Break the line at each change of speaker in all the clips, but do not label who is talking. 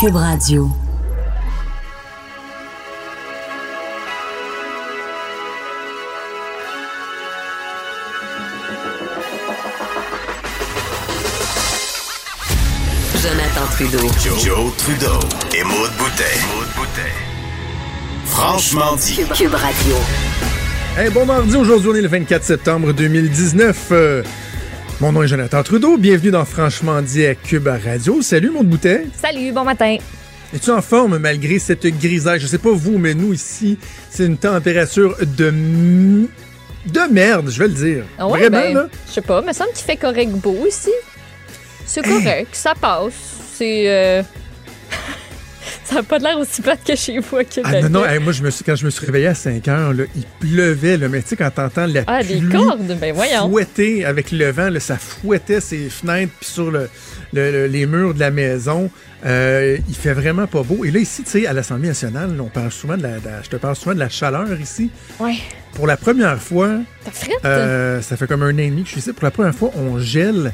Cube Radio. Jonathan Trudeau.
Joe, Trudeau et Maude Boutet. Franchement dit.
Cube Radio.
Hey, bon mardi, aujourd'hui on est le 24 septembre 2019. Euh, mon nom est Jonathan Trudeau, bienvenue dans Franchement dit à Cube Radio. Salut mon boutet.
Salut, bon matin.
Es-tu en forme malgré cette grisaille? Je sais pas vous, mais nous ici, c'est une température de m- de merde, je vais le dire.
Ah
Vraiment
ben,
là?
Je sais pas, mais ça me qu'il fait correct beau ici. C'est correct, ça passe. C'est. euh, ça a pas l'air aussi plate que chez vous à Québec.
Ah non non, hey, moi je me suis quand je me suis réveillé à 5 heures là, il pleuvait là, mais tu sais quand t'entends la
Ah, des
pluie
cordes, ben voyons.
fouetter avec le vent, là, ça fouettait ses fenêtres puis sur le, le- le- les murs de la maison. Euh, il fait vraiment pas beau. Et là, ici, tu sais, à l'Assemblée nationale, on parle souvent de la, de la- je te parle souvent de la chaleur ici.
Ouais.
Pour la première fois, euh, ça fait comme un an et demi que je suis ici, pour la première fois, on gèle.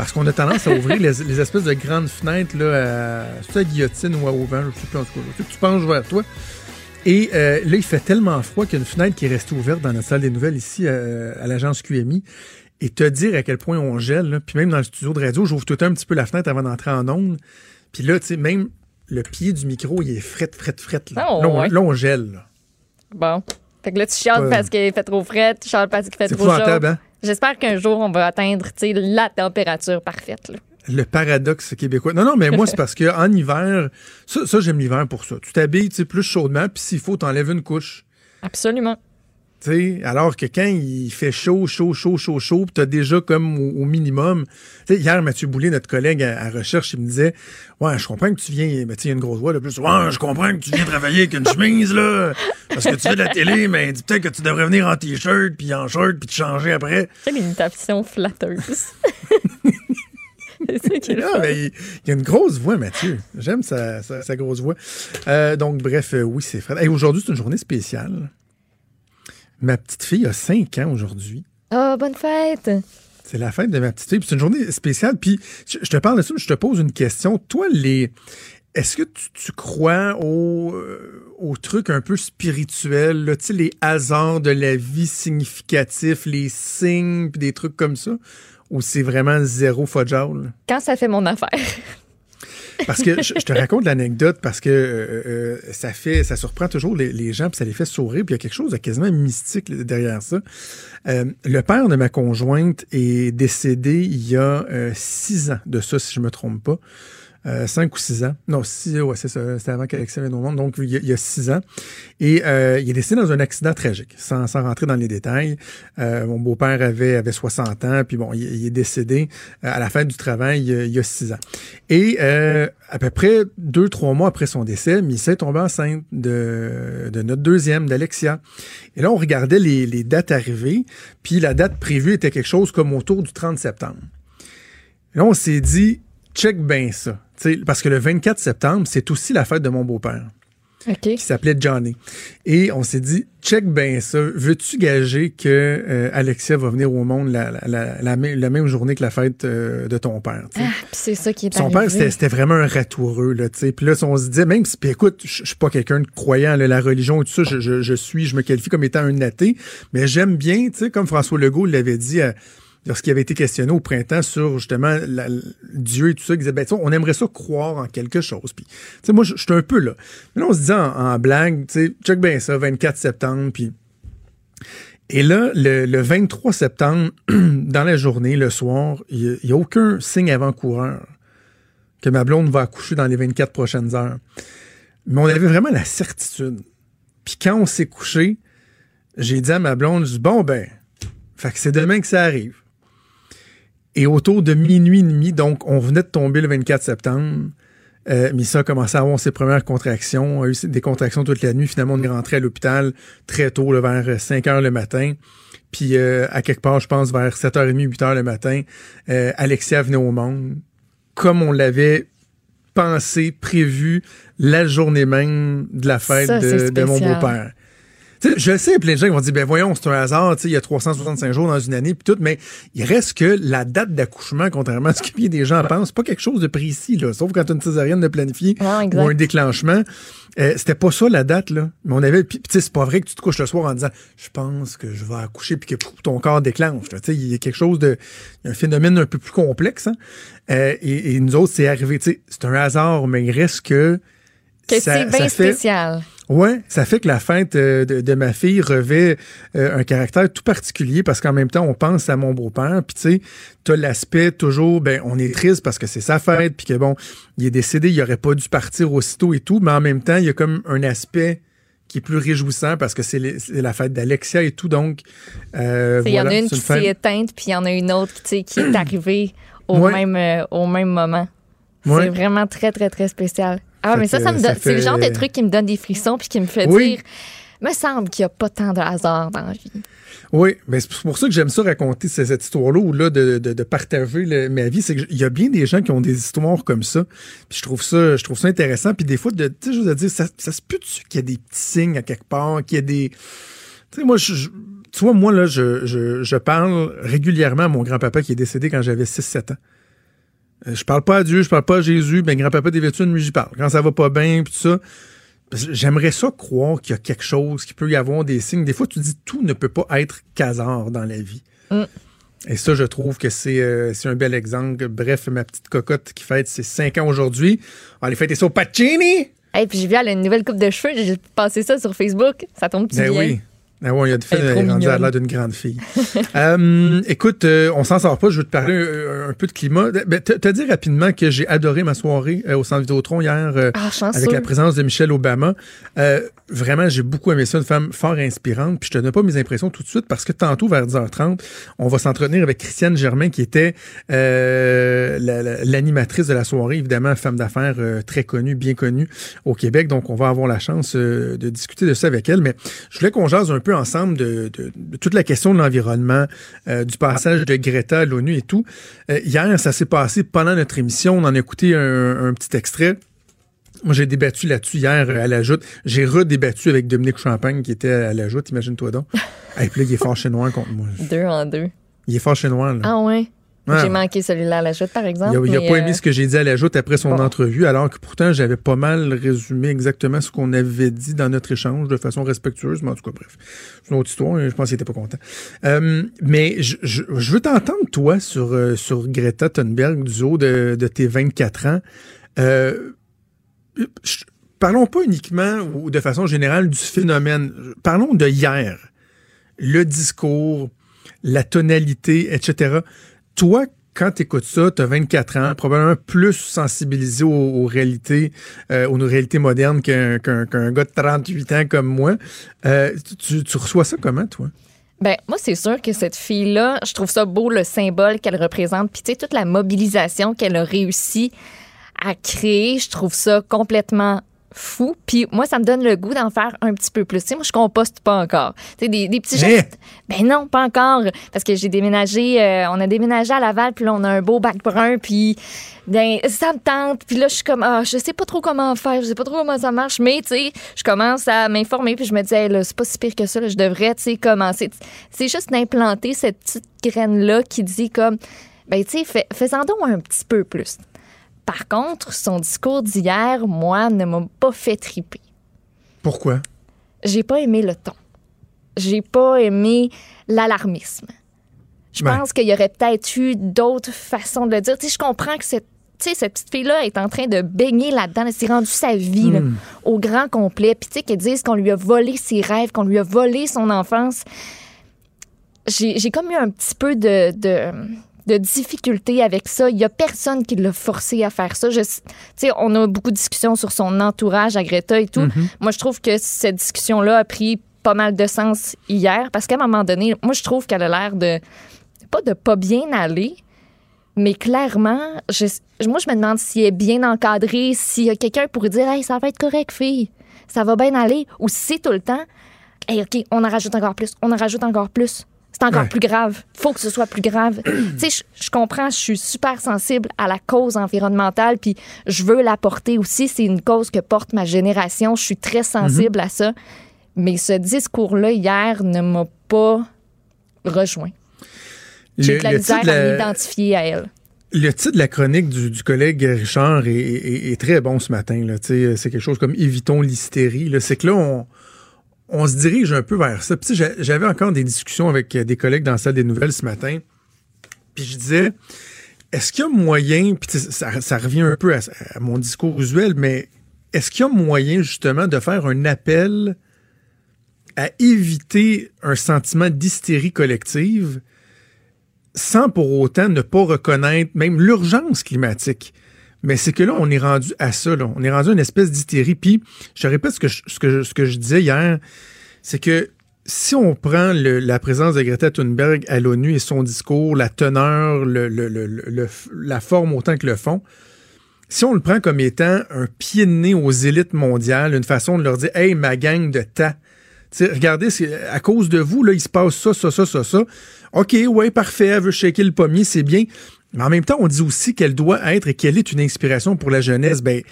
Parce qu'on a tendance à ouvrir les, les espèces de grandes fenêtres, là, à, guillotine ou à auvent, je sais plus en tout cas. Tu penches vers toi. Et euh, là, il fait tellement froid qu'il y a une fenêtre qui est restée ouverte dans notre salle des nouvelles ici euh, à l'agence QMI. Et te dire à quel point on gèle, là. puis même dans le studio de radio, j'ouvre tout un petit peu la fenêtre avant d'entrer en onde. Puis là, tu sais, même le pied du micro, il est fret, fret, fret. Là,
Oh,
là, on,
ouais.
là, on gèle.
Bon. Fait que là, tu
Ouais.
parce qu'il fait trop frais, tu chiales parce qu'il fait trop chaud.
hein?
J'espère qu'un jour, on va atteindre la température parfaite. Là.
Le paradoxe québécois. Non, non, mais moi, c'est parce que en hiver, ça, ça j'aime l'hiver pour ça. Tu t'habilles plus chaudement, puis s'il faut, t'enlèves une couche.
Absolument.
Tu alors que quand il fait chaud, chaud, chaud, chaud, chaud, puis t'as déjà comme au, au minimum. Tu hier, Mathieu Boulay, notre collègue à, à recherche, il me disait Ouais, je comprends que tu viens. Mais tu sais, il y a une grosse voix de plus. Ouais, je comprends que tu viens travailler avec une chemise, là. Parce que tu fais de la télé, mais dis peut-être que tu devrais venir en t-shirt, puis en shirt, puis te changer après.
Quelle imitation flatteuse. C'est
Ah, mais il, il y a une grosse voix, Mathieu. J'aime sa, sa- sa grosse voix. Euh, donc, bref, euh, oui, c'est vrai. Et aujourd'hui, c'est une journée spéciale. Ma petite fille a 5 ans aujourd'hui.
Ah, bonne fête.
C'est la fête de ma petite fille. C'est une journée spéciale. Puis, je, te parle de ça, mais je te pose une question. Toi, les. Est-ce que tu, tu crois au, euh, aux trucs un peu spirituels, là, les hasards de la vie significatifs, les signes, puis des trucs comme ça? Ou c'est vraiment zéro fudgeable?
Quand ça fait mon affaire.
Parce que je, te raconte l'anecdote parce que euh, euh, ça fait, ça surprend toujours les, gens puis ça les fait sourire puis il y a quelque chose de quasiment mystique derrière ça. Euh, le père de ma conjointe est décédé il y a six ans de ça si je me trompe pas. Euh, cinq ou six ans. Non, six, ouais, c'est ça. C'était avant qu'Alexis vienne au monde. Donc, il y a, il six ans. Et euh, il est décédé dans un accident tragique, sans, rentrer dans les détails. Euh, mon beau-père avait, avait 60 ans, puis bon, il, est décédé euh, à la fin du travail il y a, six ans. Et à peu près deux, trois mois après son décès, Missa est tombée enceinte de, de notre deuxième, d'Alexia. Et là, on regardait les, les dates arrivées, puis la date prévue était quelque chose comme autour du 30 septembre. Et là, on s'est dit, check bien ça. Parce que le 24 septembre, c'est aussi la fête de mon beau-père
OK.
qui s'appelait Johnny. Et on s'est dit, check bien ça. Veux-tu gager que euh, Alexia va venir au monde la, la, la, la même- journée que la fête euh, de ton père?
Ah, c'est ça qui est
Son
arrivé.
père, c'était vraiment un ratoureux, là. Puis là, on se disait, même si, écoute, je suis pas quelqu'un de croyant, là, la religion et tout ça, je, je, je suis, je me qualifie comme étant un athée, mais j'aime bien, tu sais, comme François Legault l'avait dit euh, lorsqu'il avait été questionné au printemps sur, justement, Dieu et tout ça, il disait, ben, on aimerait ça croire en quelque chose. Puis, tu sais, moi, je suis un peu là. Mais là, on se dit en, en blague, tu sais, check bien ça, 24 septembre, puis... Et là, le, le 23 septembre, dans la journée, le soir, il n'y a, aucun signe avant-coureur que ma blonde va accoucher dans les 24 prochaines heures. Mais on avait vraiment la certitude. Puis quand on s'est couché, j'ai dit à ma blonde, je dis, bon ben, fait c'est demain que ça arrive. Et autour de minuit et demi, donc on venait de tomber le 24 septembre, euh, Missa a commencé à avoir ses premières contractions, a eu des contractions toute la nuit. Finalement, on est rentré à l'hôpital très tôt, là, vers 5 heures le matin. Puis euh, à quelque part, je pense, vers 7h30, 8h le matin, euh, Alexia venait au monde comme on l'avait pensé, prévu la journée même de la fête
Ça,
de, mon beau-père. Tu sais, je sais, plein de gens qui vont dire, ben voyons, c'est un hasard, tu sais, il y a 365 jours dans une année, puis tout, mais il reste que la date d'accouchement, contrairement à ce que bien des gens pensent, pas quelque chose de précis, là, sauf quand as une césarienne de planifier ou un déclenchement. Euh, c'était pas ça la date, là. Mais on avait, puis tu sais, c'est pas vrai que tu te couches le soir en disant, je pense que je vais accoucher, puis que pouf, ton corps déclenche. là. Tu sais, il y a quelque chose de, il y a un phénomène un peu plus complexe, hein. Euh, et, et nous autres, c'est arrivé, tu sais, c'est un hasard, mais il reste que.
Que c'est bien
fait-
spécial.
Ouais, ça fait que la fête euh, de, de ma fille revêt euh, un caractère tout particulier parce qu'en même temps, on pense à mon beau-père, puis tu sais, t'as l'aspect toujours, ben, on est triste parce que c'est sa fête, puis que bon, il est décédé, il aurait pas dû partir aussitôt et tout, mais en même temps, il y a comme un aspect qui est plus réjouissant parce que c'est la fête d'Alexia et tout, donc euh,
Il y en a une qui s'est éteinte, puis il y en a une autre qui, est arrivée au,
Ouais.
même, euh, au même moment.
Ouais.
C'est vraiment très, très, très spécial. Ah,
Fait
mais ça, ça me donne. C'est le genre de truc qui me donne des frissons, puis qui me fait
Oui.
dire. Me semble qu'il n'y a pas tant de hasard dans la vie.
Oui, mais c'est pour ça que j'aime ça raconter ce- cette histoire-là ou là de, de, de partager le- ma vie. C'est qu'il y a bien des gens qui ont des histoires comme ça. Puis je trouve ça, je trouve ça intéressant. Puis des fois, de, tu sais, je veux dire, ça, ça se peut-tu qu'il y a des petits signes à quelque part, qu'il y a des. Tu sais, moi, je, je- tu vois, moi, là, je, je, je parle régulièrement à mon grand-papa qui est décédé quand j'avais 6-7 ans. Euh, Je parle pas à Dieu, je parle pas à Jésus, ben grand-papa des vêtues, lui, j'y parle. Quand ça va pas bien, puis tout ça. J'aimerais ça croire qu'il y a quelque chose, qu'il peut y avoir des signes. Des fois, tu dis tout ne peut pas être hasard dans la vie.
Mm.
Et ça, je trouve que c'est euh, c'est un bel exemple. Bref, ma petite cocotte qui fête ses 5 ans aujourd'hui. On aller fêter ça au Pacini!
Et puis j'ai vu, elle a une nouvelle coupe de cheveux. J'ai passé ça sur Facebook. Ça tombe-tu
Ben
bien?
oui. Ah ouais, il y a de fait,
Elle est
rendue à l'air d'une grande fille. Euh, écoute, euh, on s'en sort pas. Je veux te parler euh, un peu de climat. Ben, te, te dire rapidement que j'ai adoré ma soirée euh, au Centre Vidéotron hier euh,
Ah,
avec la présence de Michelle Obama. Euh, vraiment, j'ai beaucoup aimé ça. Une femme fort inspirante. Puis je te donne pas mes impressions tout de suite parce que tantôt, vers 10h30, on va s'entretenir avec Christiane Germain qui était euh, la- la- l'animatrice de la soirée. Évidemment, femme d'affaires euh, très connue, bien connue au Québec. Donc, on va avoir la chance euh, de discuter de ça avec elle. Mais je voulais qu'on jase un peu ensemble de, de- de toute la question de l'environnement, euh, du passage de Greta à l'ONU et tout. Euh, hier, ça s'est passé pendant notre émission. On en a écouté un, un petit extrait. Moi, j'ai débattu là-dessus hier à la joute. J'ai redébattu avec Dominique Champagne qui était à la joute, imagine-toi donc. Et puis là, il est fort chez noir contre moi.
Deux en deux.
Il est fort chez noir, là.
Ah ouais? J'ai manqué celui-là à la chute, par exemple.
Il a, il a
mais,
pas
euh,
aimé ce que j'ai dit à la joute après son
bon.
entrevue, alors que pourtant, j'avais pas mal résumé exactement ce qu'on avait dit dans notre échange de façon respectueuse. Mais en tout cas, bref, c'est une autre histoire. Je pense qu'il était pas content. Euh, mais je, je- je veux t'entendre, toi, sur, euh, sur Greta Thunberg, du haut de, de tes 24 ans. Je- parlons pas uniquement ou de façon générale du phénomène. Parlons de hier. Le discours, la tonalité, etc. Toi, quand tu écoutes ça, tu as 24 ans, probablement plus sensibilisé aux, réalités, euh, aux réalités modernes qu'un gars de 38 ans comme moi. Euh, tu, reçois ça comment, toi?
Ben, moi, c'est sûr que cette fille-là, je trouve ça beau, le symbole qu'elle représente. Puis, tu sais, toute la mobilisation qu'elle a réussi à créer, je trouve ça complètement fou. Puis, moi, ça me donne le goût d'en faire un petit peu plus. Tu sais, moi, je composte pas encore. Tu sais, des, des petits gestes. Ben non, pas encore. Parce que j'ai déménagé, euh, on a déménagé à Laval, puis là, on a un beau bac brun, puis ben, ça me tente. Puis là, je suis comme, ah, je sais pas trop comment faire, je sais pas trop comment ça marche, mais, tu sais, je commence à m'informer, puis je me dis, hey, là, c'est pas si pire que ça, là, je devrais, tu sais, commencer. C'est juste d'implanter cette petite graine-là qui dit comme, ben, tu sais, fais- fais-en donc un petit peu plus. Par contre, son discours d'hier, moi, ne m'a pas fait triper
Pourquoi?
j'ai pas aimé le ton. J'ai pas aimé l'alarmisme. Je
Ouais.
pense qu'il y aurait peut-être eu d'autres façons de le dire. Tu sais, je comprends que cette, tu sais, cette petite fille-là est en train de baigner là-dedans. Elle s'est rendue sa vie là, au grand complet. Puis, tu sais, qu'elle dise qu'on lui a volé ses rêves, qu'on lui a volé son enfance. J'ai j'ai comme eu un petit peu de, de, de difficulté avec ça. Il y a personne qui l'a forcé à faire ça. Je, on a beaucoup de discussions sur son entourage à Greta et tout. Moi, je trouve que cette discussion-là a pris pas mal de sens hier parce qu'à un moment donné, moi, je trouve qu'elle a l'air de pas de pas bien aller, mais clairement, je, moi, je me demande si elle est bien encadrée, s'il y a quelqu'un pour dire Hey, ça va être correct, fille, ça va bien aller, ou si c'est tout le temps Hey, OK, on en rajoute encore plus, on en rajoute encore plus. C'est encore
Ouais.
plus grave. faut que ce soit plus grave. tu sais, je, comprends, je suis super sensible à la cause environnementale, puis je veux la porter aussi. C'est une cause que porte ma génération. Je suis très sensible à ça. Mais ce discours-là, hier, ne m'a pas rejoint. J'ai de la misère à m'identifier à elle.
Le titre de la chronique du, du collègue Richard est, est- est très bon ce matin. C'est quelque chose comme Évitons l'hystérie. C'est que là, on, on se dirige un peu vers ça. Puis, J'avais encore des discussions avec euh, des collègues dans la salle des nouvelles ce matin. Puis je disais, est-ce qu'il y a moyen, puis ça revient un peu à, à mon discours usuel, mais est-ce qu'il y a moyen justement de faire un appel à éviter un sentiment d'hystérie collective sans pour autant ne pas reconnaître même l'urgence climatique? Mais c'est que là, on est rendu à ça. Là. On est rendu à une espèce d'hystérie. Puis, je répète ce que je, disais hier, c'est que si on prend la présence de Greta Thunberg à l'ONU et son discours, la teneur, la forme autant que le fond, si on le prend comme étant un pied de nez aux élites mondiales, une façon de leur dire Hey, ma gang de tas, regardez, à cause de vous, là, il se passe ça, ça, ça, ça, ça. OK, ouais, parfait, elle veut shaker le pommier, c'est bien. Mais en même temps, on dit aussi qu'elle doit être et qu'elle est une inspiration pour la jeunesse. Ben, tu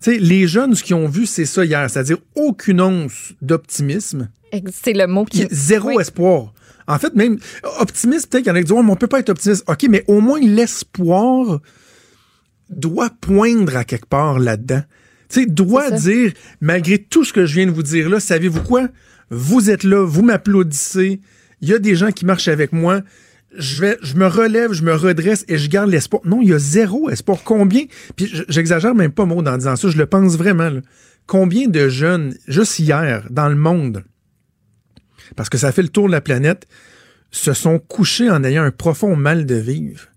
sais, les jeunes, ce qu'ils ont vu, c'est ça hier, c'est-à-dire aucune once d'optimisme,
C'est le mot qui.
zéro
Oui.
espoir. En fait, même optimiste, peut-être qu'il y en a qui disent, mais on peut pas être optimiste. OK, mais au moins l'espoir doit poindre à quelque part là-dedans. Tu sais, doit dire, malgré tout ce que je viens de vous dire là, savez-vous quoi? Vous êtes là, vous m'applaudissez, il y a des gens qui marchent avec moi, je vais, je me relève, je me redresse et je garde l'espoir. Non, il y a zéro espoir. Combien? Puis j'exagère même pas, mot en disant ça, je le pense vraiment. là. Combien de jeunes, juste hier, dans le monde, parce que ça fait le tour de la planète, se sont couchés en ayant un profond mal de vivre,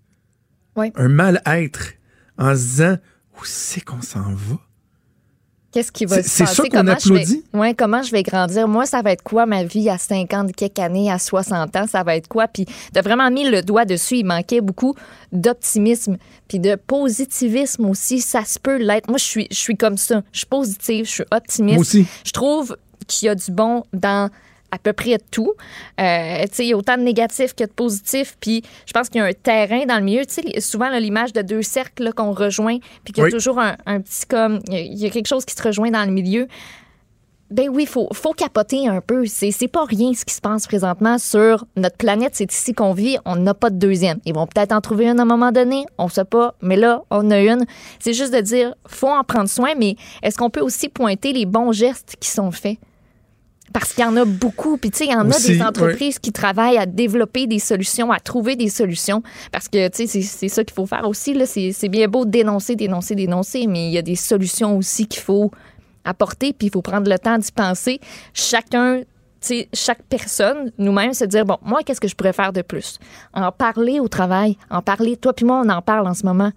un mal-être, en se disant où c'est qu'on s'en va?
Qu'est-ce qui va se
c'est
passer?
ça qu'on
Comment je vais-
applaudit?
Ouais, comment je vais grandir? Moi, ça va être quoi ma vie à 50 quelques années, à 60 ans? Ça va être quoi? Puis t'as vraiment mis le doigt dessus. Il manquait beaucoup d'optimisme puis de positivisme aussi. Ça se peut l'être. Moi, je suis, je suis comme ça. Je suis positive, je suis optimiste.
Moi aussi.
Je trouve qu'il y a du bon dans à peu près tout. Euh, tu sais, il y a autant de négatifs que de positifs. Puis je pense qu'il y a un terrain dans le milieu. Tu sais, souvent, l'image de deux cercles qu'on rejoint, puis qu'il y a
Oui.
toujours un, un petit comme... Il y a- quelque chose qui se rejoint dans le milieu. Ben oui, il faut, faut capoter un peu. C'est, c'est pas rien ce qui se passe présentement sur notre planète. C'est ici qu'on vit. On n'a pas de deuxième. Ils vont peut-être en trouver une à un moment donné. On sait pas. Mais là, on a une. C'est juste de dire, faut en prendre soin, mais est-ce qu'on peut aussi pointer les bons gestes qui sont faits? Parce qu'il y en a beaucoup. Puis, tu sais, il y en
Aussi,
a des entreprises qui travaillent à développer des solutions, à trouver des solutions. Parce que, tu sais, c'est, ça qu'il faut faire aussi. C'est, bien beau de dénoncer, dénoncer, dénoncer, mais il y a des solutions aussi qu'il faut apporter, puis il faut prendre le temps d'y penser. Chacun, tu sais, chaque personne, nous-mêmes, se dire, bon, moi, qu'est-ce que je pourrais faire de plus? En parler au travail, en parler. Toi puis moi, on en parle en ce moment.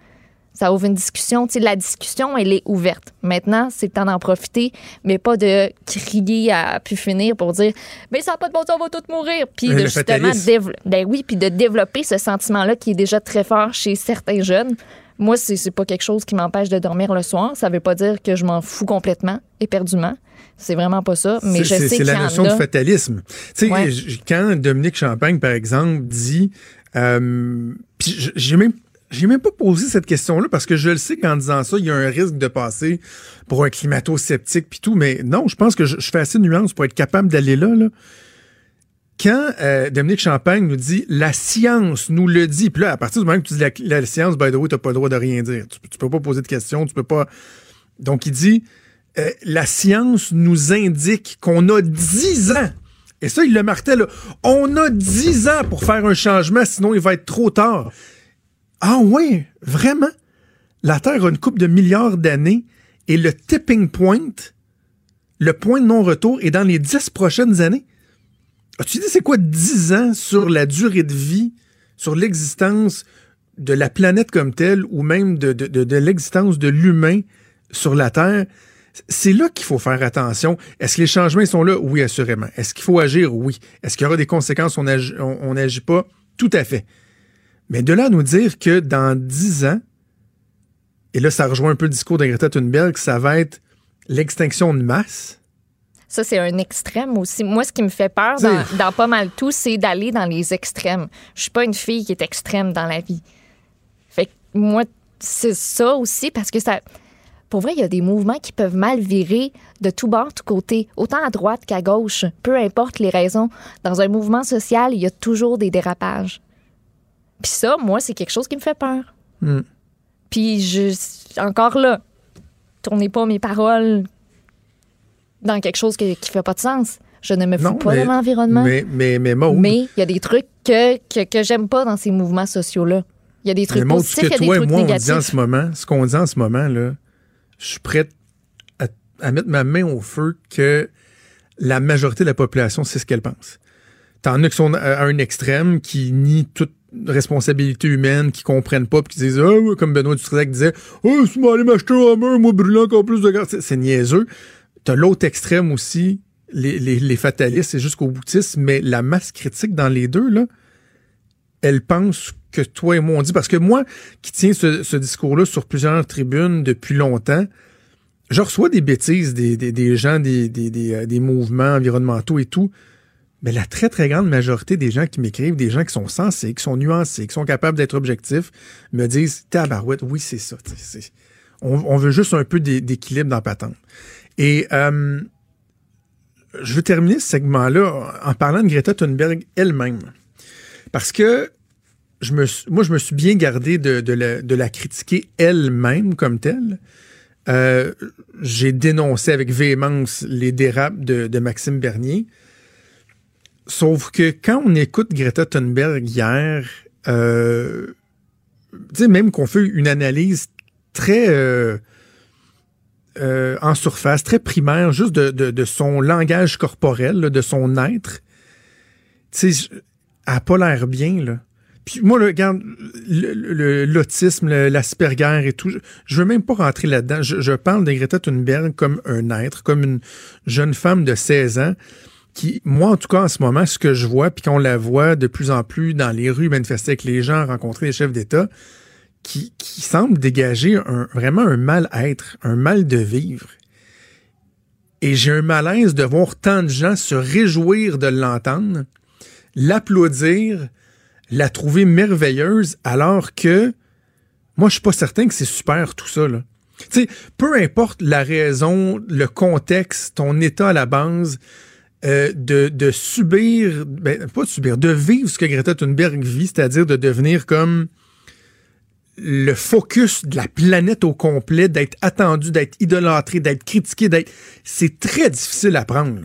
Ça ouvre une discussion. Tu sais, la discussion, elle est ouverte. Maintenant, c'est le temps d'en profiter, mais pas de crier à pu finir pour dire, ben ça n'a pas de bon sens, on va tous mourir. Puis
Mais
de
le
justement, ben oui, puis de développer ce sentiment-là qui est déjà très fort chez certains jeunes. Moi, c'est pas quelque chose qui m'empêche de dormir le soir. Ça veut pas dire que je m'en fous complètement, éperdument. C'est vraiment pas ça. Mais je sais
C'est la notion de fatalisme. Tu sais,
Ouais.
quand Dominique Champagne, par exemple, dit, euh, j'ai même j'ai même pas posé cette question-là parce que je le sais qu'en disant ça, il y a un risque de passer pour un climato-sceptique puis tout, mais non, je pense que je, fais assez de nuances pour être capable d'aller là, là. Quand euh, Dominique Champagne nous dit la science nous le dit, puis là, à partir du moment que tu dis la, la science, by the way, t'as pas le droit de rien dire. Tu, tu peux pas poser de questions, tu peux pas. Donc, il dit euh, la science nous indique qu'on a 10 ans. Et ça, il le martèle. On a 10 ans pour faire un changement, sinon il va être trop tard. Ah oui, vraiment? La Terre a une coupe de milliards d'années et le tipping point, le point de non-retour, est dans les 10 prochaines années. As-tu dit c'est quoi 10 ans sur la durée de vie, sur l'existence de la planète comme telle ou même de l'existence de l'humain sur la Terre? C'est là qu'il faut faire attention. Est-ce que les changements sont là? Oui, assurément. Est-ce qu'il faut agir? Oui. Est-ce qu'il y aura des conséquences? On n'agit pas? Tout à fait. Mais de là à nous dire que dans 10 ans, et là, ça rejoint un peu le discours de Greta Thunberg, ça va être l'extinction de masse.
Ça, c'est un extrême aussi. Moi, ce qui me fait peur dans pas mal tout, c'est d'aller dans les extrêmes. Je suis pas une fille qui est extrême dans la vie. Fait que moi, c'est ça aussi parce que ça. pour vrai, il y a des mouvements qui peuvent mal virer de tout bord, tout côté, autant à droite qu'à gauche, peu importe les raisons. Dans un mouvement social, il y a toujours des dérapages. Puis ça, moi, c'est quelque chose qui me fait peur.
Hmm.
Puis je, encore là, tournez pas mes paroles dans quelque chose qui, qui fait pas de sens. Je ne me fous
Non,
pas
mais-
de l'environnement.
Mais, mais, mais Maud,
Mais il y a des trucs que, que, que j'aime pas dans ces mouvements sociaux-là. Il y a des trucs
mais Maud,
positifs, il y
que
a des
toi et
trucs
moi, on dit en
négatifs.
ce moment, ce qu'on dit en ce moment, là, je suis prête à, à mettre ma main au feu que la majorité de la population sait ce qu'elle pense. T'en as qui sont à un extrême, qui nient toute responsabilité humaine, qui comprennent pas, puis qui disent, ah, ouais, comme Benoît Dutrisac disait, oh, si moi aller m'acheter un Hummer, moi brûler encore plus de gaz. C'est- niaiseux. T'as l'autre extrême aussi, les, les, fatalistes et jusqu'au boutiste, mais la masse critique dans les deux, là, elle pense que toi et moi on dit. Parce que moi, qui tiens ce, ce discours-là sur plusieurs tribunes depuis longtemps, je reçois des bêtises des, des, des gens, des, des, des, euh, des mouvements environnementaux et tout. Mais la très, très grande majorité des gens qui m'écrivent, des gens qui sont sensés, qui sont nuancés, qui sont capables d'être objectifs, me disent Tabarouette, oui, c'est ça. On, veut juste un peu d'é- d'équilibre dans la patente. Et euh, je veux terminer ce segment-là en parlant de Greta Thunberg elle-même. Parce que moi, je me suis bien gardé de, la, critiquer elle-même comme telle. Euh, J'ai dénoncé avec véhémence les dérapes de Maxime Bernier. Sauf que quand on écoute Greta Thunberg hier, euh, même qu'on fait une analyse très euh, euh, en surface, très primaire, juste de, de- son langage corporel, de son être, tu sais, elle n'a pas l'air bien, là. Puis moi, là, regarde, l'autisme, l'asperger et tout, je, veux même pas rentrer là-dedans. Je, je parle de Greta Thunberg comme un être, comme une jeune femme de 16 ans qui, moi, en tout cas, en ce moment, ce que je vois, puis qu'on la voit de plus en plus dans les rues, manifester avec les gens, rencontrer les chefs d'État, qui, qui semble dégager vraiment un mal-être, un mal de vivre. Et j'ai un malaise de voir tant de gens se réjouir de l'entendre, l'applaudir, la trouver merveilleuse, alors que moi, je suis pas certain que c'est super tout ça. Là. Tu sais, peu importe la raison, le contexte, ton état à la base, euh, de, de subir, ben, pas de subir, de vivre ce que Greta Thunberg vit, c'est-à-dire de devenir comme le focus de la planète au complet, d'être attendu, d'être idolâtré, d'être critiqué, d'être. C'est très difficile à prendre.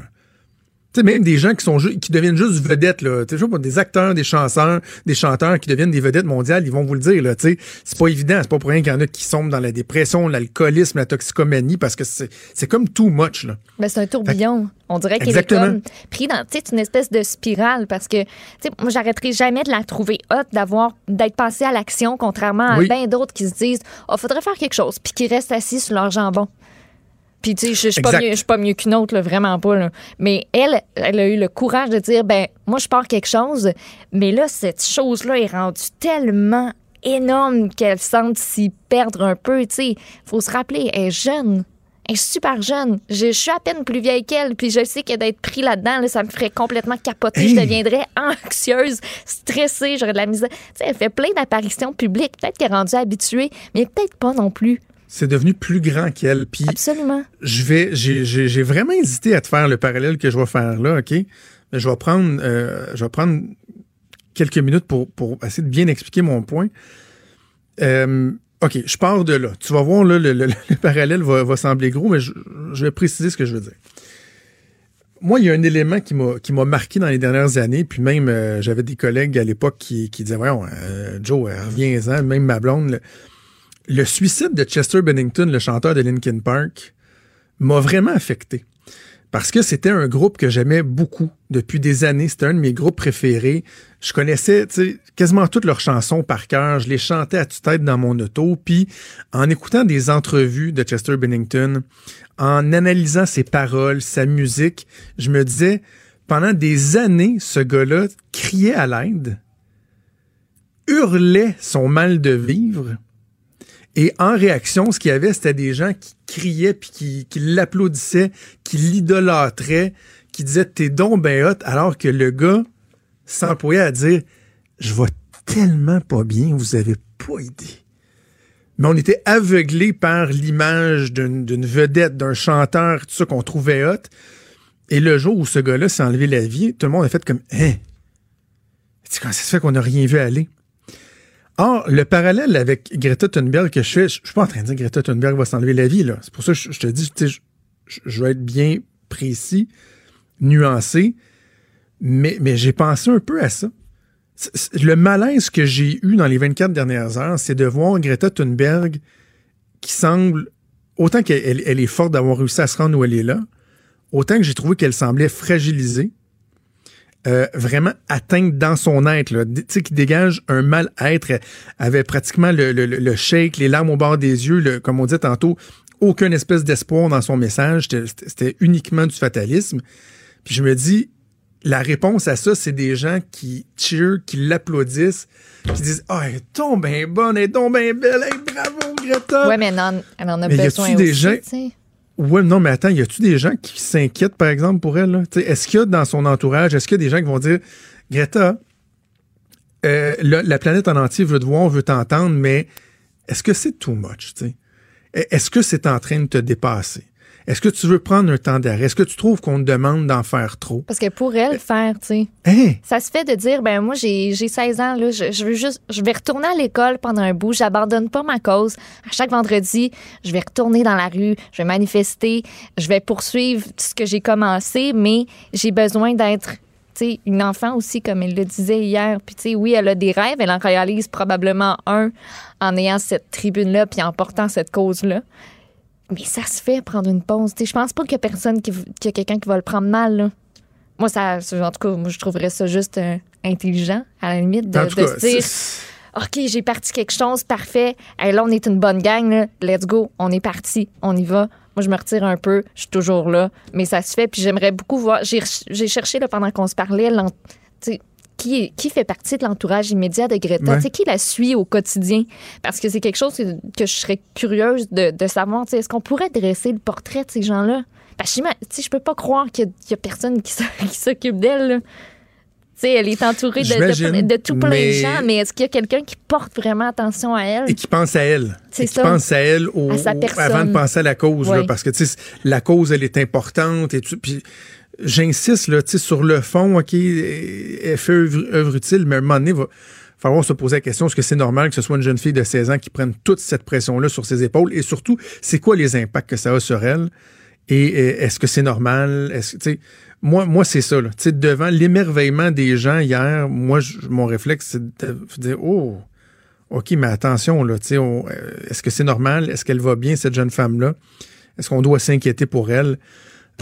Sais, même des gens qui sont qui deviennent juste vedettes, là. Tu sais, des acteurs, des chanteurs, des chanteurs qui deviennent des vedettes mondiales, ils vont vous le dire, là. Tu sais, c'est pas évident. C'est pas pour rien qu'il y en a qui sombrent dans la dépression, l'alcoolisme, la toxicomanie, parce que c'est comme too much, là.
Ben, c'est un tourbillon. On dirait qu'elle est comme pris dans une espèce de spirale parce que moi j'arrêterai jamais de la trouver hot d'avoir d'être passé à l'action contrairement à
Oui.
bien d'autres qui se disent oh faudrait faire quelque chose puis qui restent assis sur leur jambon. Puis tu sais je suis pas mieux je suis pas mieux qu'une autre là, vraiment pas là. Mais elle elle a eu le courage de dire ben moi je pars quelque chose mais là cette chose là est rendue tellement énorme qu'elle semble s'y perdre un peu, tu sais. Faut se rappeler elle est jeune. Elle est super jeune. Je, je suis à peine plus vieille qu'elle, puis je sais que d'être pris là-dedans, là, ça me ferait complètement capoter. Je deviendrais anxieuse, stressée, j'aurais de la misère. Tu sais, elle fait plein d'apparitions publiques. Peut-être qu'elle est rendue habituée, mais peut-être pas non plus.
C'est devenu plus grand qu'elle. Puis
Absolument.
je vais, j'ai, vraiment hésité à te faire le parallèle que je vais faire là, ok? Mais je vais prendre, euh, je vais prendre quelques minutes pour, pour essayer de bien expliquer mon point. Euh, ok, je pars de là. Tu vas voir là, le, le- le parallèle va, va sembler gros, mais je, je vais préciser ce que je veux dire. Moi, il y a un élément qui m'a marqué dans les dernières années, puis même euh, j'avais des collègues à l'époque qui, qui disaient Voyons, euh, Joe, reviens-en, même ma blonde. Le, le suicide de Chester Bennington, le chanteur de Linkin Park, m'a vraiment affecté. Parce que c'était un groupe que j'aimais beaucoup depuis des années. C'était un de mes groupes préférés. Je connaissais quasiment toutes leurs chansons par cœur. Je les chantais à tue-tête dans mon auto. Puis, en écoutant des entrevues de Chester Bennington, en analysant ses paroles, sa musique, je me disais, pendant des années, ce gars-là criait à l'aide, hurlait son mal de vivre. Et en réaction, ce qu'il y avait, c'était des gens qui criaient, puis qui, l'applaudissaient, qui l'idolâtraient, qui disaient T'es donc ben hot, alors que le gars s'employait à dire Je vais tellement pas bien, vous avez pas idée. mais on était aveuglé par l'image d'une vedette, d'un chanteur, tout ça qu'on trouvait hot. Et le jour où ce gars-là s'est enlevé la vie, tout le monde a fait comme Hein? Comment ça se fait qu'on n'a rien vu aller? Or, le parallèle avec Greta Thunberg que je fais, je, suis pas en train de dire que Greta Thunberg va s'enlever la vie, là. C'est pour ça que je, te dis, je, je, vais être bien précis, nuancé, mais, mais j'ai pensé un peu à ça. Le malaise que j'ai eu dans les 24 dernières heures, c'est de voir Greta Thunberg qui semble, autant qu'elle elle est forte d'avoir réussi à se rendre où elle est là, autant que j'ai trouvé qu'elle semblait fragilisée, euh, vraiment atteinte dans son être, tu sais, qui dégage un mal-être, avait pratiquement le, le, le, shake, les larmes au bord des yeux, le, comme on dit tantôt, aucune espèce d'espoir dans son message, c'était uniquement du fatalisme. Puis je me dis, la réponse à ça, c'est des gens qui cheer, qui l'applaudissent, qui disent Ah, oh, elle est donc bien bonne, elle est donc bien belle, bravo Greta.
Ouais, mais elle en, elle en a mais besoin y a des gens...
Ouais, non, mais attends, y a-tu des gens qui s'inquiètent, par exemple, pour elle? Est-ce qu'il y a dans son entourage, est-ce qu'il y a des gens qui vont dire Greta, euh, la, planète en entier veut te voir, veut t'entendre, mais est-ce que c'est too much? Est-ce que c'est en train de te dépasser? Est-ce que tu veux prendre un temps d'arrêt? Est-ce que tu trouves qu'on te demande d'en faire trop?
Parce que pour elle, faire, tu sais. Hein? Ça se fait de dire, ben moi, j'ai 16 ans, là, je, veux juste, je vais retourner à l'école pendant un bout, j'abandonne pas ma cause. À chaque vendredi, je vais retourner dans la rue, je vais manifester, je vais poursuivre ce que j'ai commencé, mais j'ai besoin d'être sais, une enfant aussi, comme elle le disait hier. Puis, tu sais, oui, elle a des rêves, elle en réalise probablement un en ayant cette tribune-là puis en portant cette cause-là. Mais ça se fait prendre une pause. Je pense pas qu'il y a personne qui, qu'il y a quelqu'un qui va le prendre mal. Moi, ça, en tout cas, moi, je trouverais ça juste euh, intelligent, à la limite, de, se dire OK, j'ai parti quelque chose, parfait. là, on est une bonne gang, let's go, on est parti, on y va. Moi, je me retire un peu, je suis toujours là, mais ça se fait. Puis j'aimerais beaucoup voir. J'ai, cherché là, pendant qu'on se parlait, qui, qui fait partie de l'entourage immédiat de Greta? Ouais. Qui la suit au quotidien? Parce que c'est quelque chose que, je serais curieuse de, de savoir. Est-ce qu'on pourrait dresser le portrait de ces gens-là? Parce que je peux pas croire qu'il y, a personne qui, s'occupe d'elle. elle est entourée de, de, tout plein de gens, mais est-ce qu'il y a quelqu'un qui porte vraiment attention à elle?
Et qui pense à elle. C'est ça. Qui pense à elle au, avant de penser à la cause. parce que la cause, elle est importante. Et puis j'insiste là, sur le fond, OK, elle fait œuvre, utile, mais à un moment donné, il va falloir se poser la question, est-ce que c'est normal que ce soit une jeune fille de 16 ans qui prenne toute cette pression-là sur ses épaules? Et surtout, c'est quoi les impacts que ça a sur elle? Et, est-ce que c'est normal? Moi, moi c'est ça. Devant l'émerveillement des gens hier, moi, mon réflexe, c'est de dire, oh, OK, mais attention, là, est-ce que c'est normal? Est-ce qu'elle va bien, cette jeune femme-là? Est-ce qu'on doit s'inquiéter pour elle?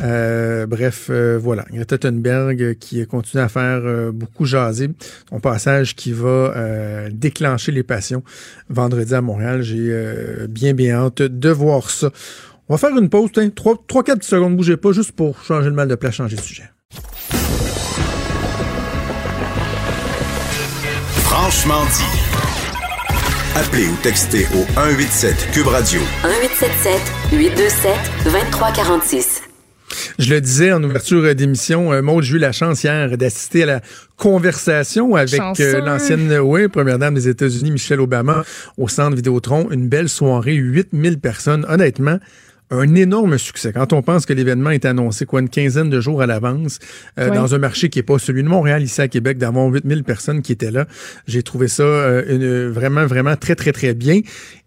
Euh, bref, euh, voilà. Greta Thunberg qui continue à faire euh, beaucoup jaser. Son passage qui va déclencher les passions vendredi à Montréal. J'ai bien, bien hâte de voir ça. On va faire une pause. 3-4 secondes, bougez pas, juste pour changer le mal de place, changer de sujet.
Franchement dit. Appelez ou textez au 187 Cube Radio.
1877 827 2346.
Je le disais en ouverture d'émission, euh, Maud, j'ai eu la chance hier d'assister à la conversation avec euh, l'ancienne oui, première dame des États-Unis, Michelle Obama, au centre Vidéotron. Une belle soirée, 8000 personnes. Honnêtement, un énorme succès. Quand on pense que l'événement est annoncé quoi une quinzaine de jours à l'avance euh, dans un marché qui est pas celui de Montréal ici à Québec d'avoir 8000 personnes qui étaient là, j'ai trouvé ça euh, vraiment vraiment très très très bien.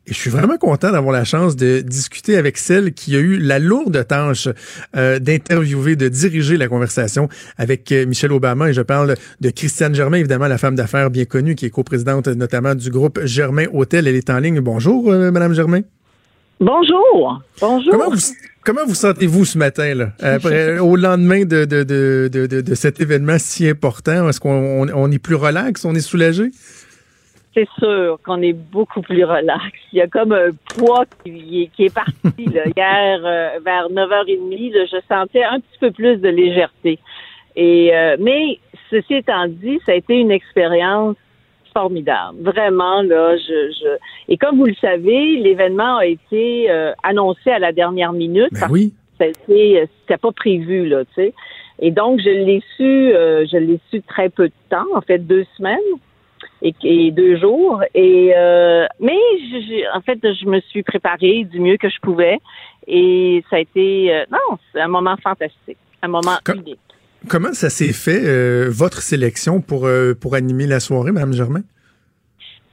Et je suis vraiment content d'avoir la chance de discuter avec celle qui a eu la lourde tâche euh, d'interviewer, de diriger la conversation avec euh, Michelle Obama. Et je parle de Christiane Germain, évidemment, la femme d'affaires bien connue, qui est coprésidente notamment du groupe Germain Hôtel. Elle est en ligne. Bonjour, euh, Madame Germain.
Bonjour. Bonjour.
Comment vous, comment vous sentez-vous ce matin, là, après, au lendemain de, de, de, de, de cet événement si important? Est-ce qu'on on est plus relax? On est soulagé?
c'est sûr qu'on est beaucoup plus relax. Il y a comme un poids qui, qui est parti là. hier euh, vers 9h30. Là, je sentais un petit peu plus de légèreté. Et euh, mais ceci étant dit, ça a été une expérience formidable. Vraiment là, je, je... et comme vous le savez, l'événement a été euh, annoncé à la dernière minute.
Ben oui.
C'était pas prévu là, tu sais. Et donc je l'ai su, je l'ai su très peu de temps, en fait deux semaines. et, deux jours. Et euh, mais en fait, je me suis préparée du mieux que je pouvais. Et ça a été euh, non, c'est un moment fantastique, un moment unique.
Comment ça s'est fait euh, votre sélection pour pour animer la soirée, Mme Germain?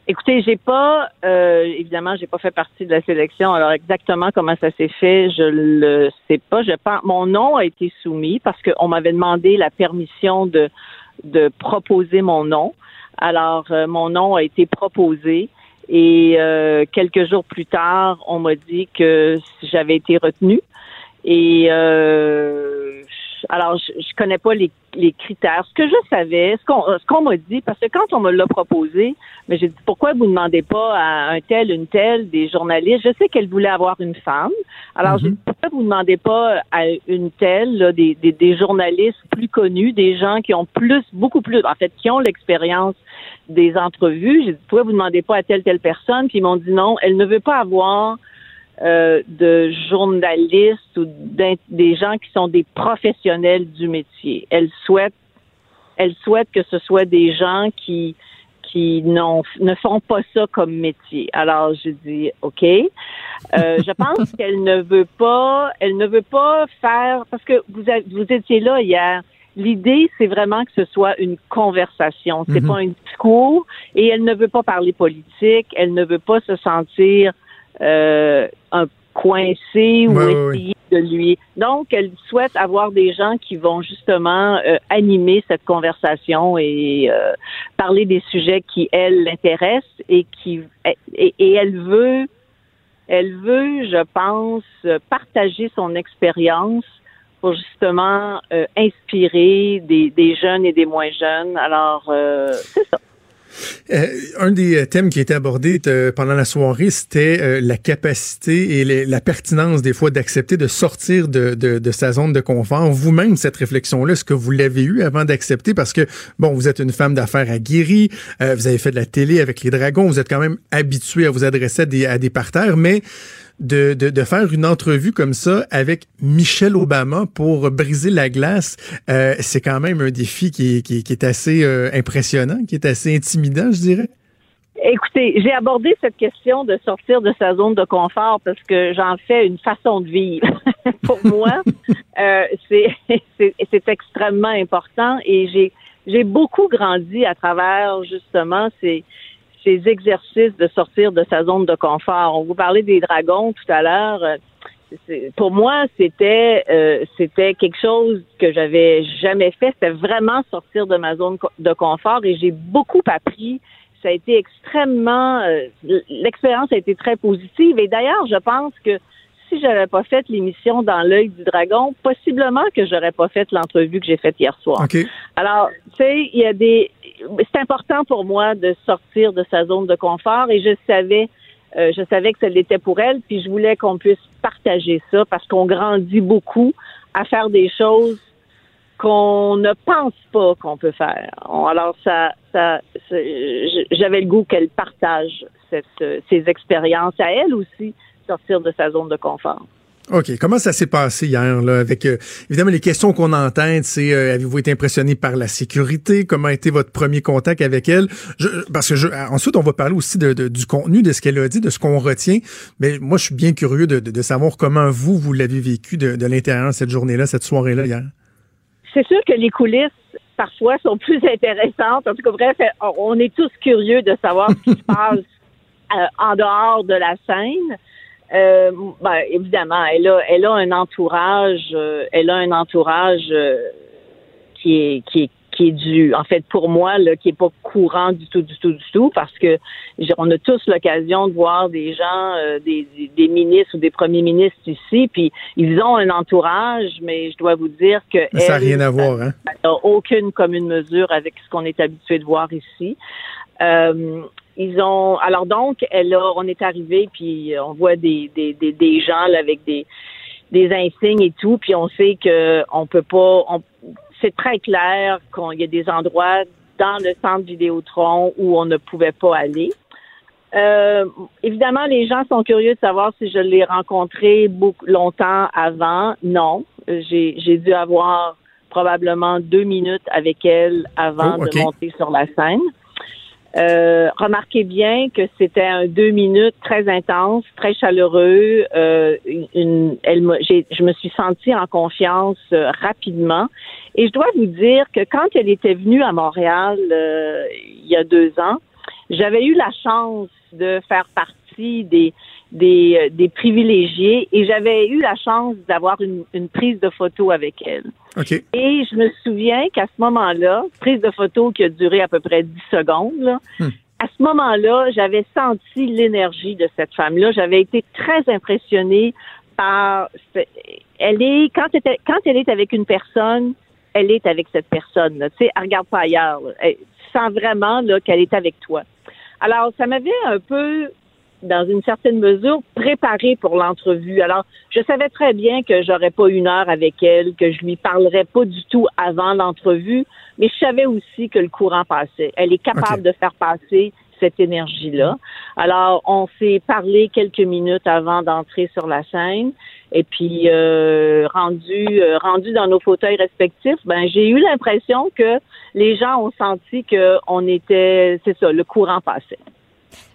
Écoutez, j'ai pas évidemment, j'ai pas fait partie de la sélection. Alors exactement comment ça s'est fait, je le sais pas. Je pense mon nom a été soumis parce qu'on m'avait demandé la permission de de proposer mon nom. Alors, euh, mon nom a été proposé et euh, quelques jours plus tard, on m'a dit que j'avais été retenue. Et euh, alors, je, je connais pas les, les, critères. Ce que je savais, ce qu'on ce qu'on m'a dit, parce que quand on me l'a proposé, mais j'ai dit pourquoi vous ne demandez pas à un tel, une telle, des journalistes? Je sais qu'elle voulait avoir une femme. Alors, j'ai mhm. dit pourquoi vous ne demandez pas à une telle, là, des, des, des, journalistes plus connus, des gens qui ont plus, beaucoup plus, en fait, qui ont l'expérience des entrevues? J'ai dit pourquoi vous ne demandez pas à telle, telle personne? Puis ils m'ont dit non, elle ne veut pas avoir euh, de journalistes ou des gens qui sont des professionnels du métier. Elle souhaite, elle souhaite que ce soit des gens qui qui ne font pas ça comme métier. Alors je dis OK. Euh, je pense qu'elle ne veut pas, elle ne veut pas faire parce que vous vous étiez là hier. L'idée, c'est vraiment que ce soit une conversation. C'est mm-hmm. pas un discours. Et elle ne veut pas parler politique. Elle ne veut pas se sentir euh, un coincé ou essayer de lui. Donc, elle souhaite avoir des gens qui vont justement euh, animer cette conversation et euh, parler des sujets qui elle l'intéressent et qui et, elle veut elle veut, je pense, partager son expérience pour justement inspirer des, des, jeunes et des moins jeunes. Alors, c'est ça.
Euh, un des thèmes qui a été abordé euh, pendant la soirée, c'était euh, la capacité et la pertinence des fois d'accepter de sortir de, sa zone de confort. Vous-même, cette réflexion-là, est-ce que vous l'avez eue avant d'accepter? Parce que, bon, vous êtes une femme d'affaires aguerrie, vous avez fait de la télé avec les dragons, vous êtes quand même habitué à vous adresser à des parterres, mais de, de, faire une entrevue comme ça avec Michelle Obama pour briser la glace, euh, c'est quand même un défi qui, qui, est assez euh, impressionnant, qui est assez intimidant, je dirais.
Écoutez, j'ai abordé cette question de sortir de sa zone de confort parce que j'en fais une façon de vivre. pour moi, euh, c'est extrêmement important et j'ai j'ai beaucoup grandi à travers justement ces ces exercices de sortir de sa zone de confort. On vous parlait des dragons tout à l'heure. Pour moi, c'était euh, c'était quelque chose que j'avais jamais fait. C'était vraiment sortir de ma zone de confort et j'ai beaucoup appris. Ça a été extrêmement euh, l'expérience a été très positive et d'ailleurs, je pense que si j'avais pas fait l'émission dans l'œil du dragon, possiblement que j'aurais pas fait l'entrevue que j'ai faite hier soir. Alors, tu sais, il y a des c'est important pour moi de sortir de sa zone de confort et je savais euh, je savais que ça l'était pour elle, puis je voulais qu'on puisse partager ça parce qu'on grandit beaucoup à faire des choses qu'on ne pense pas qu'on peut faire. Alors ça, ça, j'avais le goût qu'elle partage cette, ces expériences à elle aussi, sortir de sa zone de confort.
OK. Comment ça s'est passé hier, là, avec euh, évidemment les questions qu'on entend, c'est euh, avez-vous été impressionné par la sécurité? Comment a été votre premier contact avec elle? parce que je, ensuite, on va parler aussi de, du contenu, de ce qu'elle a dit, de ce qu'on retient. Mais moi, je suis bien curieux de, de savoir comment vous, vous l'avez vécu de, de l'intérieur cette journée-là, cette soirée-là hier.
C'est sûr que les coulisses parfois sont plus intéressantes. En tout cas, bref, on est tous curieux de savoir ce qui se passe euh, en dehors de la scène. Euh, ben, évidemment, elle a, elle a un entourage, euh, elle a un entourage euh, qui est, qui est qui est du, en fait, pour moi, là, qui est pas courant du tout, du tout, du tout, parce que on a tous l'occasion de voir des gens, euh, des, des, ministres ou des premiers ministres ici, puis ils ont un entourage, mais je dois vous dire que
ça n'a rien à voir, hein?
n'a aucune commune mesure avec ce qu'on est habitué de voir ici. Euh, ils ont alors donc elle on est arrivé puis on voit des des, des, des gens là, avec des des insignes et tout puis on sait que on peut pas c'est très clair qu'il y a des endroits dans le centre Vidéotron où on ne pouvait pas aller. Euh, évidemment, les gens sont curieux de savoir si je l'ai rencontré beaucoup longtemps avant. Non, j'ai, j'ai dû avoir probablement deux minutes avec elle avant oh, de monter sur la scène. Euh, remarquez bien que c'était un deux minutes très intense, très chaleureux. Euh, une, elle, je me suis sentie en confiance euh, rapidement. Et je dois vous dire que quand elle était venue à Montréal euh, il y a deux ans, j'avais eu la chance de faire partie des des, euh, des privilégiés et j'avais eu la chance d'avoir une, une, prise de photo avec elle. Et je me souviens qu'à ce moment-là, prise de photo qui a duré à peu près 10 secondes, là, hmm. à ce moment-là, j'avais senti l'énergie de cette femme-là. J'avais été très impressionnée par... Elle est, quand, elle, quand elle est avec une personne, elle est avec cette personne. Tu sais, elle regarde pas ailleurs. tu sens vraiment qu'elle est avec toi. Alors, ça m'avait un peu dans une certaine mesure, préparée pour l'entrevue. Alors, je savais très bien que j'aurais pas une heure avec elle, que je lui parlerais pas du tout avant l'entrevue, mais je savais aussi que le courant passait. Elle est capable de faire passer cette énergie-là. Alors, on s'est parlé quelques minutes avant d'entrer sur la scène. Et puis, euh, rendu, euh, rendu dans nos fauteuils respectifs, ben, j'ai eu l'impression que les gens ont senti que on était, c'est ça, le courant passait.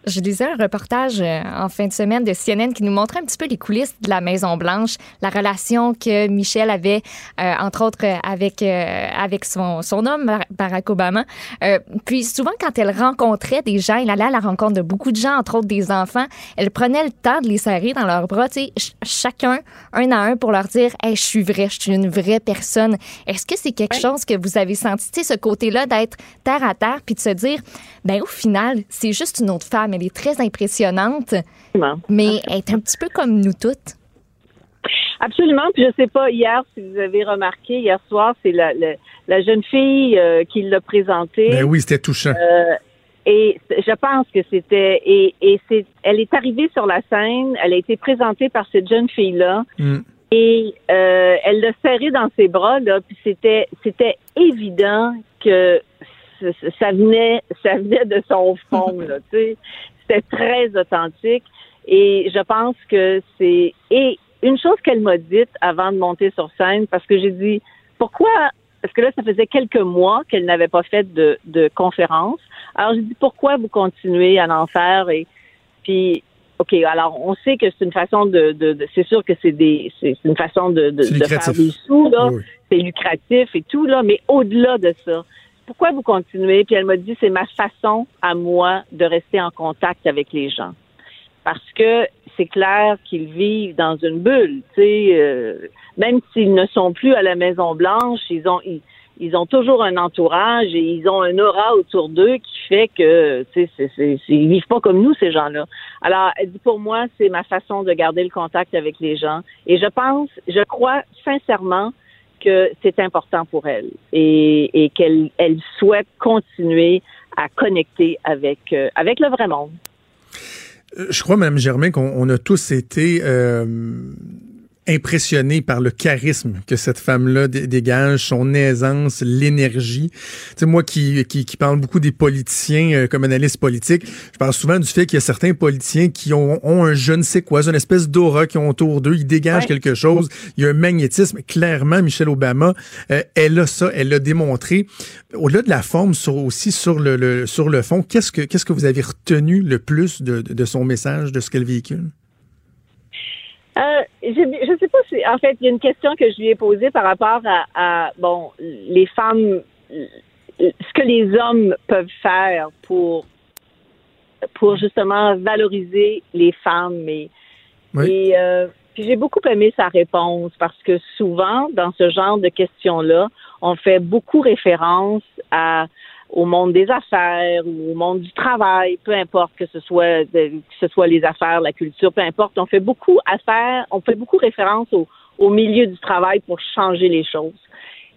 Je lisais un reportage euh, en fin de semaine de CNN qui nous montrait un petit peu les coulisses de la Maison Blanche, la relation que Michel avait, euh, entre autres, euh, avec avec son, son homme Barack Obama. puis souvent, quand elle rencontrait des gens, elle allait à la rencontre de beaucoup de gens, entre autres des enfants. Elle prenait le temps de les serrer dans leurs bras, tu sais, chacun un à un pour leur dire, hey, je suis vrai, je suis une vraie personne. Est-ce que c'est quelque chose que vous avez senti, ce côté-là d'être terre à terre, puis de se dire, ben au final, c'est juste une autre femme elle est très impressionnante, mais elle est un petit peu comme nous toutes.
Absolument. Puis je sais pas, hier, si vous avez remarqué, hier soir, c'est la, la, jeune fille euh, qui l'a présentée.
Ben oui, c'était touchant.
Euh, et je pense que c'était et, et c'est elle est arrivée sur la scène, elle a été présentée par cette jeune fille là. Mm. Et euh, elle l'a serré dans ses bras là, puis c'était c'était évident que ça venait, ça venait de son fond, là, tu sais. C'était très authentique. Et je pense que c'est, et une chose qu'elle m'a dite avant de monter sur scène, parce que j'ai dit, pourquoi, parce que là, ça faisait quelques mois qu'elle n'avait pas fait de, de conférence. Alors, j'ai dit, pourquoi vous continuez à en faire? Et puis, OK, alors on sait que c'est une façon de, de, c'est sûr que c'est des c'est une façon de, de, faire des sous là, c'est lucratif et tout là, mais au-delà de ça, pourquoi vous continuez? Puis elle m'a dit, c'est ma façon à moi de rester en contact avec les gens. Parce que c'est clair qu'ils vivent dans une bulle, tu sais, euh, même s'ils ne sont plus à la Maison Blanche, ils ont ils, ont toujours un entourage et ils ont un aura autour d'eux qui fait que, tu sais, ils vivent pas comme nous ces gens-là. Alors, elle dit pour moi, c'est ma façon de garder le contact avec les gens. Et je pense, je crois sincèrement que c'est important pour elle et, qu'elle elle souhaite continuer à connecter avec, euh, avec le vrai monde.
Euh, je crois, Mme Germain, qu'on a tous été euh, impressionné par le charisme que cette femme-là dégage, son aisance, l'énergie. Tu sais, moi qui, qui, qui, parle beaucoup des politiciens euh, comme analyste politique, je parle souvent du fait qu'il y a certains politiciens qui ont, ont un je ne sais quoi, une espèce d'aura qui ont autour d'eux, ils dégagent quelque chose, il y a un magnétisme. Clairement, Michelle Obama, euh, elle a ça, elle l'a démontré. Au-delà de la forme, sur, aussi sur le, sur le fond, qu'est-ce que, qu'est-ce que vous avez retenu le plus de, de son message, de ce qu'elle véhicule?
Euh, je ne sais pas si, en fait, il y a une question que je lui ai posée par rapport à, bon, les femmes, ce que les hommes peuvent faire pour, pour justement valoriser les femmes. Et, et euh, puis j'ai beaucoup aimé sa réponse parce que souvent, dans ce genre de questions-là, on fait beaucoup référence à au monde des affaires ou au monde du travail, peu importe que ce soit que ce soit les affaires, la culture, peu importe. On fait beaucoup affaires, on fait beaucoup référence au, au milieu du travail pour changer les choses.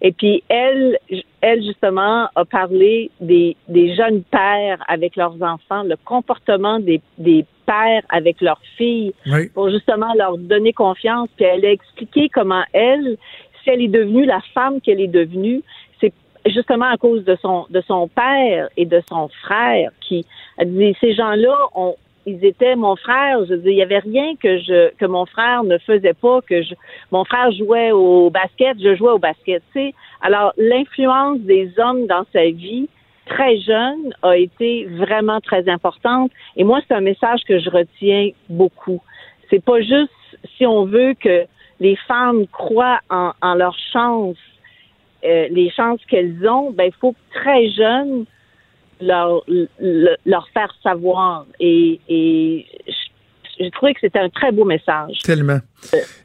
Et puis elle, elle justement a parlé des, des jeunes pères avec leurs enfants, le comportement des, des pères avec leurs filles, pour justement leur donner confiance. Puis elle a expliqué comment elle, si elle est devenue la femme qu'elle est devenue, justement à cause de son de son père et de son frère qui dit ces gens-là ont ils étaient mon frère, je dis il y avait rien que je que mon frère ne faisait pas que je mon frère jouait au basket, je jouais au basket, tu sais. Alors l'influence des hommes dans sa vie très jeune a été vraiment très importante. Et moi, c'est un message que je retiens beaucoup. C'est pas juste si on veut que les femmes croient en, en leur chance, euh, les chances qu'elles ont, ben il faut très jeune leur, leur faire savoir. Et, et j'ai trouvé que c'était un très beau message.
Tellement.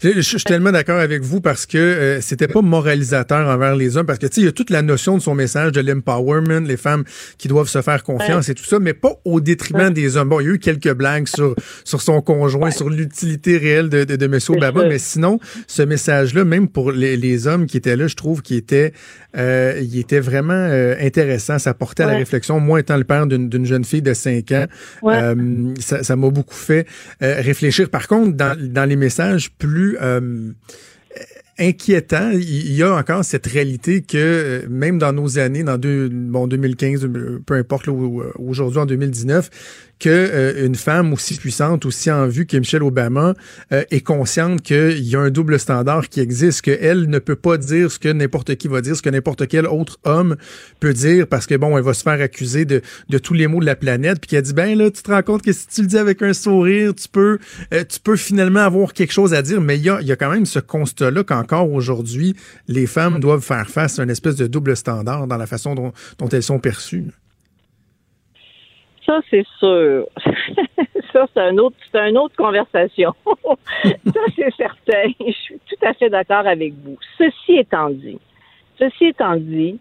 Je, suis tellement d'accord avec vous parce que euh, c'était pas moralisateur envers les hommes parce que tu sais il y a toute la notion de son message de l'empowerment, les femmes qui doivent se faire confiance et tout ça, mais pas au détriment des hommes. Bon, il y a eu quelques blagues sur sur son conjoint, sur l'utilité réelle de de, de M. Obama, mais sinon ce message-là, même pour les, les, hommes qui étaient là, je trouve qu'il était euh, il était vraiment euh, intéressant. Ça portait à la réflexion. Moi, étant le père d'une jeune fille de 5 ans, euh, ça m'a beaucoup fait réfléchir. Par contre, dans dans les messages plus euh, inquiétant. Il y a encore cette réalité que euh, même dans nos années, dans deux, bon 2015, peu importe aujourd'hui en 2019, que euh, une femme aussi puissante, aussi en vue que Michelle Obama euh, est consciente qu'il y a un double standard qui existe, qu'elle ne peut pas dire ce que n'importe qui va dire, ce que n'importe quel autre homme peut dire, parce que bon, elle va se faire accuser de, de tous les maux de la planète, puis qu'elle dit ben là, tu te rends compte que si tu le dis avec un sourire, tu peux, euh, tu peux finalement avoir quelque chose à dire, mais il y a, y a quand même ce constat-là qu'encore aujourd'hui, les femmes doivent faire face à une espèce de double standard dans la façon dont, dont elles sont perçues.
Ça, c'est sûr. ça, c'est un autre, c'est une autre conversation. ça, c'est certain. Je suis tout à fait d'accord avec vous. Ceci étant dit, ceci étant dit,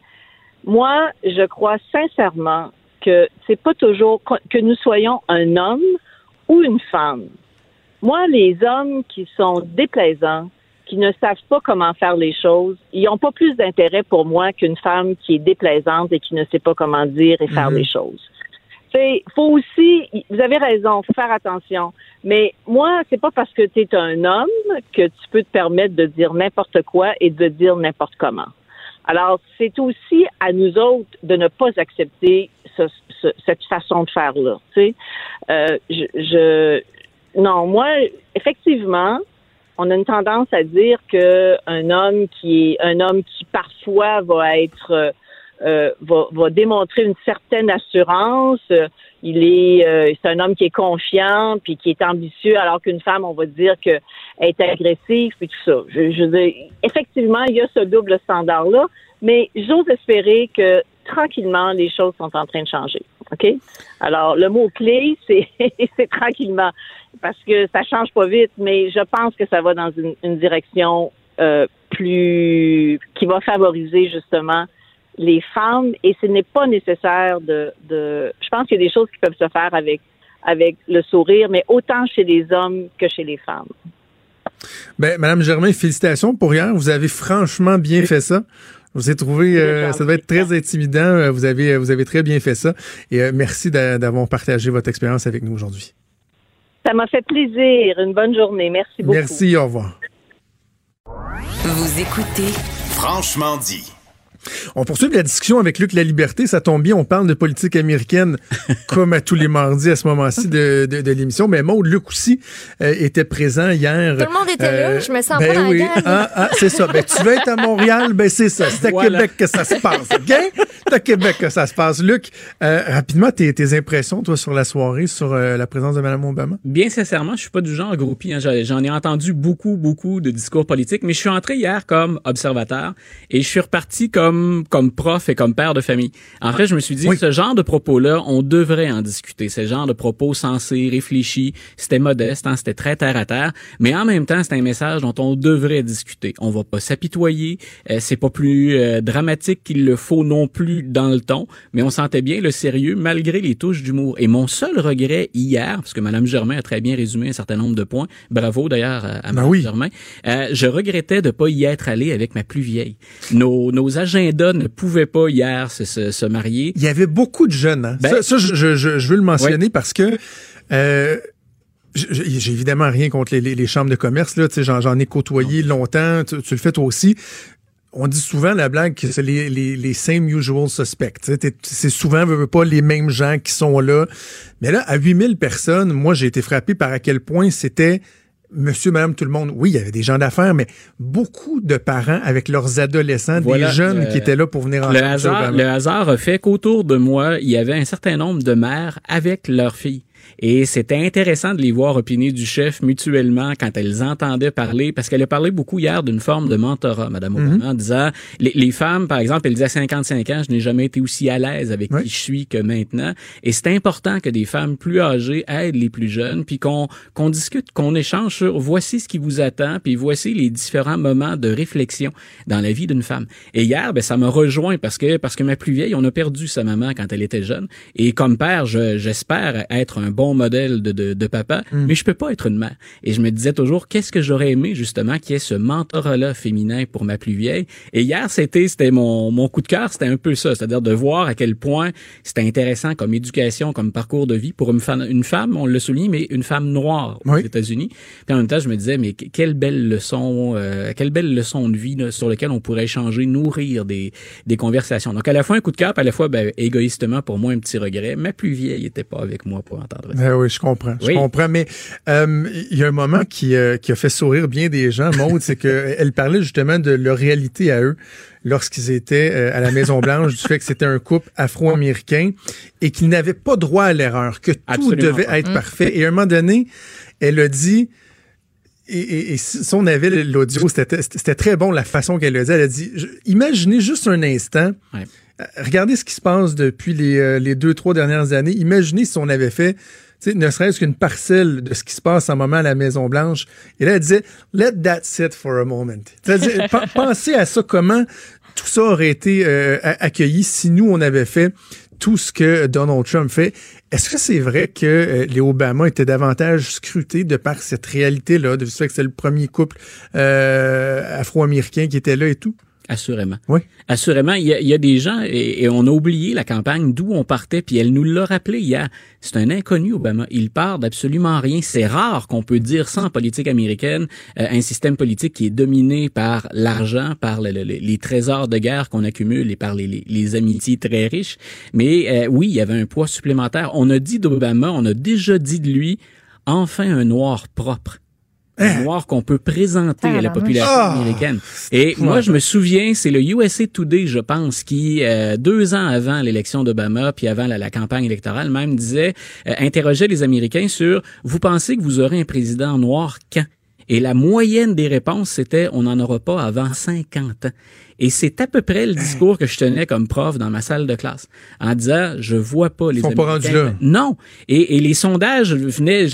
moi, je crois sincèrement que c'est pas toujours que nous soyons un homme ou une femme. Moi, les hommes qui sont déplaisants, qui ne savent pas comment faire les choses, ils n'ont pas plus d'intérêt pour moi qu'une femme qui est déplaisante et qui ne sait pas comment dire et faire mm-hmm. les choses faut aussi, vous avez raison, faire attention. Mais moi, c'est pas parce que tu es un homme que tu peux te permettre de dire n'importe quoi et de dire n'importe comment. Alors, c'est aussi à nous autres de ne pas accepter cette façon de faire-là. Tu sais, euh, je, je, non, moi, effectivement, on a une tendance à dire que un homme qui est un homme qui parfois va être euh, va, va, démontrer une certaine assurance. Il est, euh, c'est un homme qui est confiant puis qui est ambitieux, alors qu'une femme, on va dire qu'elle est agressive et tout ça. Je, je effectivement, il y a ce double standard là, mais j'ose espérer que tranquillement les choses sont en train de changer. OK? Alors, le mot clé, c'est, c'est tranquillement, parce que ça change pas vite, mais je pense que ça va dans une, une direction euh, plus qui va favoriser justement les femmes et ce n'est pas nécessaire de, de je pense qu'il y a des choses qui peuvent se faire avec avec le sourire, mais autant chez les hommes que chez les femmes.
Ben, Madame Germain, félicitations pour hier. Vous avez franchement bien fait ça. Vous avez trouvé, euh, ça devait être très intimidant. Euh, vous avez, vous avez très bien fait ça. Et euh, merci d'avoir partagé votre expérience avec nous aujourd'hui.
Ça m'a fait plaisir. Une bonne journée. Merci beaucoup.
Merci. Au revoir.
Vous écoutez
Franchement dit.
On poursuit la discussion avec Luc La Liberté. Ça tombe bien, on parle de politique américaine comme à tous les mardis à ce moment-ci de, de, l'émission. Mais Maud, Luc aussi euh, était présent hier.
Tout le monde était là, je me sens ben pas
oui. ah, ah, c'est ça. Ben, tu veux être à Montréal, ben c'est ça. C'est à Québec que ça se passe. C'est à Québec que ça se passe. Luc, euh, rapidement, tes, tes, impressions, toi, sur la soirée, sur euh, la présence de Mme Obama?
Bien sincèrement, je suis pas du genre groupie. Hein. J'en ai entendu beaucoup, beaucoup de discours politiques, mais je suis entré hier comme observateur et je suis reparti comme comme prof et comme père de famille. En fait, je me suis dit ce genre de propos-là, on devrait en discuter. Ce genre de propos sensés, réfléchis, c'était modeste, hein, c'était très terre à terre, mais en même temps, c'est un message dont on devrait discuter. On va pas s'apitoyer, euh, c'est pas plus euh, dramatique qu'il le faut non plus dans le ton, mais on sentait bien le sérieux malgré les touches d'humour. Et mon seul regret hier, parce que Madame Germain a très bien résumé un certain nombre de points, bravo d'ailleurs à, Mme ben Germain, euh, je regrettais de pas y être allé avec ma plus vieille. Nos, nos agents ne pouvait pas hier se, marier.
Il y avait beaucoup de jeunes. Hein? Ben, ça, je, veux le mentionner parce que euh, j'ai évidemment rien contre les, chambres de commerce. Là, j'en ai côtoyé longtemps. Tu, le fais toi aussi. On dit souvent la blague que c'est les, les, same usual suspects. C'est souvent pas les mêmes gens qui sont là. Mais là, à 8000 personnes, moi j'ai été frappé par à quel point c'était monsieur, madame, tout le monde, oui, il y avait des gens d'affaires, mais beaucoup de parents avec leurs adolescents,
Voilà,
des jeunes
euh,
qui étaient là pour venir en
Le hasard, le hasard a fait qu'autour de moi, il y avait un certain nombre de mères avec leurs filles. Et c'était intéressant de les voir opiner du chef mutuellement quand elles entendaient parler, parce qu'elle a parlé beaucoup hier d'une forme de mentorat, Madame
Mhm.
Obama, en disant, les, les femmes, par exemple, elle disait à 55 ans, je n'ai jamais été aussi à l'aise avec
Oui.
qui je suis que maintenant. Et c'est important que des femmes plus âgées aident les plus jeunes, puis qu'on qu'on discute, qu'on échange sur voici ce qui vous attend, puis voici les différents moments de réflexion dans la vie d'une femme. Et hier, ben, ça m'a rejoint parce que parce que ma plus vieille, on a perdu sa maman quand elle était jeune. Et comme père, je- j'espère être un bon modèle de, de, de papa, mais je peux pas être une mère. Et je me disais toujours, qu'est-ce que j'aurais aimé justement qu'il y ait ce mentorat-là féminin pour ma plus vieille? Et hier, c'était c'était mon, mon coup de cœur, c'était un peu ça, c'est-à-dire de voir à quel point c'était intéressant comme éducation, comme parcours de vie pour une femme, une femme on le souligne, mais une femme noire aux
Oui.
États-Unis. Puis en même temps, je me disais, mais que- quelle belle leçon, euh, quelle belle leçon de vie là, sur laquelle on pourrait échanger, nourrir des, des conversations. Donc à la fois un coup de cœur, à la fois ben, égoïstement pour moi un petit regret. Ma plus vieille était pas avec moi pour entendre
Ben oui, je comprends. Je comprends. Mais euh, il y a un moment qui, euh, qui a fait sourire bien des gens, Maud, c'est qu'elle parlait justement de leur réalité à eux lorsqu'ils étaient euh, à la Maison-Blanche, du fait que c'était un couple afro-américain et qu'ils n'avaient pas droit à l'erreur, que tout devait
pas.
être parfait. Et à un moment donné, elle a dit... Et, et, et si on avait l'audio, c'était très bon la façon qu'elle a dit. Elle a dit, je- imaginez juste un instant,
Ouais.
Regardez ce qui se passe depuis les, euh, les deux, trois dernières années. Imaginez si on avait fait, ne serait-ce qu'une parcelle de ce qui se passe en moment à la Maison Blanche. Et là, elle disait, let that sit for a moment. Pensez à ça, comment tout ça aurait été euh, accueilli si nous, on avait fait tout ce que Donald Trump fait. Est-ce que c'est vrai que euh, les Obama étaient davantage scrutés de par cette réalité-là, de ce fait que c'est le premier couple afro-américain qui était là et tout?
Assurément.
Oui.
Assurément, il y a, il y a des gens, et, et on a oublié la campagne d'où on partait, puis elle nous l'a rappelé hier. C'est un inconnu, Obama. Il part d'absolument rien. C'est rare qu'on peut dire ça en politique américaine, euh, un système politique qui est dominé par l'argent, par le- le- le- les trésors de guerre qu'on accumule et par les, les- les amitiés très riches. Mais euh, oui, il y avait un poids supplémentaire. On a dit d'Obama, on a déjà dit de lui, enfin un noir propre. Un noir qu'on peut présenter à la population
Ah!
américaine. Et moi, je me souviens, c'est le USA Today, je pense, qui, euh, deux ans avant l'élection d'Obama, puis avant la, la campagne électorale, même disait, euh, interrogeait les Américains sur, vous pensez que vous aurez un président noir quand? Et la moyenne des réponses, c'était, on n'en aura pas avant 50 ans. Et c'est à peu près le discours que je tenais comme prof dans ma salle de classe, en disant, je vois pas les
sont pas rendus là.
non. Et, et les sondages venaient,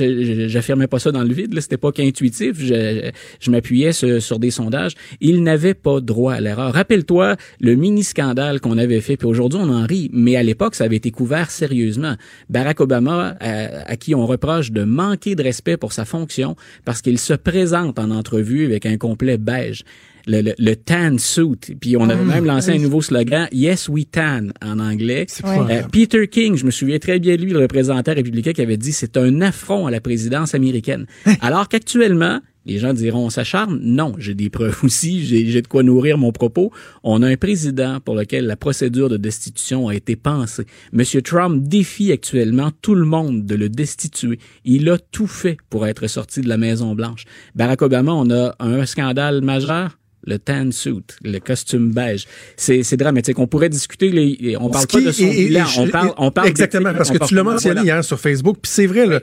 j'affirmais pas ça dans le vide, là, c'était pas qu'intuitif, je, je m'appuyais sur, sur des sondages. Ils n'avaient pas droit à l'erreur. Rappelle-toi le mini-scandale qu'on avait fait, puis aujourd'hui on en rit, mais à l'époque ça avait été couvert sérieusement. Barack Obama, à, à qui on reproche de manquer de respect pour sa fonction, parce qu'il se présente en entrevue avec un complet beige. Le, le, le tan suit, puis on avait même lancé un nouveau slogan Yes we tan en anglais.
Ouais.
Euh, Peter King, je me souviens très bien de lui, le représentant républicain, qui avait dit c'est un affront à la présidence américaine. Alors qu'actuellement, les gens diront on s'acharne. Non, j'ai des preuves aussi, j'ai j'ai de quoi nourrir mon propos. On a un président pour lequel la procédure de destitution a été pensée. Monsieur Trump défie actuellement tout le monde de le destituer. Il a tout fait pour être sorti de la Maison Blanche. Barack Obama, on a un scandale majeur le tan suit, le costume beige. C'est, c'est dramatique. On pourrait discuter les, on parle pas de son
et-
bilan,
et-
on parle, on parle
exactement parce que tu l'as mentionné hier sur Facebook puis c'est vrai là,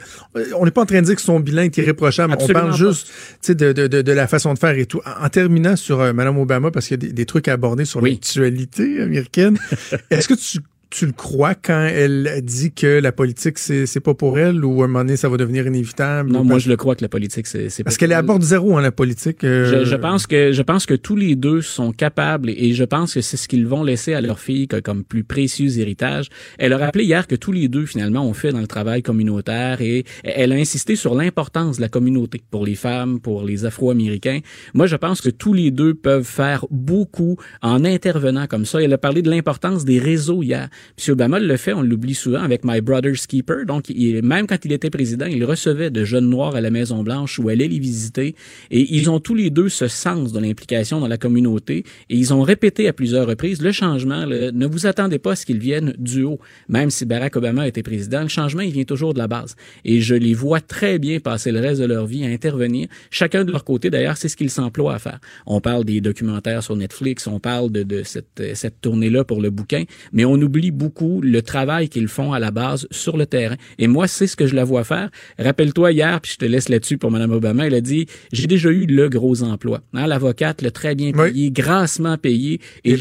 on n'est pas en train de dire que son bilan est irréprochable
Absolument
on parle
pas.
juste tu sais, de, de, de, de la façon de faire et tout en, en terminant sur euh, Madame Obama parce qu'il y a des, des trucs à aborder sur
Oui.
l'actualité américaine est-ce que tu tu le crois quand elle dit que la politique c'est c'est pas pour elle ou à un moment donné ça va devenir inévitable
Non, moi je le crois que la politique c'est, c'est
parce qu'elle est à bord de zéro en la politique euh,
Je, je pense que je pense que tous les deux sont capables et je pense que c'est ce qu'ils vont laisser à leur fille comme plus précieux héritage. Elle a rappelé hier que tous les deux finalement ont fait dans le travail communautaire et elle a insisté sur l'importance de la communauté pour les femmes, pour les Afro-Américains. Moi, je pense que tous les deux peuvent faire beaucoup en intervenant comme ça. Elle a parlé de l'importance des réseaux hier. M. Obama le fait, on l'oublie souvent, avec My Brother's Keeper. Donc, il, même quand il était président, il recevait de jeunes noirs à la Maison-Blanche où allait les visiter. Et ils ont tous les deux ce sens de l'implication dans la communauté. Et ils ont répété à plusieurs reprises, le changement, ne vous attendez pas à ce qu'il vienne du haut. Même si Barack Obama était président, le changement, il vient toujours de la base. Et je les vois très bien passer le reste de leur vie à intervenir. Chacun de leur côté, d'ailleurs, c'est ce qu'ils s'emploient à faire. On parle des documentaires sur Netflix, on parle de, de cette, cette tournée-là pour le bouquin, mais on oublie beaucoup le travail qu'ils font à la base sur le terrain. Et moi, c'est ce que je la vois faire. Rappelle-toi hier, puis je te laisse là-dessus pour Mme Obama, elle a dit, j'ai déjà eu le gros emploi. Hein, L'avocate, le très bien payé, grassement payé.
Et,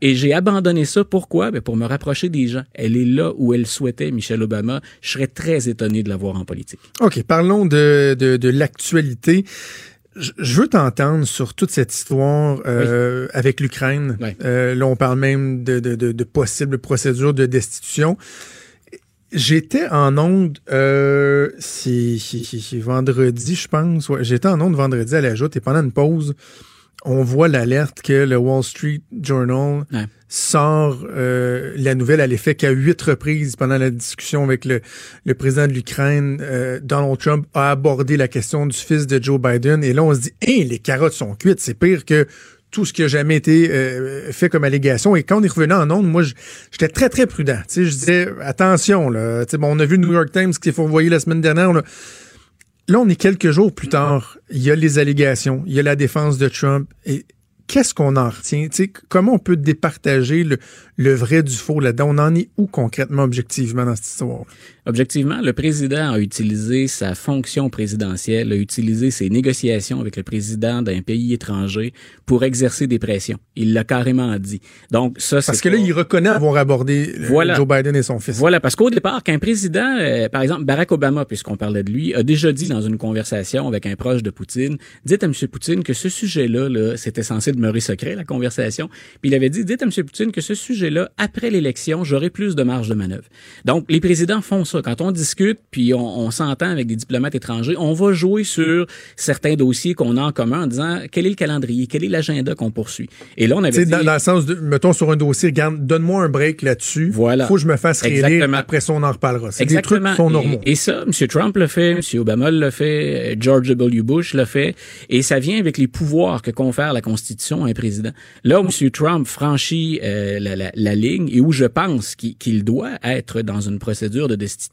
et j'ai abandonné ça. Pourquoi? Ben pour me rapprocher des gens. Elle est là où elle souhaitait, Michelle Obama. Je serais très étonné de la voir en politique.
OK, parlons de, de, de l'actualité je veux t'entendre sur toute cette histoire euh, avec l'Ukraine. Euh, là, on parle même de, de, de, de possibles procédures de destitution. J'étais en onde, euh, c'est vendredi, je pense. Ouais, J'étais en onde vendredi à la joute et pendant une pause, on voit l'alerte que le Wall Street Journal sort euh, la nouvelle à l'effet qu'à huit reprises pendant la discussion avec le, le président de l'Ukraine, euh, Donald Trump a abordé la question du fils de Joe Biden. Et là, on se dit, hé, les carottes sont cuites, c'est pire que tout ce qui a jamais été euh, fait comme allégation. Et quand on est revenu en ondes, moi, j'étais très, très prudent. Tu sais, je disais, attention, là. Tu sais, bon, on a vu le New York Times qui s'est fourvoyé la semaine dernière. Là, on est quelques jours plus tard. Il y a les allégations, il y a la défense de Trump. Et qu'est-ce qu'on en retient? comment on peut départager le vrai du faux là-dedans? On en est où concrètement, objectivement, dans cette histoire?
Objectivement, le président a utilisé sa fonction présidentielle, a utilisé ses négociations avec le président d'un pays étranger pour exercer des pressions. Il l'a carrément dit. Donc ça,
parce que là, il reconnaît avoir abordé Joe Biden et son fils.
Voilà, parce qu'au départ, qu'un président, euh, par exemple Barack Obama, puisqu'on parlait de lui, a déjà dit dans une conversation avec un proche de Poutine, dites à M. Poutine que ce sujet-là, -là, c'était censé demeurer secret, la conversation. Puis il avait dit, dites à M. Poutine que ce sujet-là, après l'élection, j'aurai plus de marge de manœuvre. Donc les présidents font ça quand on discute, puis on, s'entend avec des diplomates étrangers, on va jouer sur certains dossiers qu'on a en commun en disant quel est le calendrier, quel est l'agenda qu'on poursuit? Et là, on avait dit...
Dans, dans, le sens de, mettons sur un dossier, regarde, donne-moi un break là-dessus. Voilà. Faut que je me fasse réélire. Après ça, on en reparlera. C'est des trucs qui sont normaux.
Et, ça, M. Trump l'a fait, M. Obama l'a fait, George W. Bush l'a fait. Et ça vient avec les pouvoirs que confère la Constitution à un président. Là où M. Trump franchit euh, la, la, la, ligne et où je pense qu'il doit être dans une procédure de destitution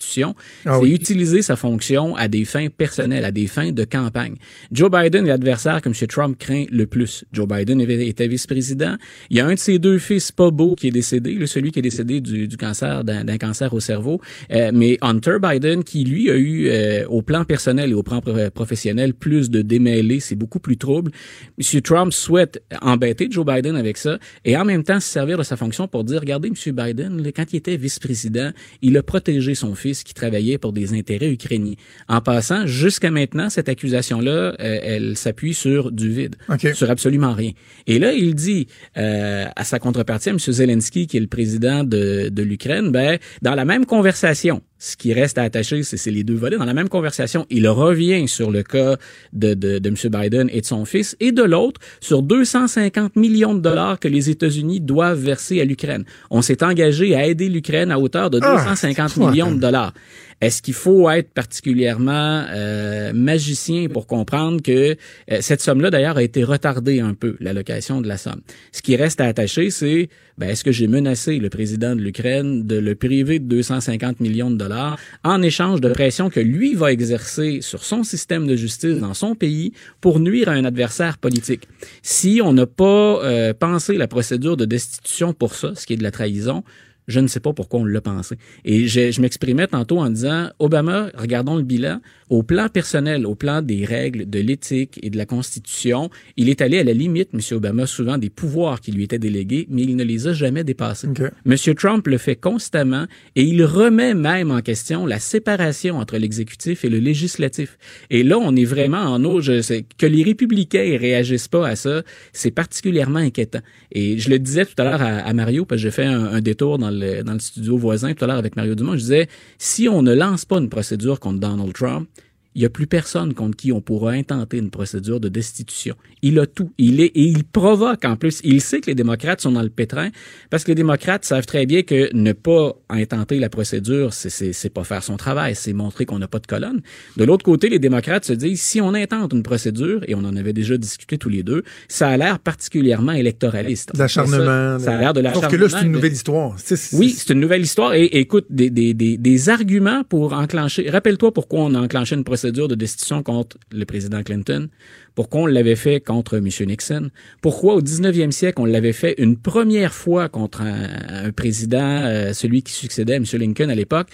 ah c'est utiliser sa fonction à des fins personnelles, à des fins de campagne. Joe Biden est l'adversaire que M. Trump craint le plus. Joe Biden était vice-président. Il y a un de ses deux fils, pas beau, qui est décédé, celui qui est décédé du, cancer, d'un cancer au cerveau. Euh, mais Hunter Biden, qui lui a eu, euh, au plan personnel et au plan professionnel, plus de démêlés, c'est beaucoup plus trouble. M. Trump souhaite embêter Joe Biden avec ça et en même temps se servir de sa fonction pour dire, regardez, M. Biden, quand il était vice-président, il a protégé son fils qui travaillait pour des intérêts ukrainiens. En passant, jusqu'à maintenant, cette accusation-là, euh, elle s'appuie sur du vide, sur absolument rien. Et là, il dit euh, à sa contrepartie, à M. Zelensky, qui est le président de, de l'Ukraine, ben, dans la même conversation, ce qui reste à attacher, c'est les deux volets. Dans la même conversation, il revient sur le cas de, de, de M. Biden et de son fils, et de l'autre, sur 250 millions de dollars que les États-Unis doivent verser à l'Ukraine. On s'est engagé à aider l'Ukraine à hauteur de 250 ah, millions de dollars. Est-ce qu'il faut être particulièrement euh, magicien pour comprendre que euh, cette somme-là, d'ailleurs, a été retardée un peu, l'allocation de la somme? Ce qui reste à attacher, c'est ben, est-ce que j'ai menacé le président de l'Ukraine de le priver de 250 millions de dollars en échange de pression que lui va exercer sur son système de justice dans son pays pour nuire à un adversaire politique? Si on n'a pas euh, pensé la procédure de destitution pour ça, ce qui est de la trahison, je ne sais pas pourquoi on l'a pensé. Et je, je m'exprimais tantôt en disant, Obama, regardons le bilan, au plan personnel, au plan des règles, de l'éthique et de la Constitution, il est allé à la limite, M. Obama, souvent des pouvoirs qui lui étaient délégués, mais il ne les a jamais dépassés. M. Trump le fait constamment et il remet même en question la séparation entre l'exécutif et le législatif. Et là, on est vraiment en eau, je sais, que les républicains réagissent pas à ça, c'est particulièrement inquiétant. Et je le disais tout à l'heure à, Mario, parce que j'ai fait un, un détour dans dans le studio voisin tout à l'heure avec Mario Dumont, je disais, si on ne lance pas une procédure contre Donald Trump, il n'y a plus personne contre qui on pourra intenter une procédure de destitution. Il a tout. Il est, et il provoque en plus. Il sait que les démocrates sont dans le pétrin parce que les démocrates savent très bien que ne pas intenter la procédure, c'est pas faire son travail, c'est montrer qu'on n'a pas de colonne. De l'autre côté, les démocrates se disent, si on intente une procédure, et on en avait déjà discuté tous les deux, ça a l'air particulièrement électoraliste.
L'acharnement.
Ça, a l'air de l'acharnement.
Sauf que là, c'est une nouvelle histoire.
oui, c'est une nouvelle histoire. Et, écoute, des, des, des, des arguments pour enclencher. Rappelle-toi pourquoi on a enclenché une procédure de destitution contre le président Clinton. Pourquoi on l'avait fait contre M. Nixon? Pourquoi au 19e siècle on l'avait fait une première fois contre un, président, euh, celui qui succédait à M. Lincoln à l'époque?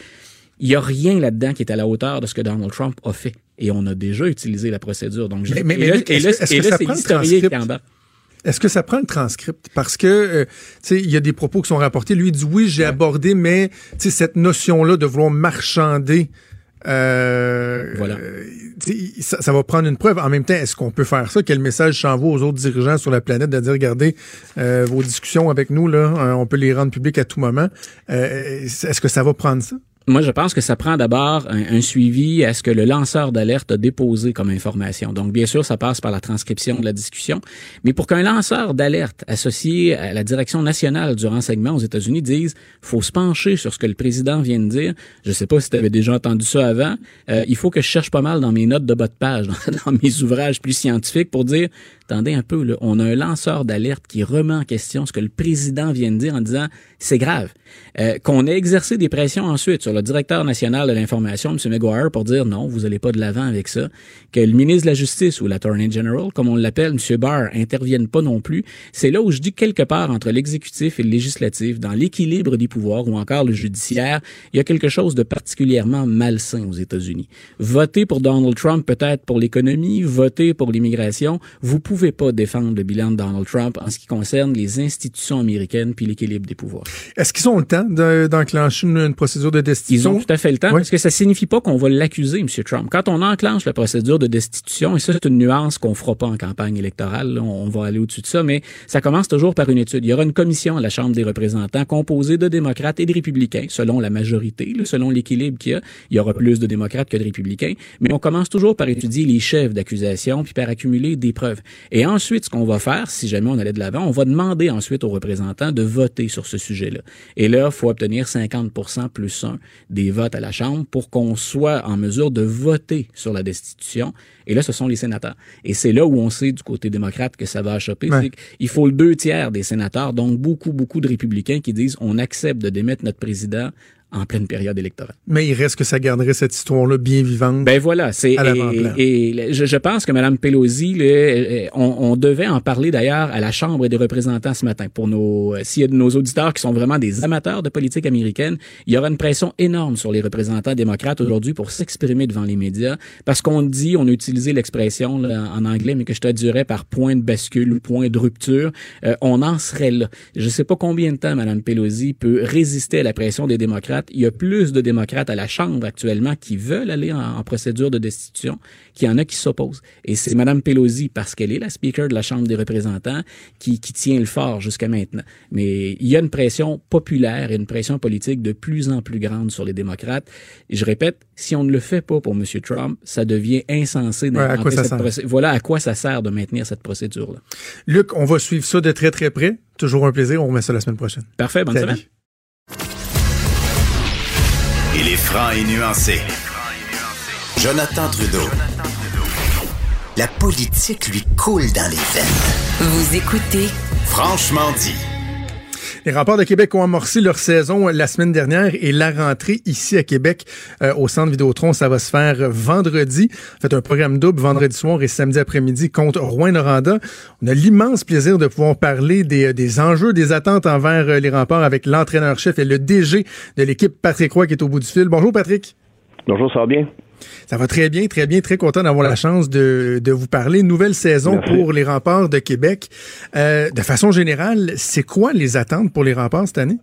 Il n'y a rien là-dedans qui est à la hauteur de ce que Donald Trump a fait. Et on a déjà utilisé la procédure. Donc,
mais, mais, et là, c'est l'historien qui en est-ce que ça prend le transcript? Parce que, euh, tu sais, il y a des propos qui sont rapportés. Lui dit oui, j'ai abordé, mais, tu sais, cette notion-là de vouloir marchander euh, voilà. ça, va prendre une preuve. En même temps, est-ce qu'on peut faire ça? Quel message s'envoie aux autres dirigeants sur la planète de dire, regardez, euh, vos discussions avec nous, là, euh, on peut les rendre publiques à tout moment. Euh, est-ce que ça va prendre ça?
Moi, je pense que ça prend d'abord un, suivi à ce que le lanceur d'alerte a déposé comme information. Donc, bien sûr, ça passe par la transcription de la discussion. Mais pour qu'un lanceur d'alerte associé à la direction nationale du renseignement aux États-Unis dise, faut se pencher sur ce que le président vient de dire. Je sais pas si tu avais déjà entendu ça avant. Euh, il faut que je cherche pas mal dans mes notes de bas de page, dans, mes ouvrages plus scientifiques pour dire, attendez un peu, là, on a un lanceur d'alerte qui remet en question ce que le président vient de dire en disant, c'est grave. Euh, qu'on ait exercé des pressions ensuite sur le directeur national de l'information, M. McGuire, pour dire non, vous n'allez pas de l'avant avec ça, que le ministre de la Justice ou l'Attorney General, comme on l'appelle, M. Barr, interviennent pas non plus. C'est là où je dis quelque part entre l'exécutif et le législatif, dans l'équilibre des pouvoirs ou encore le judiciaire, il y a quelque chose de particulièrement malsain aux États-Unis. Voter pour Donald Trump peut-être pour l'économie, voter pour l'immigration, vous pouvez pas défendre le bilan de Donald Trump en ce qui concerne les institutions américaines puis l'équilibre des pouvoirs.
Est-ce qu'ils ont le temps d'enclencher une, procédure de destitution?
Ils ont tout à fait le temps parce que ça signifie pas qu'on va l'accuser, M. Trump. Quand on enclenche la procédure de destitution, et ça c'est une nuance qu'on fera pas en campagne électorale, on, va aller au-dessus de ça, mais ça commence toujours par une étude. Il y aura une commission à la Chambre des représentants composée de démocrates et de républicains, selon la majorité, selon l'équilibre qu'il y a. Il y aura plus de démocrates que de républicains, mais on commence toujours par étudier les chefs d'accusation puis par accumuler des preuves. Et ensuite, ce qu'on va faire, si jamais on allait de l'avant, on va demander ensuite aux représentants de voter sur ce sujet-là. Et là, il faut obtenir 50% plus 1 des votes à la Chambre pour qu'on soit en mesure de voter sur la destitution. Et là, ce sont les sénateurs. Et c'est là où on sait du côté démocrate que ça va choper. Il faut le deux tiers des sénateurs, donc beaucoup, beaucoup de républicains qui disent on accepte de démettre notre président en pleine période électorale.
Mais il reste que ça garderait cette histoire-là bien vivante.
Ben voilà, c'est et, et, je, je, pense que Mme Pelosi, le, on, on, devait en parler d'ailleurs à la Chambre des représentants ce matin. Pour nos, s'il y a de nos auditeurs qui sont vraiment des amateurs de politique américaine, il y aura une pression énorme sur les représentants démocrates aujourd'hui pour s'exprimer devant les médias, parce qu'on dit, on a utilisé l'expression en anglais, mais que je traduirais par point de bascule ou point de rupture. Euh, on en serait là. Je sais pas combien de temps Mme Pelosi peut résister à la pression des démocrates il y a plus de démocrates à la Chambre actuellement qui veulent aller en, procédure de destitution qu'il y en a qui s'opposent. Et c'est Mme Pelosi, parce qu'elle est la speaker de la Chambre des représentants, qui, qui tient le fort jusqu'à maintenant. Mais il y a une pression populaire et une pression politique de plus en plus grande sur les démocrates. Et je répète, si on ne le fait pas pour M. Trump, ça devient insensé.
Ouais,
voilà à quoi ça sert de maintenir cette procédure-là.
Luc, on va suivre ça de très très près. Toujours un plaisir. On remet ça la semaine prochaine.
Parfait. Bonne semaine.
Il est franc et nuancé. Jonathan Trudeau. La politique lui coule dans les veines.
Vous écoutez
Franchement dit.
Les remparts de Québec ont amorcé leur saison la semaine dernière et la rentrée ici à Québec euh, au Centre Vidéotron, ça va se faire vendredi. On fait un programme double vendredi soir et samedi après-midi contre Rouen-Noranda. On a l'immense plaisir de pouvoir parler des, des, enjeux, des attentes envers euh, les remparts avec l'entraîneur-chef et le DG de l'équipe, Patrick Roy, qui est au bout du fil. Bonjour Patrick.
Bonjour, ça va bien?
Ça va très bien, très bien, très content d'avoir la chance de, de, vous parler. Nouvelle saison pour les remparts de Québec. Euh, de façon générale, c'est quoi les attentes pour les remparts cette année?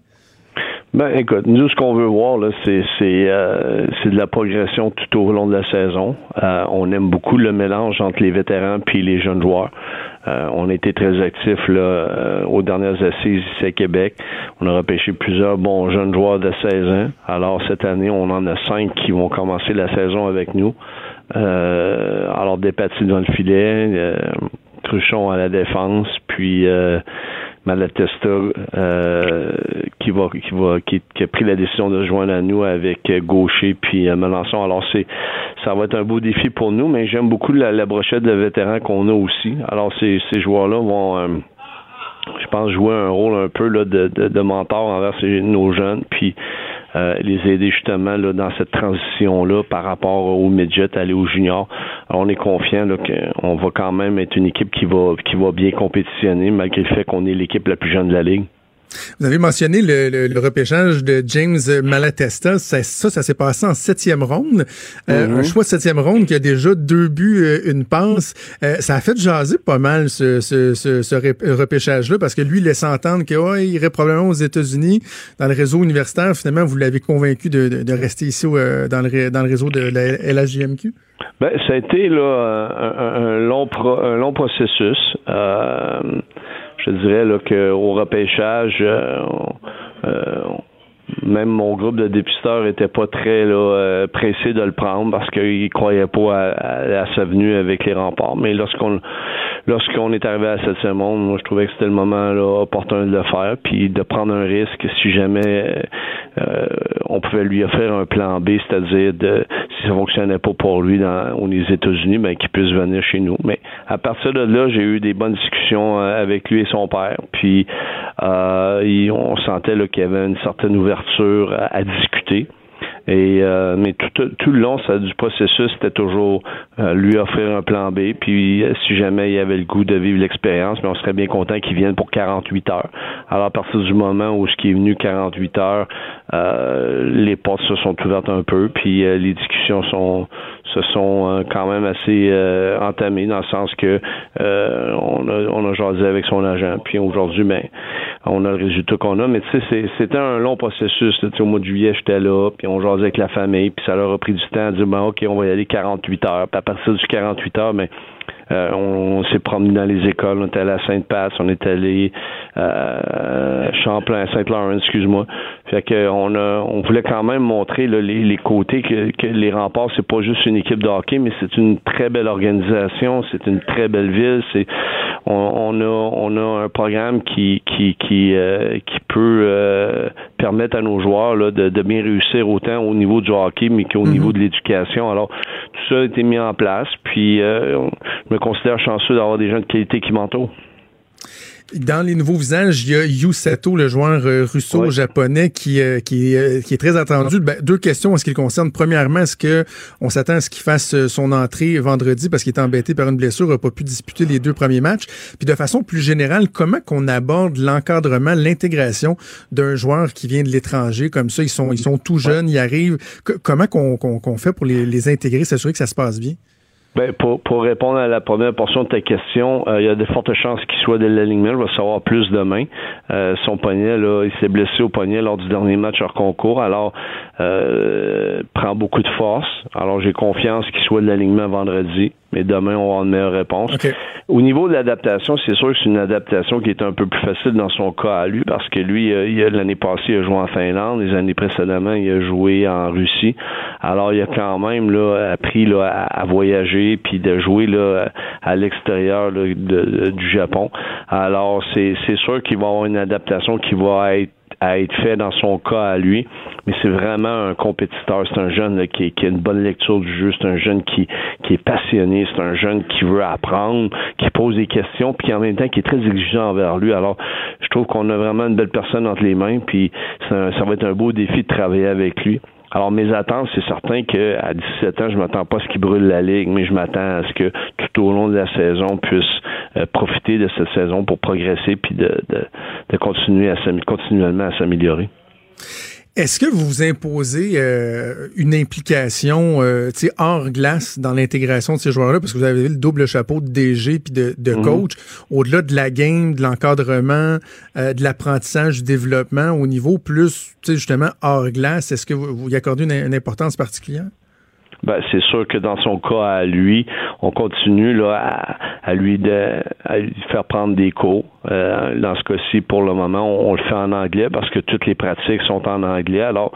Ben, écoute, nous, ce qu'on veut voir, là, c'est, c'est, euh, c'est de la progression tout au long de la saison. Euh, on aime beaucoup le mélange entre les vétérans puis les jeunes joueurs. Euh, on a été très actifs là, euh, aux dernières assises ici à Québec. On a repêché plusieurs bons jeunes joueurs de 16 ans. Alors cette année, on en a cinq qui vont commencer la saison avec nous. alors Despatie dans le filet, Truchon à la défense, puis Malatesta euh, qui va qui a pris la décision de se joindre à nous avec Gaucher puis Melançon. Alors c'est ça va être un beau défi pour nous, mais j'aime beaucoup la, brochette de vétérans qu'on a aussi. Alors ces, joueurs-là vont je pense jouer un rôle un peu de mentor envers nos jeunes. Puis euh, les aider justement là, dans cette transition-là par rapport au midget, aller au junior. Alors, on est confiant qu'on va quand même être une équipe qui va qui va bien compétitionner malgré le fait qu'on est l'équipe la plus jeune de la ligue.
Vous avez mentionné le, repêchage de James Malatesta. Ça, ça, s'est passé en septième ronde. Euh, mm-hmm. Un choix de septième ronde qui a déjà deux buts, euh, une passe. Euh, ça a fait jaser pas mal ce, ce, ce, repêchage-là parce que lui, il laisse entendre qu'il irait probablement aux États-Unis dans le réseau universitaire. Finalement, vous l'avez convaincu de, de, rester ici dans, le, dans le réseau de la LHJMQ?
Ben, ça a été là, un, long, un long processus. Euh, je dirais là, qu'au repêchage, euh, euh, même mon groupe de dépisteurs était pas très là, euh, pressé de le prendre parce qu'ils croyaient pas à, sa venue avec les remparts. Mais lorsqu'on lorsqu'on est arrivé à cette semaine, moi je trouvais que c'était le moment opportun de le faire, puis de prendre un risque si jamais euh, on pouvait lui offrir un plan B, c'est-à-dire de si ça fonctionnait pas pour lui dans aux États-Unis, ben qu'il puisse venir chez nous. Mais à partir de là, j'ai eu des bonnes discussions euh, avec lui et son père, puis euh, on sentait qu'il y avait une certaine ouverture à discuter. Et euh, mais tout, le long ça, du processus, c'était toujours euh, lui offrir un plan B. Puis euh, si jamais il avait le goût de vivre l'expérience, mais on serait bien content qu'il vienne pour 48 heures. Alors à partir du moment où ce qui est venu 48 heures, les portes se sont ouvertes un peu, puis les discussions sont se sont quand même assez entamées dans le sens que on a on a jasé avec son agent. Puis aujourd'hui, ben on a le résultat qu'on a. Mais tu sais, c'était un long processus. Au mois de juillet, j'étais là, puis on avec la famille, puis ça leur a pris du temps à dire, ben, OK, on va y aller 48 heures. Puis à partir du 48 heures, mais ben, euh, on, s'est promené dans les écoles, on était allé à Sainte-Passe, on est allé euh, Champlain, Saint-Laurent, excuse-moi. Fait que on a, on voulait quand même montrer les, les, côtés que, que les remparts, c'est pas juste une équipe de hockey, mais c'est une très belle organisation, c'est une très belle ville. C'est on, on, a on a un programme qui qui qui euh, qui peut euh, permettre à nos joueurs là, de, de, bien réussir autant au niveau du hockey, mais qu'au mhm. niveau de l'éducation. Alors tout ça a été mis en place. Puis euh, je me considère chanceux d'avoir des gens de qualité qui m'entourent.
Dans les nouveaux visages, il y a Yu Sato, le joueur euh, russo-japonais, qui, euh, qui, euh, qui, est très attendu. Ben, deux questions en ce qui le concerne. Premièrement, est-ce que on s'attend à ce qu'il fasse son entrée vendredi parce qu'il est embêté par une blessure, n'a pas pu disputer les deux premiers matchs? Puis de façon plus générale, comment qu'on aborde l'encadrement, l'intégration d'un joueur qui vient de l'étranger? Comme ça? Ils sont, ils sont tout jeunes, ils arrivent. comment qu'on qu'on fait pour les, les intégrer, s'assurer que ça se passe bien?
Ben, pour, pour répondre à la première portion de ta question, euh, il y a de fortes chances qu'il soit de l'alignement. Je vais savoir plus demain. Euh, son poignet, là, il s'est blessé au poignet lors du dernier match hors concours. Alors, euh, prend beaucoup de force. Alors, j'ai confiance qu'il soit de l'alignement vendredi mais demain, on aura une meilleure réponse. Au niveau de l'adaptation, c'est sûr que c'est une adaptation qui est un peu plus facile dans son cas à lui, parce que lui, euh, l'année passée, il a joué en Finlande, les années précédemment, il a joué en Russie. Alors, il a quand même là, appris là, à, voyager, puis de jouer là, à l'extérieur du Japon. Alors, c'est sûr qu'il va avoir une adaptation qui va être à être fait dans son cas à lui. Mais c'est vraiment un compétiteur. C'est un jeune qui, qui, a une bonne lecture du jeu. C'est un jeune qui, qui est passionné. C'est un jeune qui veut apprendre, qui pose des questions, puis en même temps qui est très exigeant envers lui. Alors, je trouve qu'on a vraiment une belle personne entre les mains, puis ça, ça va être un beau défi de travailler avec lui. Alors, mes attentes, c'est certain qu'à 17 ans, je m'attends pas à ce qu'il brûle la ligue, mais je m'attends à ce que tout au long de la saison puisse euh, profiter de cette saison pour progresser puis de, de, de continuer à continuellement à s'améliorer.
Est-ce que vous vous imposez euh, une implication euh, hors glace dans l'intégration de ces joueurs-là? Parce que vous avez le double chapeau de DG puis de, de mhm. coach. Au-delà de la game, de l'encadrement, euh, de l'apprentissage, du développement, au niveau plus justement hors glace, est-ce que vous, vous y accordez une importance particulière?
Ben, c'est sûr que dans son cas à lui, on continue là, à, lui de, à lui faire prendre des cours. Euh, dans ce cas-ci, pour le moment, on, le fait en anglais parce que toutes les pratiques sont en anglais. Alors,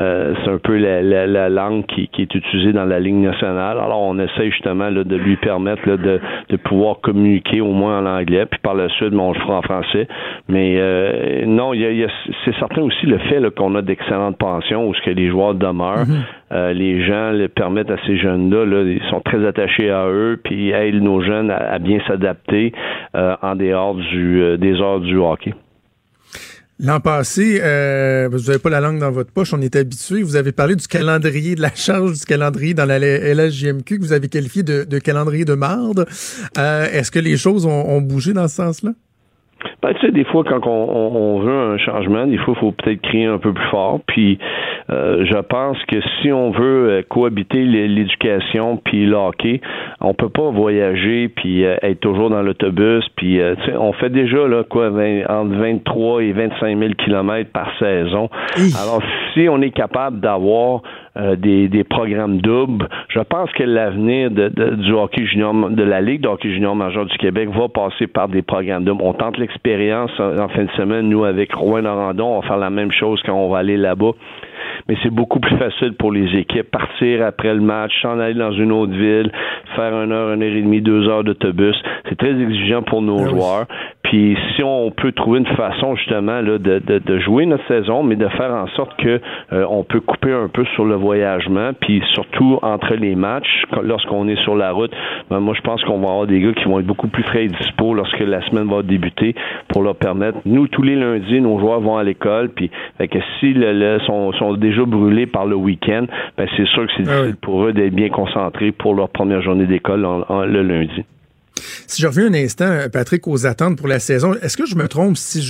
euh, c'est un peu la, la, langue qui, qui, est utilisée dans la ligne nationale. Alors, on essaie justement là, de lui permettre là, de, de pouvoir communiquer au moins en anglais. Puis par la suite, ben, on le fera en français. Mais euh, non, il y a, c'est certain aussi le fait qu'on a d'excellentes pensions où ce que les joueurs demeurent. Mm-hmm. Euh, les gens le permettent à ces jeunes-là, là, ils sont très attachés à eux, puis aident nos jeunes à, bien s'adapter euh, en dehors du, euh, des heures du hockey.
L'an passé, vous n'avez pas la langue dans votre poche, on est habitué. Vous avez parlé du calendrier, de la charge du calendrier dans la LSJMQ que vous avez qualifié de, calendrier de marde. Est-ce que les choses ont bougé dans ce sens-là?
Ben, tu sais, des fois, quand on, veut un changement, des fois, il faut peut-être crier un peu plus fort. Puis, euh, je pense que si on veut euh, cohabiter l'éducation puis le hockey, on peut pas voyager puis euh, être toujours dans l'autobus. Puis, tu sais, on fait déjà là quoi, entre 23 et 25 000 kilomètres par saison. Alors, si on est capable d'avoir euh, des, des, programmes doubles. Je pense que l'avenir de, du hockey junior, de la Ligue de hockey junior major du Québec va passer par des programmes doubles. On tente l'expérience en, fin de semaine, nous, avec Rouen Norandon. On va faire la même chose quand on va aller là-bas mais c'est beaucoup plus facile pour les équipes. Partir après le match, s'en aller dans une autre ville, faire une heure, une heure et demie, deux heures d'autobus, c'est très exigeant pour nos ah joueurs. Puis si on peut trouver une façon justement là, de, de, de, jouer notre saison, mais de faire en sorte que euh, on peut couper un peu sur le voyagement, puis surtout entre les matchs, lorsqu'on est sur la route, ben moi je pense qu'on va avoir des gars qui vont être beaucoup plus frais et dispo lorsque la semaine va débuter pour leur permettre. Nous, tous les lundis, nos joueurs vont à l'école, puis fait que si le, sont, sont déjà brûlés par le week-end, ben c'est sûr que c'est ah difficile pour eux d'être bien concentrés pour leur première journée d'école le lundi.
Si je reviens un instant, Patrick, aux attentes pour la saison, est-ce que je me trompe si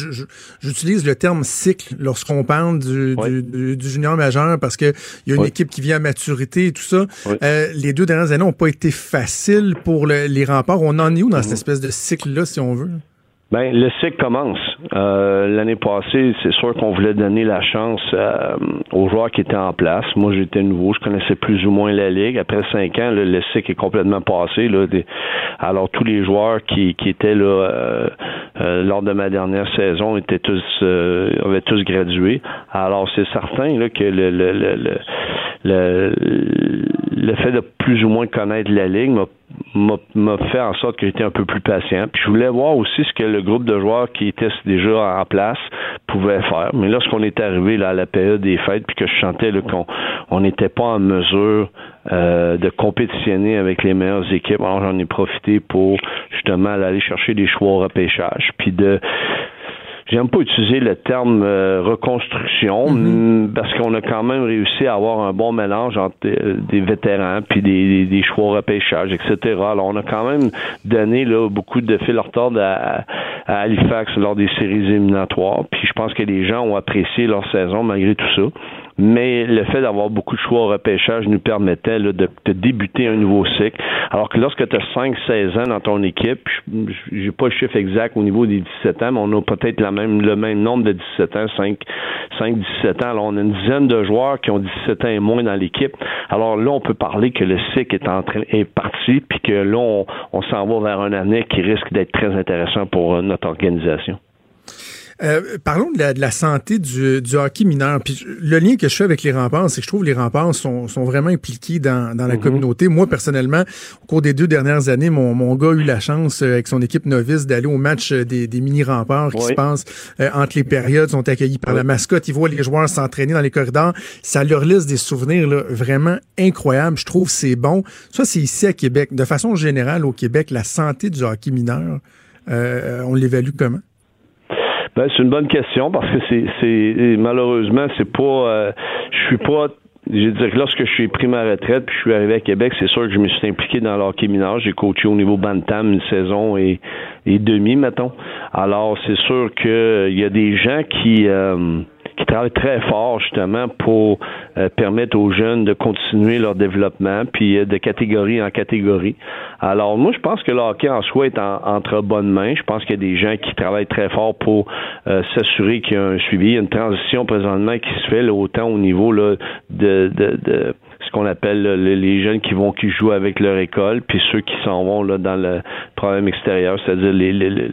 j'utilise le terme cycle lorsqu'on parle du, junior majeur parce qu'il y a une équipe qui vient à maturité et tout ça? Euh, les deux dernières années n'ont pas été faciles pour les remparts. On en est où dans cette mm-hmm. espèce de cycle-là, si on veut?
Ben, le cycle commence. Euh, L'année passée, c'est sûr qu'on voulait donner la chance euh, aux joueurs qui étaient en place. Moi, j'étais nouveau, je connaissais plus ou moins la ligue. Après cinq ans, le cycle est complètement passé. Là, alors, tous les joueurs qui, qui étaient là euh, euh, lors de ma dernière saison étaient tous avaient tous gradué. Alors, c'est certain là, que le, le, le, le, le fait de plus ou moins connaître la ligue m'a m'a fait en sorte que j'étais un peu plus patient. Puis je voulais voir aussi ce que le groupe de joueurs qui était déjà en place pouvait faire. Mais lorsqu'on est arrivé là, à la période des fêtes, puis que je sentais qu'on on n'était pas en mesure euh, de compétitionner avec les meilleures équipes, alors j'en ai profité pour justement aller chercher des choix au repêchage, puis de J'aime pas utiliser le terme euh, reconstruction mm-hmm. parce qu'on a quand même réussi à avoir un bon mélange entre euh, des vétérans puis des, des, choix repêchage, etc. Alors on a quand même donné là beaucoup de fil retard à, à Halifax lors des séries éliminatoires. Puis je pense que les gens ont apprécié leur saison malgré tout ça mais le fait d'avoir beaucoup de choix au repêchage nous permettait de, de, débuter un nouveau cycle. Alors que lorsque tu as 5-16 ans dans ton équipe, j'ai pas le chiffre exact au niveau des 17 ans, mais on a peut-être la même, le même nombre de 17 ans, 5, 5, 17 ans. Alors on a une dizaine de joueurs qui ont 17 ans et moins dans l'équipe. Alors là, on peut parler que le cycle est en train est parti, puis que là, on, on s'en va vers un année qui risque d'être très intéressant pour euh, notre organisation.
Euh, parlons de la, de la santé du, du, hockey mineur. Puis le lien que je fais avec les remparts, c'est que je trouve que les remparts sont, sont vraiment impliqués dans, dans la mhm. communauté. Moi, personnellement, au cours des deux dernières années, mon, mon gars a eu la chance, euh, avec son équipe novice, d'aller au match euh, des, des mini-remparts qui se passent entre les périodes, sont accueillis par la mascotte. Ils voient les joueurs s'entraîner dans les corridors. Ça leur laisse des souvenirs là, vraiment incroyables. Je trouve c'est bon. Ça, c'est ici à Québec. De façon générale, au Québec, la santé du hockey mineur, on l'évalue comment?
Ben, c'est une bonne question parce que c'est, c'est malheureusement c'est pas, euh, je suis pas je veux que lorsque je suis pris ma retraite puis je suis arrivé à Québec, c'est sûr que je me suis impliqué dans l'hockey mineur. J'ai coaché au niveau Bantam une saison et, et demi, mettons. Alors, c'est sûr qu'il y a des gens qui euh, qui travaillent très fort justement pour euh, permettre aux jeunes de continuer leur développement, puis euh, de catégorie en catégorie. Alors moi, je pense que le hockey en soi est entre bonnes mains. Je pense qu'il y a des gens qui travaillent très fort pour euh, s'assurer qu'il y a un suivi. Il y a une transition présentement qui se fait là, autant au niveau là, de, de, de ce qu'on appelle les jeunes qui vont qui jouent avec leur école, puis ceux qui s'en vont là dans le problème extérieur, c'est-à-dire les, les,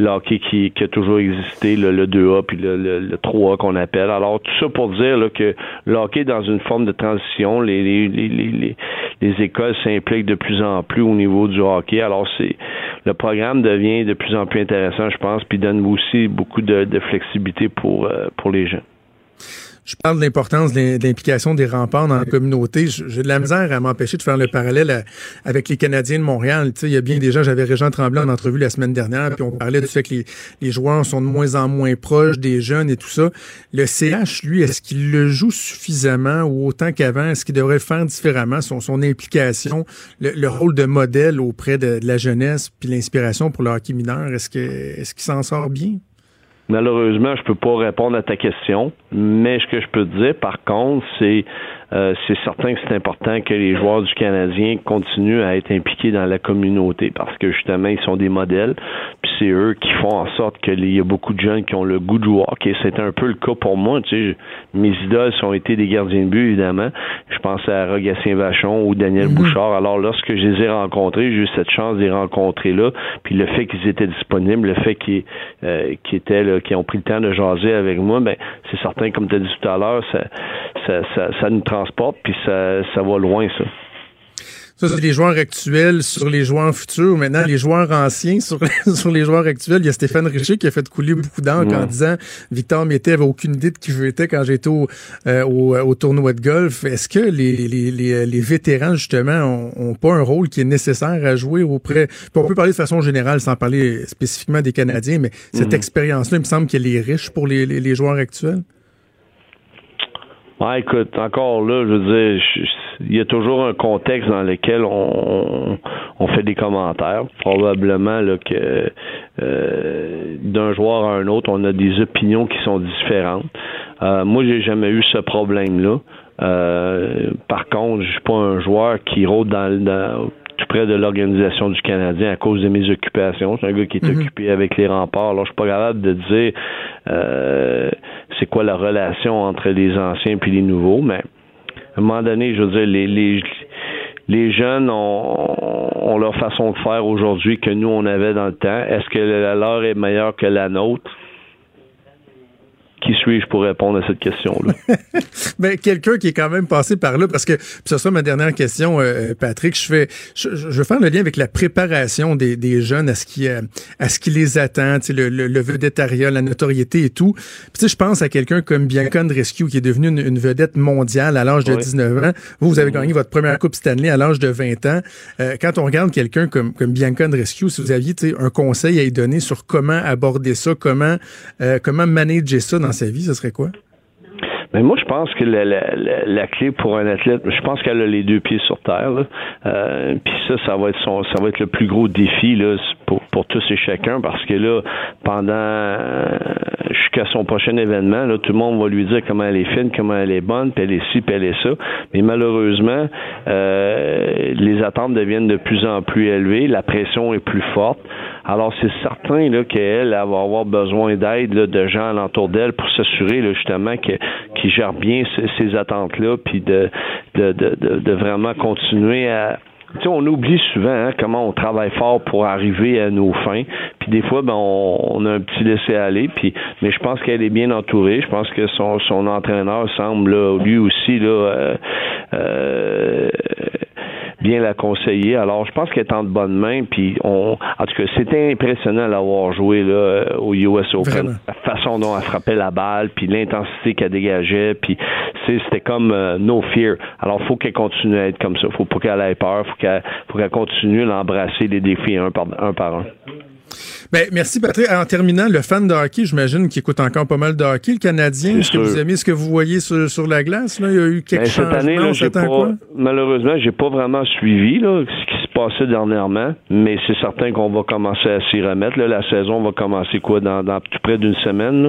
le hockey qui, qui, a toujours existé, le, le 2A puis le, le, 3A qu'on appelle. Alors, tout ça pour dire là, que le hockey est dans une forme de transition. Les, les, les, les, les écoles s'impliquent de plus en plus au niveau du hockey. Alors, c'est le programme devient de plus en plus intéressant, je pense, puis donne aussi beaucoup de, de flexibilité pour, euh, pour les jeunes.
Je parle de l'importance de l'implication des remparts dans la communauté. J'ai de la misère à m'empêcher de faire le parallèle avec les Canadiens de Montréal. Tu sais, il y a bien des gens, j'avais Régent Tremblay en entrevue la semaine dernière, puis on parlait du fait que les, joueurs sont de moins en moins proches des jeunes et tout ça. Le CH, lui, est-ce qu'il le joue suffisamment ou autant qu'avant? Est-ce qu'il devrait faire différemment? Son, son implication, le, rôle de modèle auprès de, la jeunesse, puis l'inspiration pour le hockey mineur? Est-ce qu'il s'en sort bien?
Malheureusement, je peux pas répondre à ta question, mais ce que je peux te dire, par contre, c'est euh, c'est certain que c'est important que les joueurs du Canadien continuent à être impliqués dans la communauté parce que justement, ils sont des modèles. Puis c'est eux qui font en sorte qu'il y a beaucoup de jeunes qui ont le goût de jouer hockey. C'est un peu le cas pour moi. Tu sais, mes idoles ont été des gardiens de but, évidemment. Je pense à Rogatien Vachon ou Daniel mhm. Bouchard. Alors, lorsque je les ai rencontrés, j'ai eu cette chance de les rencontrer là. Puis le fait qu'ils étaient disponibles, le fait qu'ils euh, étaient là, qu'ils ont pris le temps de jaser avec moi, ben c'est certain, comme tu as dit tout à l'heure, ça, ça, ça, ça nous transporte, puis ça, ça va loin, ça.
Ça, c'est les joueurs actuels sur les joueurs futurs. Maintenant, les joueurs anciens sur, sur les joueurs actuels. Il y a Stéphane Richer qui a fait couler beaucoup d'encre en disant Victor Mété avait aucune idée de qui j'étais quand j'étais au, euh, au, au, tournoi de golf. Est-ce que les, les, les, les, vétérans, justement, ont, pas un rôle qui est nécessaire à jouer auprès... on peut parler de façon générale, sans parler spécifiquement des Canadiens, mais cette mhm. expérience-là, il me semble qu'elle est riche pour les, les joueurs actuels.
Ouais, écoute, encore là, je veux dire, il y a toujours un contexte dans lequel on, on fait des commentaires. Probablement là, que euh, d'un joueur à un autre, on a des opinions qui sont différentes. Euh, moi, j'ai jamais eu ce problème-là. Euh, par contre, je suis pas un joueur qui rôde dans, dans tout près de l'organisation du Canadien à cause de mes occupations. Je suis un gars qui est mhm. occupé avec les remparts. Alors, je suis pas capable de dire euh, c'est quoi la relation entre les anciens et les nouveaux, mais à un moment donné, je veux dire, les, les, les jeunes ont, ont leur façon de faire aujourd'hui que nous, on avait dans le temps. Est-ce que la leur est meilleure que la nôtre? Qui suis-je pour répondre à cette question-là?
ben, quelqu'un qui est quand même passé par là, parce que ce sera ma dernière question, euh, Patrick. Je fais, je, veux faire le lien avec la préparation des, des jeunes à ce qui, euh, à ce qui les attend, le, le, le vedettariat, la notoriété et tout. Puis, je pense à quelqu'un comme Bianca Rescue qui est devenu une, vedette mondiale à l'âge de 19 ans. Vous, vous avez gagné votre première Coupe Stanley à l'âge de 20 ans. Euh, quand on regarde quelqu'un comme, comme Bianca Rescue, si vous aviez un conseil à lui donner sur comment aborder ça, comment, comment manager ça dans sa vie, ce serait quoi?
Mais moi, je pense que la, clé pour un athlète, je pense qu'elle a les deux pieds sur terre. Euh, puis ça, ça va être son, ça va être le plus gros défi pour, tous et chacun, parce que là, pendant euh, jusqu'à son prochain événement, tout le monde va lui dire comment elle est fine, comment elle est bonne, puis elle est ci, puis elle est ça. Mais malheureusement, euh, les attentes deviennent de plus en plus élevées, la pression est plus forte. Alors, c'est certain là, qu'elle va avoir besoin d'aide de gens alentour d'elle pour s'assurer justement que qu'il gère bien ces, attentes-là, puis de, de, de, de, vraiment continuer à, tu sais, on oublie souvent hein, comment on travaille fort pour arriver à nos fins. Puis des fois, ben, on, a un petit laisser-aller. Puis, mais je pense qu'elle est bien entourée. Je pense que son, son entraîneur semble lui aussi là, euh, euh, bien la conseiller. Alors, je pense qu'elle est en de bonnes mains. Puis, on, en tout cas, c'était impressionnant d'avoir joué là, euh, au US Open. La façon dont elle frappait la balle, puis l'intensité qu'elle dégageait. Puis, c'était comme euh, no fear. Alors, faut qu'elle continue à être comme ça. Faut pas qu'elle ait peur. Faut qu'elle, faut qu'elle continue à embrasser les défis un par un. Par un.
Ben, merci Patrick. En terminant, le fan de hockey, j'imagine qu'il écoute encore pas mal de hockey. Le Canadien, est-ce que vous aimez ce que vous voyez sur, la glace? Là? Il y a eu quelques ben,
cette
Année,
là, j'ai pas, malheureusement, j'ai pas vraiment suivi là, ce qui se passait dernièrement, mais c'est certain qu'on va commencer à s'y remettre. Là. La saison va commencer quoi dans, dans tout près d'une semaine.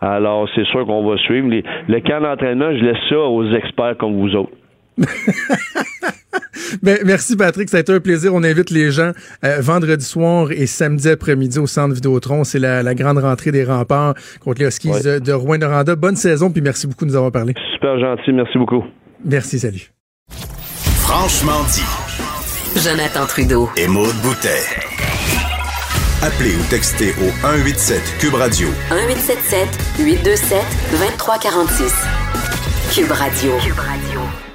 Alors, c'est sûr qu'on va suivre. le camp d'entraînement, je laisse ça aux experts comme vous autres.
ben, merci Patrick, ça a été un plaisir. On invite les gens euh, vendredi soir et samedi après-midi au centre Vidéotron. C'est la, grande rentrée des remparts contre les Huskies de, de Rouen-Noranda. Bonne saison, puis merci beaucoup de nous avoir parlé.
Super gentil, merci beaucoup.
Merci, salut.
Franchement dit.
Jonathan Trudeau.
Et Maude Boutet. Appelez ou textez au 187 Cube Radio.
1877 827 2346. Cube Radio. Cube Radio.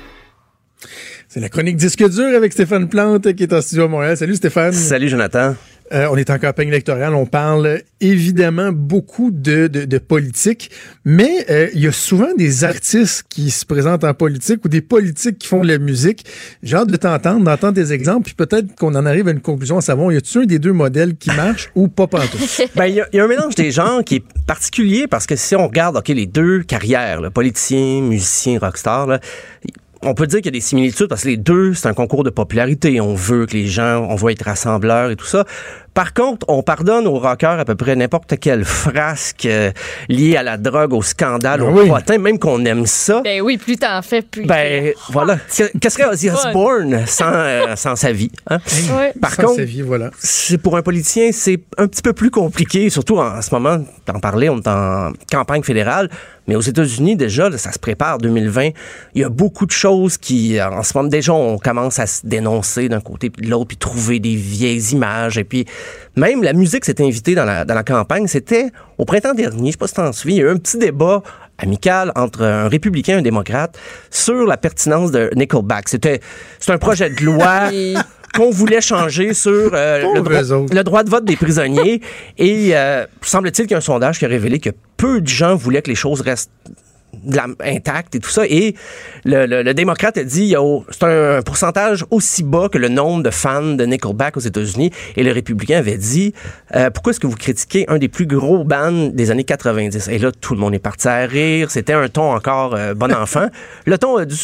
C'est la chronique disque dur avec Stéphane Plante qui est en studio à Montréal. Salut Stéphane.
Salut Jonathan.
Euh, on est en campagne électorale, on parle évidemment beaucoup de, de, de politique, mais euh, il y a souvent des artistes qui se présentent en politique ou des politiques qui font de la musique. J'ai hâte de t'entendre, d'entendre des exemples, puis peut-être qu'on en arrive à une conclusion à savoir, y a-t-il un des deux modèles qui marche ou pas pantoute?
ben, il y, y, a un mélange des genres qui est particulier parce que si on regarde, OK, les deux carrières, là, politicien, musicien, rockstar, là, on peut dire qu'il y a des similitudes parce que les deux, c'est un concours de popularité. On veut que les gens, on veut être rassembleurs et tout ça. Par contre, on pardonne aux rockers à peu près n'importe quelle frasque euh, liée à la drogue, au scandale,
Ben
au
oui.
potin, même qu'on aime ça.
Ben oui, plus t'en fais, plus.
Ben voilà. Qu'est-ce serait Ozzy Osbourne sans, euh, sans sa vie? Hein?
Ouais.
Par
Sans
contre,
sa vie, voilà.
c'est pour un politicien, c'est un petit peu plus compliqué, surtout en, ce moment, t'en parlais, on est en campagne fédérale, mais aux États-Unis, déjà, là, ça se prépare 2020. Il y a beaucoup de choses qui, en ce moment, déjà, on commence à se dénoncer d'un côté puis de l'autre, puis trouver des vieilles images, et puis même la musique s'est invitée dans la, dans la campagne. C'était au printemps dernier, je sais pas si t'en souviens, il y a eu un petit débat amical entre un républicain et un démocrate sur la pertinence de Nickelback. C'était c'est un projet de loi qu'on voulait changer sur euh, le droit de vote des prisonniers. Et euh, semble-t-il qu'il y a un sondage qui a révélé que peu de gens voulaient que les choses restent intactes et tout ça. Et le, le- le démocrate a dit c'est un, pourcentage aussi bas que le nombre de fans de Nickelback aux États-Unis. Et le républicain avait dit euh, pourquoi est-ce que vous critiquez un des plus gros bands des années 90 Et là, tout le monde est parti à rire. C'était un ton encore euh, bon enfant. le ton a dû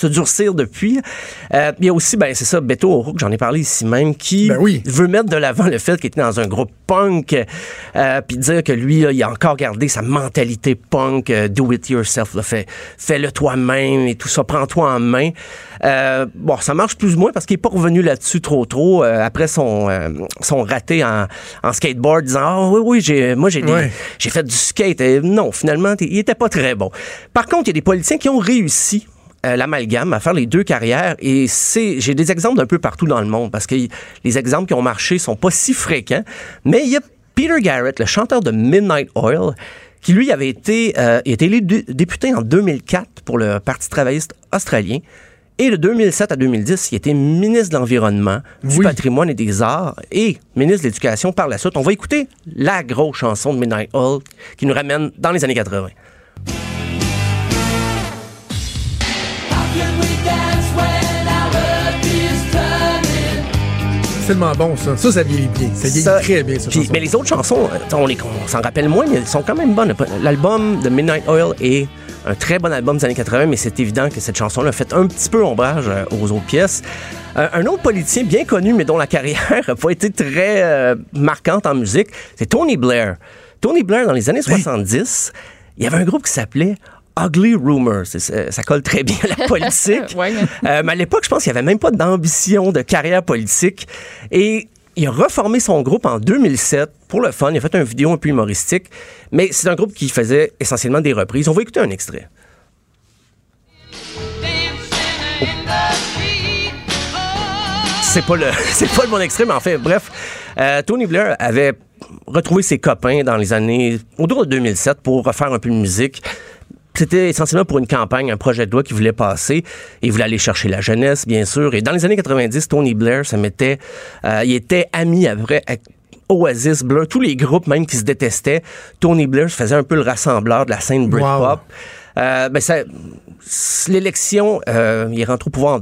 se durcir depuis. Euh, il y a aussi, ben c'est ça, Beto O'Rourke, j'en ai parlé ici même, qui
Ben oui.
veut mettre de l'avant le fait qu'il était dans un groupe punk, euh, puis dire que lui, là, il a encore gardé sa mentalité punk, euh, do it yourself, là, fais, fais-le toi-même et tout ça, prends-toi en main. Bon, ça marche plus ou moins parce qu'il est pas revenu là-dessus trop trop après son son raté en, en skateboard, disant ah oui oui j'ai moi j'ai des-
Ouais.
j'ai fait du skate. Et non, finalement, il était pas très bon. Par contre, il y a des politiciens qui ont réussi euh, l'amalgame, à faire les deux carrières. Et c'est, j'ai des exemples d'un peu partout dans le monde parce que les exemples qui ont marché sont pas si fréquents. Mais il y a Peter Garrett, le chanteur de Midnight Oil, qui lui avait été, euh, était élu dé- député en 2004 pour le Parti travailliste australien. Et de 2007 à 2010, il était ministre de l'Environnement, du
Oui.
Patrimoine et des Arts et ministre de l'Éducation par la suite. On va écouter la grosse chanson de Midnight Oil qui nous ramène dans les années 80.
Tellement bon, ça. Ça, ça vieillit bien. Ça vieillit très bien, ça.
Mais les autres chansons, euh, on, les- on s'en rappelle moins, mais elles sont quand même bonnes. L'album de Midnight Oil est un très bon album des années 80, mais c'est évident que cette chanson-là a fait un petit peu ombrage euh, aux autres pièces. Euh, un autre politicien bien connu, mais dont la carrière n'a pas été très euh, marquante en musique, c'est Tony Blair. Tony Blair, dans les années 70, il y avait un groupe qui s'appelait Ugly c'est- Ça colle très bien à la politique.
Ouais.
Euh, mais à l'époque, je pense qu'il n'y avait même pas d'ambition de carrière politique. Et il a reformé son groupe en 2007 pour le fun. Il a fait une vidéo un peu humoristique. Mais c'est un groupe qui faisait essentiellement des reprises. On va écouter un extrait. C'est pas le pas le bon extrait, mais en fait, bref, euh, Tony Blair avait retrouvé ses copains dans les années autour de 2007 pour refaire un peu de musique. C'était essentiellement pour une campagne, un projet de loi qu'il voulait passer. Il voulait aller chercher la jeunesse, bien sûr. Et dans les années 90, Tony Blair se mettait, euh, il était ami après avec Oasis, Blur, tous les groupes même qui se détestaient. Tony Blair se faisait un peu le rassembleur de la scène Britpop. Euh, ben ça, l'élection, euh, il est rentré au pouvoir en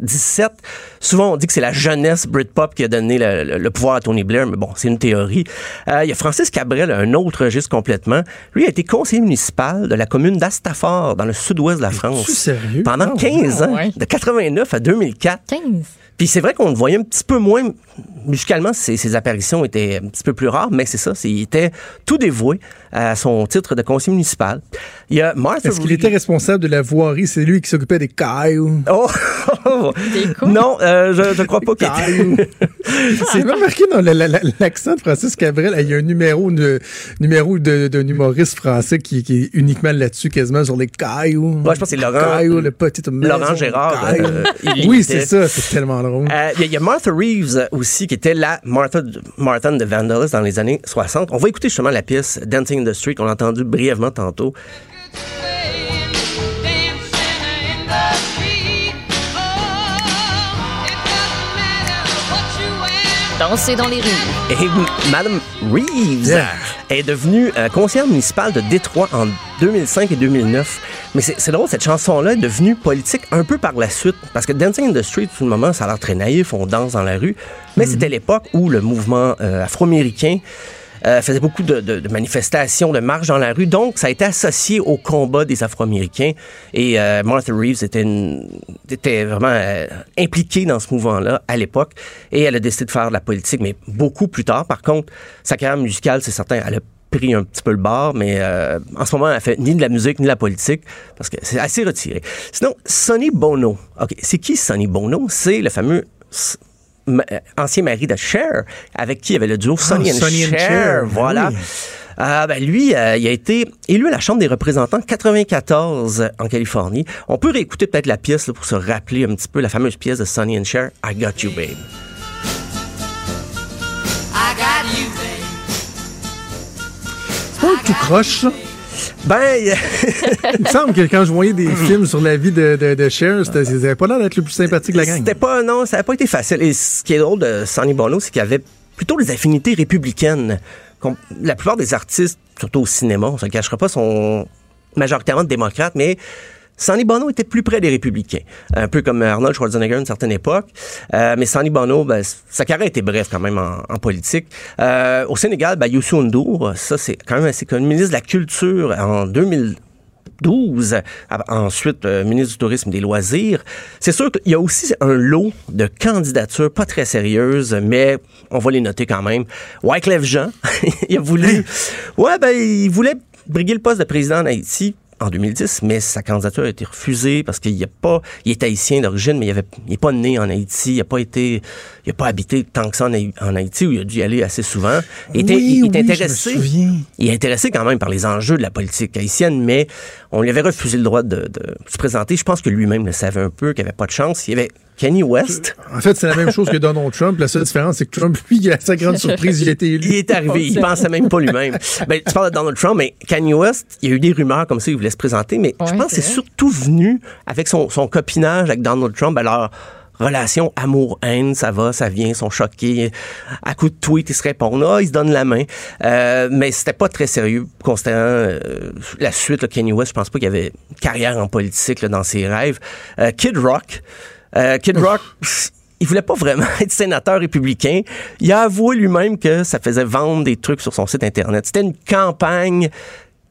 97. Souvent, on dit que c'est la jeunesse Britpop qui a donné le, le- le pouvoir à Tony Blair, mais bon, c'est une théorie. Euh, il y a Francis Cabrel, un autre registre complètement. Lui a été conseiller municipal de la commune d'Astafort, dans le sud-ouest de la France.
sérieux?
Pendant
Ah,
15 ans,
ouais.
de 89 à 2004.
15.
Puis c'est vrai qu'on le voyait un petit peu moins musicalement, ses, ses apparitions étaient un petit peu plus rares, mais c'est ça, il était tout dévoué à son titre de conseiller municipal. Il y a Martha
Est-ce qu'il était responsable de la voirie? C'est lui qui s'occupait des cailloux.
Oh!
Des coups?
non, euh, je, je crois pas qu'il était...
C'est remarqué dans la- la- la- l'accent de Francis Cabrel, il y a un numéro de numéro de- d'un humoriste français qui, qui est uniquement là-dessus, quasiment sur les cailloux.
Ouais, je pense que c'est Laurent-
Cailloux, le petit
Laurent
maison,
Gérard, euh,
oui, c'est ça, c'est tellement drôle.
Euh, Il y, a- il y a Martha Reeves euh, aussi, qui était la Martha, Martin de Vandals dans les années 60. On va écouter justement la pièce Dancing in the Street qu'on a entendu brièvement tantôt.
Danser dans les rues.
Et Madame Reeves
Yeah.
est devenue euh, conseillère municipale de Détroit en 2005 et 2009. Mais c'est drôle, cette chanson-là est devenue politique un peu par la suite. Parce que Dancing in the Street, tout le moment, ça a l'air très naïf, on danse dans la rue. Mais c'était l'époque où le mouvement euh, afro-américain euh, faisait beaucoup de, manifestations, de marches dans la rue. Donc, ça a été associé au combat des Afro-Américains. Et euh, Martha Reeves était, vraiment euh, impliquée dans ce mouvement-là à l'époque. Et elle a décidé de faire de la politique, mais beaucoup plus tard. Par contre, sa carrière musicale, c'est certain, elle a pris un petit peu le bar, mais euh, en ce moment, elle fait ni de la musique ni de la politique, parce que c'est assez retiré. Sinon, Sonny Bono. OK, c'est qui Sonny Bono? C'est le fameux ancien mari de Cher, avec qui il y avait le duo Sonny, and,
Ah, Sonny and
Cher.
Cher, ben
Voilà.
oui.
Euh, ben, lui, euh, il a été élu à la Chambre des représentants 94 en Californie. On peut réécouter peut-être la pièce là, pour se rappeler un petit peu la fameuse pièce de Sonny and Cher, I Got You Babe.
C'est pas un tout croche, ça?
Ben,
Il me semble que quand je voyais des films sur la vie de, de, de Cher, c'était- pas l'air d'être le plus sympathique de la gang.
C'était pas, non, ça n'a pas été facile. Et ce qui est drôle de Sonny Bono, c'est qu'il avait plutôt des affinités républicaines. La plupart des artistes, surtout au cinéma, on se le cachera pas, sont majoritairement démocrates, mais Sonny Bono était plus près des républicains. Un peu comme Arnold Schwarzenegger à une certaine époque. Euh, mais Sonny Bono, ben, sa carrière était brève quand même en, en politique. Euh, au Sénégal, ben, Youssou N'Dour, ça c'est quand même assez connu, ministre de la Culture en 2000. 12, ensuite euh, ministre du Tourisme et des Loisirs. C'est sûr qu'il y a aussi un lot de candidatures pas très sérieuses, mais on va les noter quand même. Wyclef Jean, il a voulu... Ouais, ben, il voulait briguer le poste de président en Haïti en 2010, mais sa candidature a été refusée parce qu'il a pas, il est haïtien d'origine, mais il avait, il est pas né en Haïti, il a pas été, il a pas habité tant que ça en, Haï- en Haïti où il a dû y aller assez souvent. Il était,
Oui,
il est
oui, je me
intéressé.
souviens.
Il est intéressé quand même par les enjeux de la politique haïtienne, mais on lui avait refusé le droit de, de se présenter. Je pense que lui-même le savait un peu, qu'il avait pas de chance. Il avait Kanye West?
En fait, c'est la même chose que Donald Trump. La seule différence, c'est que Trump, lui, à sa grande surprise, il a été élu.
Il est arrivé, il pensait même pas lui-même. Ben, tu parles de Donald Trump, mais Kanye West, il y a eu des rumeurs comme ça, il voulait se présenter, mais je pense que
c'est
surtout venu avec son, son copinage avec Donald Trump. Alors, relation amour-haine, ça va, ça vient, ils sont choqués. À coup de tweet, ils se répondent, ah, ils se donnent la main. Euh, mais c'était pas très sérieux, constatant euh, la suite, là, Kanye West, je pense pas qu'il y avait une carrière en politique là, dans ses rêves. Euh, Kid Rock, euh, Kid Rock, il voulait pas vraiment être sénateur républicain. Il a avoué lui-même que ça faisait vendre des trucs sur son site Internet. C'était une campagne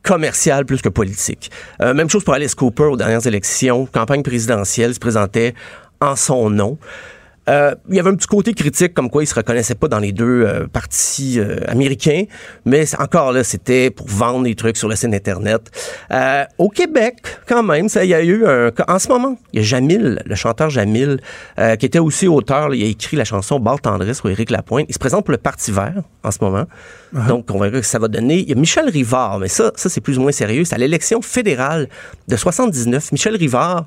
commerciale plus que politique. Euh, même chose pour Alice Cooper aux dernières élections. Campagne présidentielle, se présentait en son nom. Euh, il y avait un petit côté critique comme quoi il se reconnaissait pas dans les deux euh, partis euh, américains, mais encore là, c'était pour vendre des trucs sur le site Internet. Au Québec, quand même, ça, il y a eu un... En ce moment, il y a Jamil, le chanteur Jamil, qui était aussi auteur, là, il a écrit la chanson Barre Tendresse pour Éric Lapointe. Il se présente pour le Parti vert en ce moment. Donc, on verra ce que ça va donner. Il y a Michel Rivard, mais ça, ça c'est plus ou moins sérieux. C'est à l'élection fédérale de 79. Michel Rivard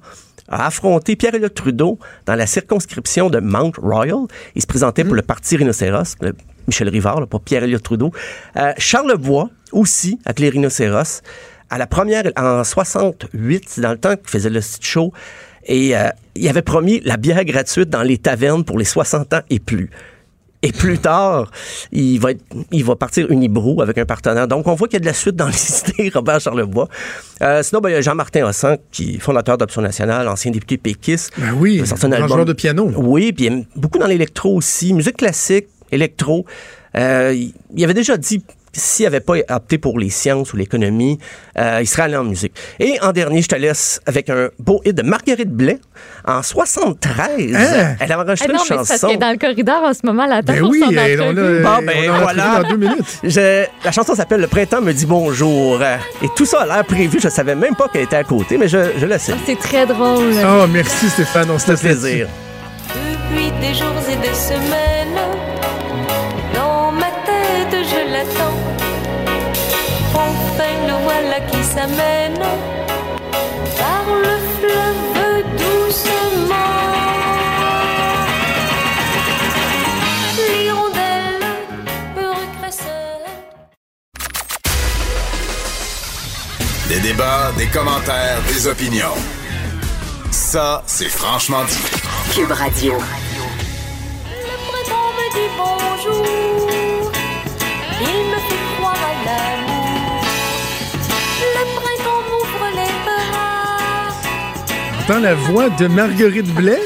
a affronté Pierre-Éliott Trudeau dans la circonscription de Mount Royal. Il se présentait pour le Parti Rhinocéros, le Michel Rivard, là, pas Pierre-Éliott Trudeau. Euh, Charles Bois, aussi, avec les Rhinocéros. À la première, en 68, c'est dans le temps qu'il faisait le show, et euh, il avait promis la bière gratuite dans les tavernes pour les 60 ans et plus. Et plus tard, il va, être, il va partir Unibrou avec un partenaire. Donc, on voit qu'il y a de la suite dans les idées, Robert Charlebois. Euh, sinon, ben, il y a Jean-Martin Hossan, qui est fondateur d'Option Nationale, ancien député péquiste.
Ben oui,
un
grand
album.
joueur de piano.
Oui, puis beaucoup dans l'électro aussi. Musique classique, électro. Euh, il il avait déjà dit s'il n'avait pas opté pour les sciences ou l'économie, euh, il serait allé en musique. Et en dernier, je te laisse avec un beau hit de Marguerite Blais. En 73,
Hein?
elle a enregistré
Ah non,
une
mais parce
chanson.
dans le corridor en ce moment, là.
Ben oui, et on l'a
Bon, ben,
on l'a
voilà.
entrevu dans deux minutes.
Je- la chanson s'appelle Le printemps me dit bonjour. Et tout ça a l'air prévu. Je savais même pas qu'elle était à côté, mais je, je le sais.
C'est très drôle.
Oh, merci Stéphane, on se là-dessus.
plaisir.
Depuis des jours et des semaines, s'amène par le fleuve doucement. L'hirondelle regrettait.
Des débats, des commentaires, des opinions. Ça, c'est franchement dit.
Cube Radio.
Le printemps me dit bonjour. Il
Entend la voix de Marguerite Blais.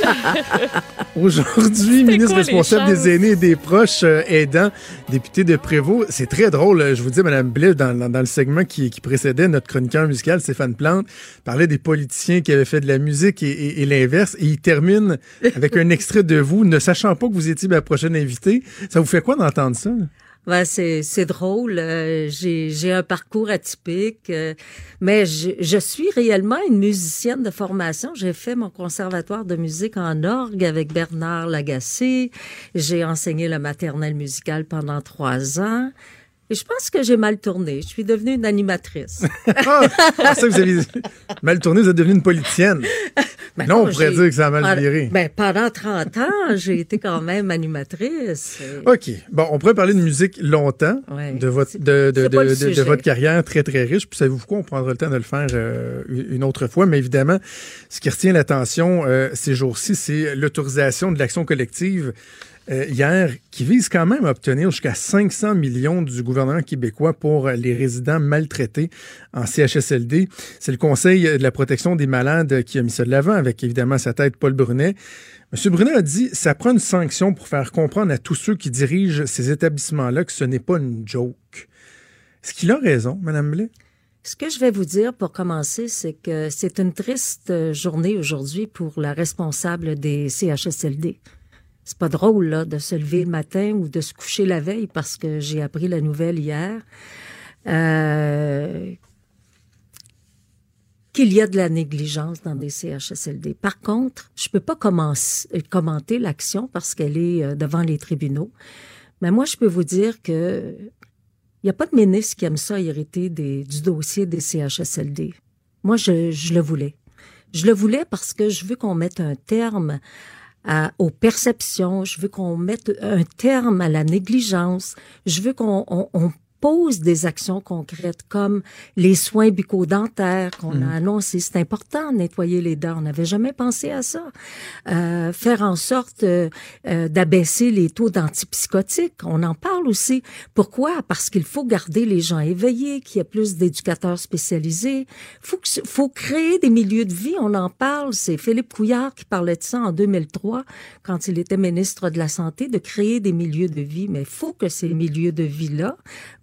Aujourd'hui, ministre
quoi
responsable des aînés et des proches euh, aidants, député de Prévost. C'est très drôle. euh, Je vous dis, Mme Blais, dans, dans- dans le segment qui, qui précédait, notre chroniqueur musical, Stéphane Plante, parlait des politiciens qui avaient fait de la musique et, et- et l'inverse. Et il termine avec un extrait de vous, ne sachant pas que vous étiez ma prochaine invitée. Ça vous fait quoi d'entendre ça?
Ouais, c'est c'est drôle. euh, j'ai j'ai un parcours atypique, euh, mais je, je suis réellement une musicienne de formation. J'ai fait mon conservatoire de musique en orgue avec Bernard Lagacé. J'ai enseigné la maternelle musicale pendant trois ans. Et je pense que j'ai mal tourné. Je suis devenue une animatrice.
Ah, ça, vous avez mal tourné, vous êtes devenue une politicienne.
Ben
non, on pourrait dire que ça a mal viré.
Ben, pendant 30 ans, j'ai été quand même animatrice. Et-
OK. Bon, on pourrait parler de musique longtemps,
Ouais.
de, votre, de, de, votre carrière très, très riche. Puis savez-vous quoi? On prendra le temps de le faire euh, une autre fois. Mais évidemment, ce qui retient l'attention euh, ces jours-ci, c'est l'autorisation de l'action collective euh, hier, qui vise quand même à obtenir jusqu'à 500 millions du gouvernement québécois pour les résidents maltraités en CHSLD. C'est le Conseil de la protection des malades qui a mis ça de l'avant, avec évidemment sa tête Paul Brunet. M. Brunet a dit ça prend une sanction pour faire comprendre à tous ceux qui dirigent ces établissements-là que ce n'est pas une joke. Est-ce qu'il a raison, Mme Blais?
Ce que je vais vous dire pour commencer, c'est que c'est une triste euh, journée aujourd'hui pour la responsable des CHSLD. C'est pas drôle là, de se lever le matin ou de se coucher la veille parce que j'ai appris la nouvelle hier euh, qu'il y a de la négligence dans des CHSLD. Par contre, je peux pas commenter l'action parce qu'elle est euh, devant les tribunaux. Mais moi, je peux vous dire que il n'y a pas de ministre qui aime ça hériter des, du dossier des CHSLD. Moi, je, je le voulais. Je le voulais parce que je veux qu'on mette un terme aux perceptions, je veux qu'on mette un terme à la négligence, je veux qu'on on- on pose des actions concrètes comme les soins bucco-dentaires qu'on a annoncé. C'est important, nettoyer les dents. On n'avait jamais pensé à ça. Euh, faire en sorte euh, euh, d'abaisser les taux d'antipsychotiques. On en parle aussi. Pourquoi? Parce qu'il faut garder les gens éveillés, qu'il y ait plus d'éducateurs spécialisés. Faut que, faut créer des milieux de vie. On en parle. C'est Philippe Couillard qui parlait de ça en 2003, quand il était ministre de la Santé, de créer des milieux de vie. Mais il faut que ces milieux de vie-là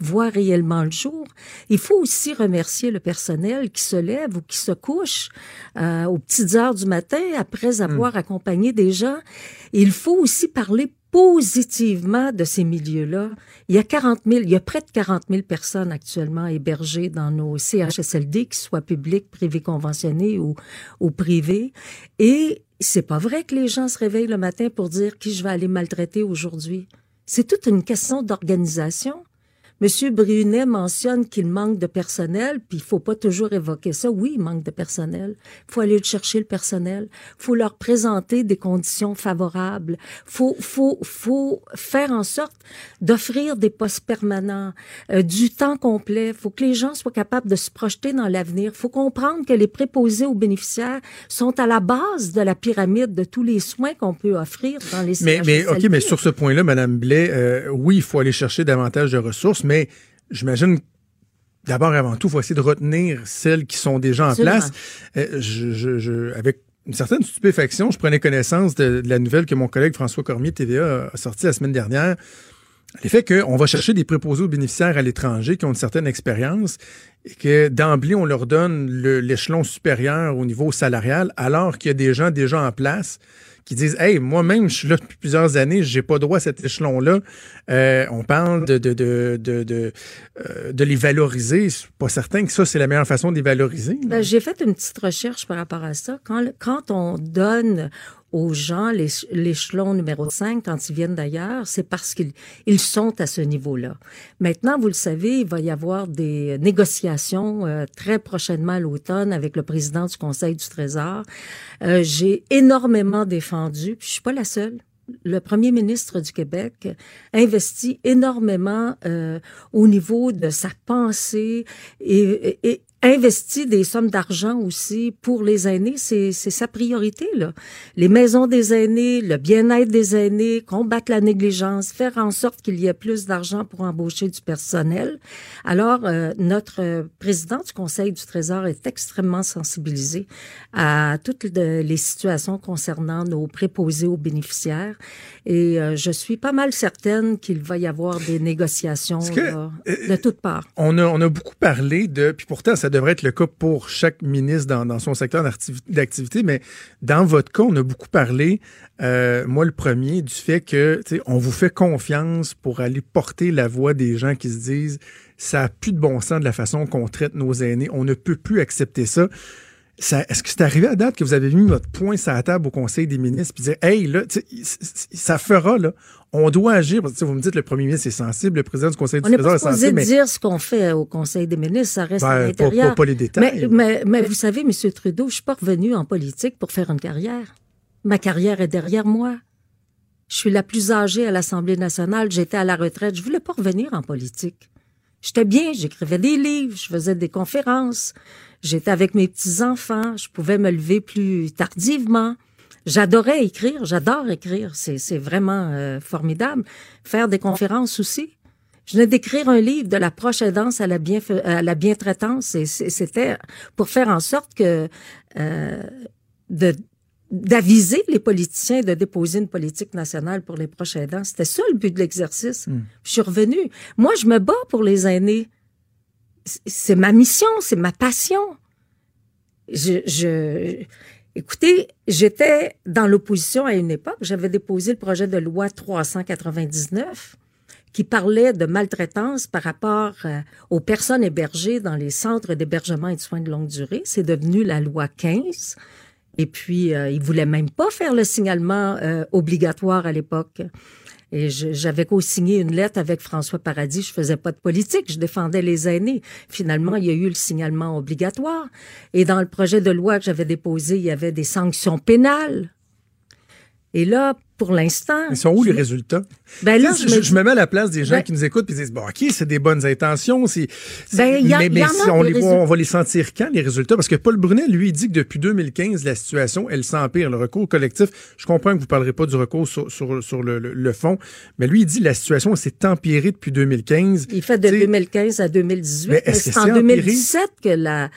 voient réellement le jour. Il faut aussi remercier le personnel qui se lève ou qui se couche euh, aux petites heures du matin après avoir accompagné des gens. Il faut aussi parler positivement de ces milieux-là. Il y a 40 000, il y a près de 40 000 personnes actuellement hébergées dans nos CHSLD, qu'ils soient publics, privés conventionnés ou, ou privés. Et c'est pas vrai que les gens se réveillent le matin pour dire qui je vais aller maltraiter aujourd'hui. C'est toute une question d'organisation. Monsieur Brunet mentionne qu'il manque de personnel, puis il faut pas toujours évoquer ça. Oui, il manque de personnel. Faut aller le chercher le personnel. Faut leur présenter des conditions favorables. Faut, faut, faut faire en sorte d'offrir des postes permanents, euh, du temps complet. faut que les gens soient capables de se projeter dans l'avenir. faut comprendre que les préposés aux bénéficiaires sont à la base de la pyramide de tous les soins qu'on peut offrir dans les
Mais, mais, OK, mais sur ce point-là, Mme Blais, euh, oui, il faut aller chercher davantage de ressources, mais j'imagine d'abord et avant tout, il faut essayer de retenir celles qui sont déjà en
Absolument.
place. Euh, je, je, je- avec une certaine stupéfaction, je prenais connaissance de, de la nouvelle que mon collègue François Cormier TVA a sortie la semaine dernière. L'effet qu'on va chercher des préposés aux bénéficiaires à l'étranger qui ont une certaine expérience et que d'emblée, on leur donne l'échelon supérieur au niveau salarial, alors qu'il y a des gens déjà en place qui disent Hey, moi-même, je suis là depuis plusieurs années, j'ai pas droit à cet échelon-là. Euh, on parle de, de, de, de, de, euh, de les valoriser. Je suis pas certain que ça, c'est la meilleure façon de les valoriser.
Ben, j'ai fait une petite recherche par rapport à ça. Quand, quand on donne aux gens, l'é- l'échelon numéro 5, quand ils viennent d'ailleurs, c'est parce qu'ils ils sont à ce niveau-là. Maintenant, vous le savez, il va y avoir des négociations euh, très prochainement à l'automne avec le président du Conseil du Trésor. Euh, J'ai énormément défendu, puis je suis pas la seule. Le premier ministre du Québec investit énormément euh, au niveau de sa pensée et, et- et investit des sommes d'argent aussi pour les aînés. C'est sa priorité. Là. Les maisons des aînés, le bien-être des aînés, combattre la négligence, faire en sorte qu'il y ait plus d'argent pour embaucher du personnel. Alors, euh, notre euh, président du Conseil du Trésor est extrêmement sensibilisé à toutes le- les situations concernant nos préposés aux bénéficiaires. Et euh, je suis pas mal certaine qu'il va y avoir des négociations
que,
là,
euh,
de toutes parts.
On a, on a beaucoup parlé de, puis pourtant ça devrait être le cas pour chaque ministre dans, son secteur d'activi- d'activité, mais dans votre cas, on a beaucoup parlé, euh, moi le premier, du fait que on vous fait confiance pour aller porter la voix des gens qui se disent ça n'a plus de bon sens de la façon qu'on traite nos aînés, on ne peut plus accepter ça. Est-ce que c'est arrivé à date que vous avez mis votre point sur la table au Conseil des ministres puis dire Hey, là, ça fera, là. On doit agir. Parce que, vous me dites le premier ministre est sensible, le président du Conseil
On
du Trésor
pas
est sensible, mais
dire ce qu'on fait au Conseil des ministres, ça reste
Ben,
l'intérieur.
pas- pas les détails.
Mais, mais, mais vous savez, M. Trudeau, je suis pas revenu en politique pour faire une carrière. Ma carrière est derrière moi. Je suis la plus âgée à l'Assemblée nationale. J'étais à la retraite. Je voulais pas revenir en politique. J'étais bien. J'écrivais des livres. Je faisais des conférences. J'étais avec mes petits-enfants. Je pouvais me lever plus tardivement. J'adorais écrire. J'adore écrire. C'est, vraiment euh, formidable. Faire des conférences aussi. Je venais d'écrire un livre de la proche aidance à la, bienfa- à la bientraitance et c'était pour faire en sorte que euh, de d'aviser les politiciens de déposer une politique nationale pour les proches aidants. C'était ça le but de l'exercice. Je suis revenue. Moi, je me bats pour les aînés. C'est- C'est ma mission, c'est ma passion. Je, je, écoutez, j'étais dans l'opposition à une époque. J'avais déposé le projet de loi 399 qui parlait de maltraitance par rapport euh, aux personnes hébergées dans les centres d'hébergement et de soins de longue durée. C'est devenu la loi 15. Et puis, euh, ils voulaient même pas faire le signalement euh, obligatoire à l'époque. Et j'avais co-signé une lettre avec François Paradis. Je faisais pas de politique, je défendais les aînés. Finalement, il y a eu le signalement obligatoire. Et dans le projet de loi que j'avais déposé, il y avait des sanctions pénales. Et là, pour l'instant...
Ils sont où
je
les résultats?
Ben là, je
je,
me
je me mets à la place des gens
Ben-
qui nous écoutent et disent bon, OK, c'est des bonnes intentions. C'est,
Ben,
mais
en
si on, les voit, on va les sentir quand, les résultats? Parce que Paul Brunet, lui, dit que depuis 2015, la situation, elle s'empire. Le recours collectif, je comprends que vous parlerez pas du recours sur, sur, sur le, le- le fond, mais lui, il dit que la situation s'est empirée depuis 2015.
Il fait de
T'sais,
2015 à 2018.
Mais
Mais
est-ce que
c'est en
c'est empiré?
2017 que la,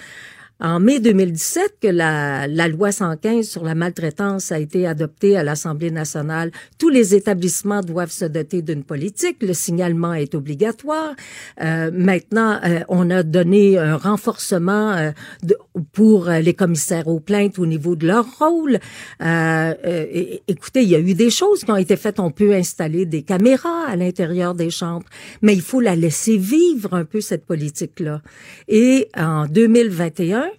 en mai 2017 que la, la loi 115 sur la maltraitance a été adoptée à l'Assemblée nationale. Tous les établissements doivent se doter d'une politique. Le signalement est obligatoire. Euh, maintenant, euh, on a donné un renforcement euh, pour euh, les commissaires aux plaintes au niveau de leur rôle. Euh, euh, écoutez, il y a eu des choses qui ont été faites. On peut installer des caméras à l'intérieur des chambres, mais il faut la laisser vivre un peu cette politique-là. Et en 2021,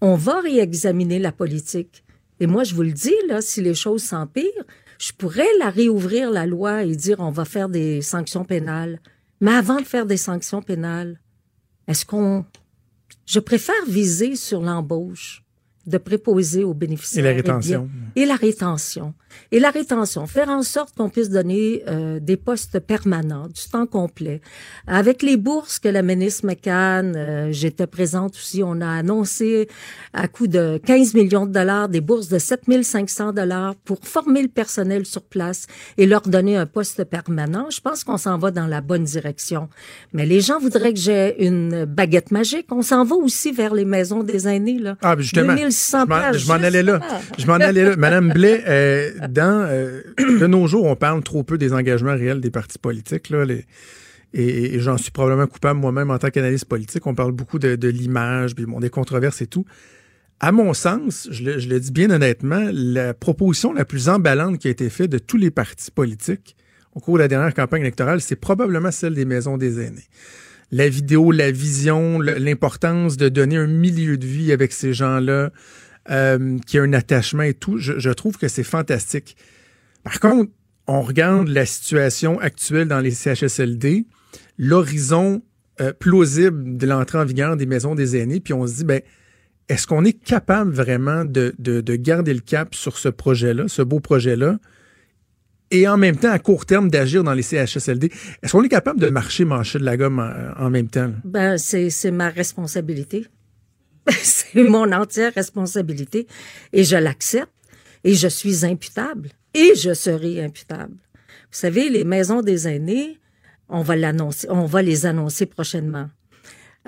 on va réexaminer la politique. Et moi, je vous le dis, là, si les choses s'empirent, je pourrais la réouvrir, la loi, et dire on va faire des sanctions pénales. Mais avant de faire des sanctions pénales, est-ce qu'on... Je préfère viser sur l'embauche de préposer aux bénéficiaires.
Et la
bien-
rétention.
Et la rétention. Et la rétention. Faire en sorte qu'on puisse donner euh, des postes permanents, du temps complet. Avec les bourses que la ministre McCann, euh, j'étais présente aussi, on a annoncé à coût de 15 millions de dollars des bourses de 7500 dollars pour former le personnel sur place et leur donner un poste permanent. Je pense qu'on s'en va dans la bonne direction. Mais les gens voudraient que j'ai une baguette magique. On s'en va aussi vers les maisons des aînés, là.
Ah, justement,
2600
je m'en-
pages,
je m'en allais là. Je m'en allais là. Madame Blais, euh, dans, euh, de nos jours, on parle trop peu des engagements réels des partis politiques. Et, j'en suis probablement coupable moi-même en tant qu'analyste politique. On parle beaucoup de, l'image, puis des controverses et tout. À mon sens, je le, dis bien honnêtement, la proposition la plus emballante qui a été faite de tous les partis politiques au cours de la dernière campagne électorale, c'est probablement celle des maisons des aînés. La vidéo, la vision, l'importance de donner un milieu de vie avec ces gens-là, euh, qui a un attachement et tout. Je, je trouve que c'est fantastique. Par contre, on regarde la situation actuelle dans les CHSLD, l'horizon euh, plausible de l'entrée en vigueur des maisons des aînés, puis on se dit, ben, est-ce qu'on est capable vraiment de, de, de garder le cap sur ce projet-là, ce beau projet-là, et en même temps, à court terme, d'agir dans les CHSLD? Est-ce qu'on est capable de marcher, mancher de la gomme en, en même temps?
Ben, c'est ma responsabilité. c'est mon entière responsabilité. Et je l'accepte. Et je suis imputable. Et je serai imputable. Vous savez, les maisons des aînés, on va l'annoncer, on va les annoncer prochainement.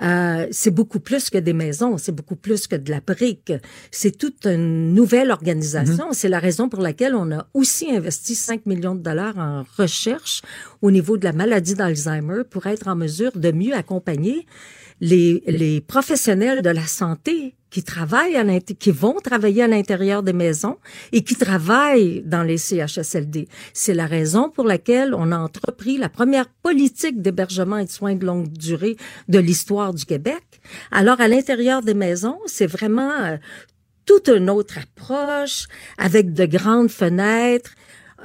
Euh, c'est beaucoup plus que des maisons, c'est beaucoup plus que de la brique. C'est toute une nouvelle organisation. C'est la raison pour laquelle on a aussi investi 5 millions de dollars en recherche au niveau de la maladie d'Alzheimer pour être en mesure de mieux accompagner les, les professionnels de la santé qui travaillent à qui vont travailler à l'intérieur des maisons et qui travaillent dans les CHSLD. C'est la raison pour laquelle on a entrepris la première politique d'hébergement et de soins de longue durée de l'histoire du Québec. Alors à l'intérieur des maisons, c'est vraiment euh, toute une autre approche avec de grandes fenêtres.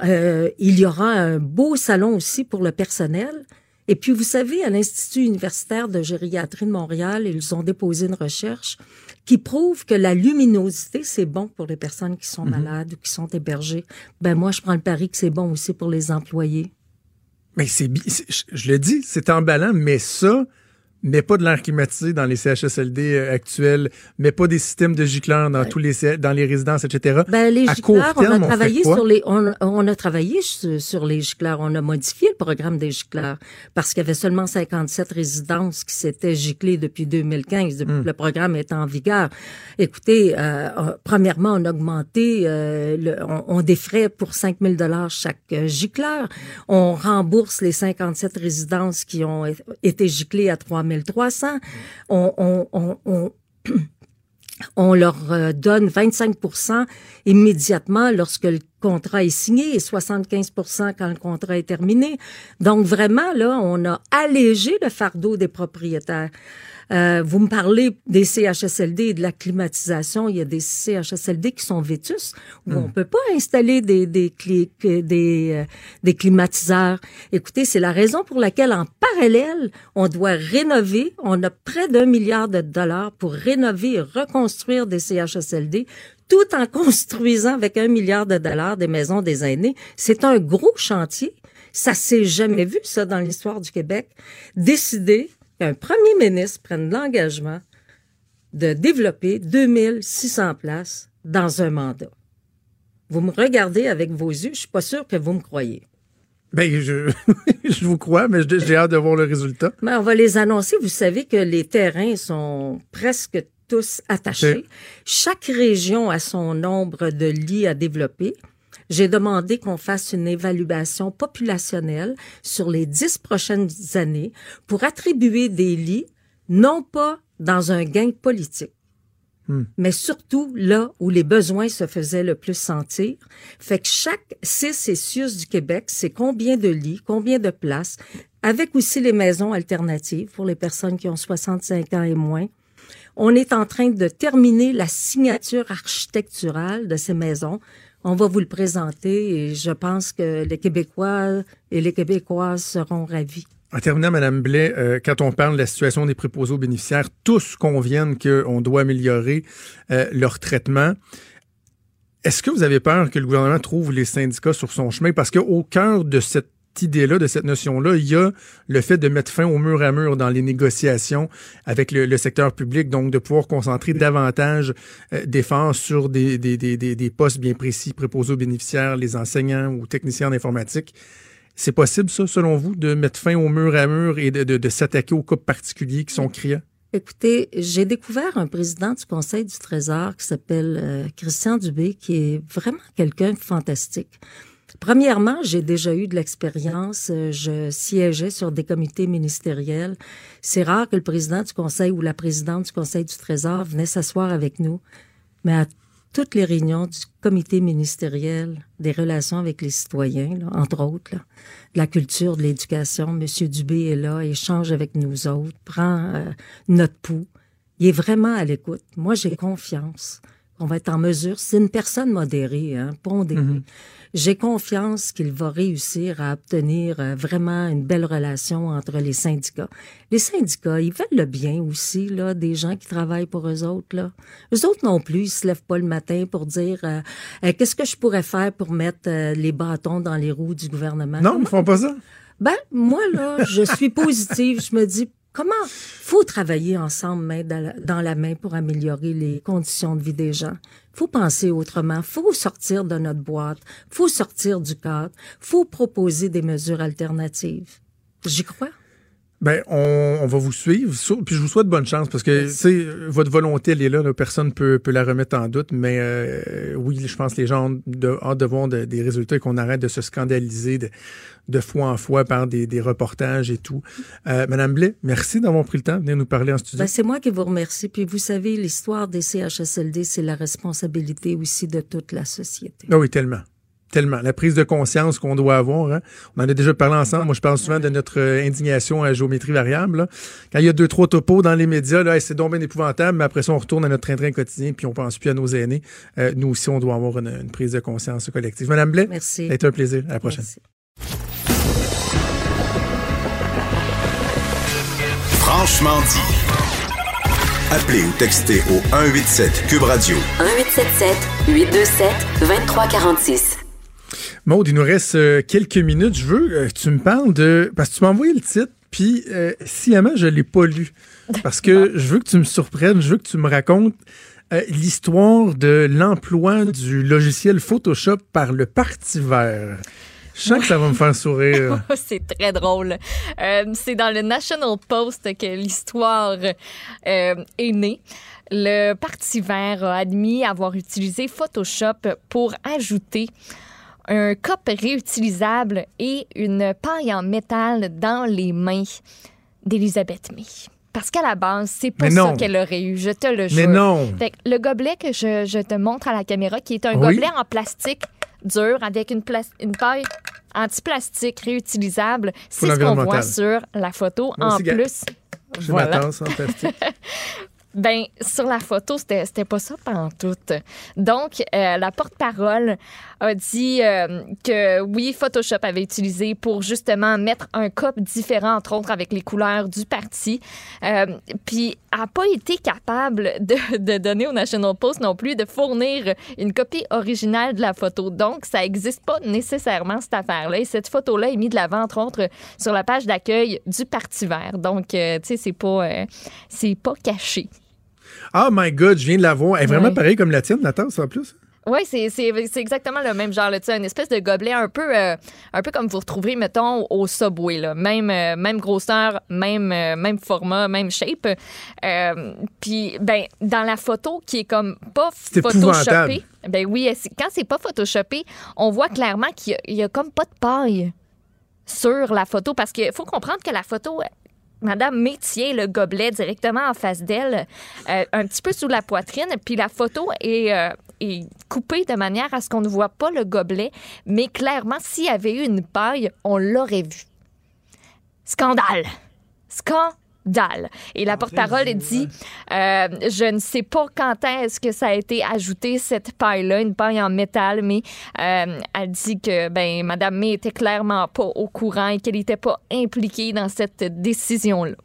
Euh, il y aura un beau salon aussi pour le personnel. Et puis, vous savez, à l'Institut universitaire de gériatrie de Montréal, ils ont déposé une recherche qui prouve que la luminosité, c'est bon pour les personnes qui sont malades ou qui sont hébergées. Ben, moi, je prends le pari que c'est bon aussi pour les employés.
Mais c'est- je, je le dis, c'est emballant, mais ça, mais pas de l'air climatisé dans les CHSLD euh, actuels, mais pas des systèmes de gicleurs dans tous les dans les résidences, etc.
Ben, les
à
gicleurs, on a
terme, on
travaillé
quoi?
sur les, on, on a travaillé sur, les gicleurs. On a modifié le programme des gicleurs parce qu'il y avait seulement 57 résidences qui s'étaient giclées depuis 2015, depuis
Hmm.
que le programme est en vigueur. Écoutez, euh, premièrement, on a augmenté, euh, le, on, on défrait pour 5 000 dollars chaque gicleur. On rembourse les 57 résidences qui ont été giclées à 3 300. On, on, on, on on leur euh, donne 25% immédiatement lorsque le contrat est signé et 75% quand le contrat est terminé. Donc vraiment, là, on a allégé le fardeau des propriétaires. Euh, vous me parlez des CHSLD et de la climatisation. Il y a des CHSLD qui sont vétus où on peut pas installer des des cli- des, euh, des climatiseurs. Écoutez, c'est la raison pour laquelle en parallèle, on doit rénover. On a près d'un milliard de dollars pour rénover et reconstruire des CHSLD tout en construisant avec un milliard de dollars des maisons des aînés. C'est un gros chantier. Ça s'est jamais vu, ça, dans l'histoire du Québec. Décider qu'un premier ministre prenne l'engagement de développer 2600 places dans un mandat. Vous me regardez avec vos yeux, je suis pas sûre que vous me croyez.
Ben, je, je vous crois, mais j'ai hâte de voir le résultat.
Mais on va les annoncer. Vous savez que les terrains sont presque tous attachés. Chaque région a son nombre de lits à développer. J'ai demandé qu'on fasse une évaluation populationnelle sur les dix prochaines années pour attribuer des lits, non pas dans un gain politique, mais surtout là où les besoins se faisaient le plus sentir. Fait que chaque CIUS du Québec, c'est combien de lits, combien de places, avec aussi les maisons alternatives pour les personnes qui ont 65 ans et moins. On est en train de terminer la signature architecturale de ces maisons. On va vous le présenter et je pense que les Québécois et les Québécoises seront ravis.
En terminant, Madame Blais, euh, quand on parle de la situation des préposés aux bénéficiaires, tous conviennent qu'on doit améliorer euh, leur traitement. Est-ce que vous avez peur que le gouvernement trouve les syndicats sur son chemin? Parce qu'au cœur de cette idée-là, de cette notion-là, il y a le fait de mettre fin au mur à mur dans les négociations avec le, secteur public, donc de pouvoir concentrer davantage euh, d'efforts sur des, des, des, des, postes bien précis, préposés aux bénéficiaires, les enseignants ou techniciens en informatique. C'est possible, ça, selon vous, de mettre fin au mur à mur et de, de, de s'attaquer aux cas particuliers qui sont criants?
Écoutez, j'ai découvert un président du Conseil du Trésor qui s'appelle euh, Christian Dubé, qui est vraiment quelqu'un de fantastique. Premièrement, j'ai déjà eu de l'expérience. euh, Je siégeais sur des comités ministériels. C'est rare que le président du Conseil ou la présidente du Conseil du Trésor venait s'asseoir avec nous. Mais à toutes les réunions du comité ministériel des relations avec les citoyens, entre autres, de la culture, de l'éducation, Monsieur Dubé est là, échange avec nous autres, prend euh, notre pouls. Il est vraiment à l'écoute. Moi, j'ai confiance qu'on va être en mesure, c'est une personne modérée, hein, pondérée.
Mhm.
J'ai confiance qu'il va réussir à obtenir euh, vraiment une belle relation entre les syndicats. Les syndicats, ils veulent le bien aussi, là, des gens qui travaillent pour eux autres, là. Eux autres non plus, ils se lèvent pas le matin pour dire euh, Euh, qu'est-ce que je pourrais faire pour mettre euh, les bâtons dans les roues du gouvernement?
Non, ils font pas ça.
Ben, moi, là, je suis positive. je me dis, comment faut travailler ensemble, main dans la, main, pour améliorer les conditions de vie des gens? faut penser autrement. faut sortir de notre boîte. faut sortir du cadre. faut proposer des mesures alternatives. J'y crois.
Ben, on, on va vous suivre. Puis je vous souhaite bonne chance parce que, votre volonté, elle est là. là, personne peut, peut la remettre en doute. Mais euh, oui, je pense que les gens ont de, hâte de voir de- des résultats et qu'on arrête de se scandaliser de, de fois en fois par des, des reportages et tout. Euh, Madame Blais, merci d'avoir pris le temps de venir nous parler en studio.
Ben, c'est moi qui vous remercie. Puis vous savez, l'histoire des CHSLD, c'est la responsabilité aussi de toute la société.
Ah oui, tellement. Tellement. La prise de conscience qu'on doit avoir. hein. On en a déjà parlé ensemble. Moi, je parle souvent de notre euh, indignation à géométrie variable. là. Quand il y a deux, trois topos dans les médias, là, Hey, c'est donc bien épouvantable, mais après ça, on retourne à notre train-train quotidien, puis on pense plus à nos aînés. Euh, nous aussi, on doit avoir une, une prise de conscience collective. Madame Blais,
Merci.
ça a été un plaisir. À la prochaine.
Merci.
Franchement dit. Appelez ou textez au 187 Cube Radio
1877 827 2346.
Maude, il nous reste euh, quelques minutes. Je veux euh, que tu me parles de... Parce que tu m'as envoyé le titre, puis euh, sciemment, je l'ai pas lu. Parce que je veux que tu me surprennes, je veux que tu me racontes euh, l'histoire de l'emploi du logiciel Photoshop par le Parti vert. Je sens que ça va me faire sourire.
c'est très drôle. Euh, c'est dans le National Post que l'histoire euh, est née. Le Parti vert a admis avoir utilisé Photoshop pour ajouter un cop réutilisable et une paille en métal dans les mains d'Elisabeth May. Parce qu'à la base, c'est pas ça qu'elle aurait eu, je te le jure.
Mais non.
Fait que le gobelet que je, je te montre à la caméra, qui est un
Oui.
gobelet en plastique dur avec une, paille anti-plastique réutilisable, c'est ce qu'on voit sur la photo.
Moi
en
aussi,
plus,
J'ai
voilà.
en plastique.
Ben, sur la photo, c'était pas ça pantoute. Donc, euh, la porte-parole a dit euh, que oui, Photoshop avait utilisé pour justement mettre un cop différent, entre autres avec les couleurs du parti. Euh, Puis, a pas été capable de, de donner au National Post non plus de fournir une copie originale de la photo. Donc, ça existe pas nécessairement cette affaire-là. Et cette photo-là est mise de l'avant, entre autres, sur la page d'accueil du Parti vert. Donc, tu sais, c'est pas, c'est pas caché.
Oh my God, je viens de la voir. Elle est vraiment
Ouais.
pareille comme la tienne, la tasse, en plus.
Oui, c'est, c'est, c'est exactement le même genre. Là, tu sais, une espèce de gobelet un peu, euh, un peu comme vous retrouvez, mettons, au Subway. Là. Même, euh, même grosseur, même, euh, même format, même shape. Puis, ben, dans la photo qui est comme pas
C'est
photoshopée, ben oui, quand c'est pas photoshopé, on voit clairement qu'il y a, il y a comme pas de paille sur la photo parce qu'il faut comprendre que la photo. Madame May tient le gobelet directement en face d'elle, euh, un petit peu sous la poitrine, puis la photo est, euh, est coupée de manière à ce qu'on ne voit pas le gobelet, mais clairement, s'il y avait eu une paille, on l'aurait vu. Scandale! Scandale! Et la porte-parole dit euh, Je ne sais pas quand est-ce que ça a été ajouté, cette paille-là, une paille en métal, mais euh, elle dit que ben, Mme May était clairement pas au courant et qu'elle n'était pas impliquée dans cette décision-là.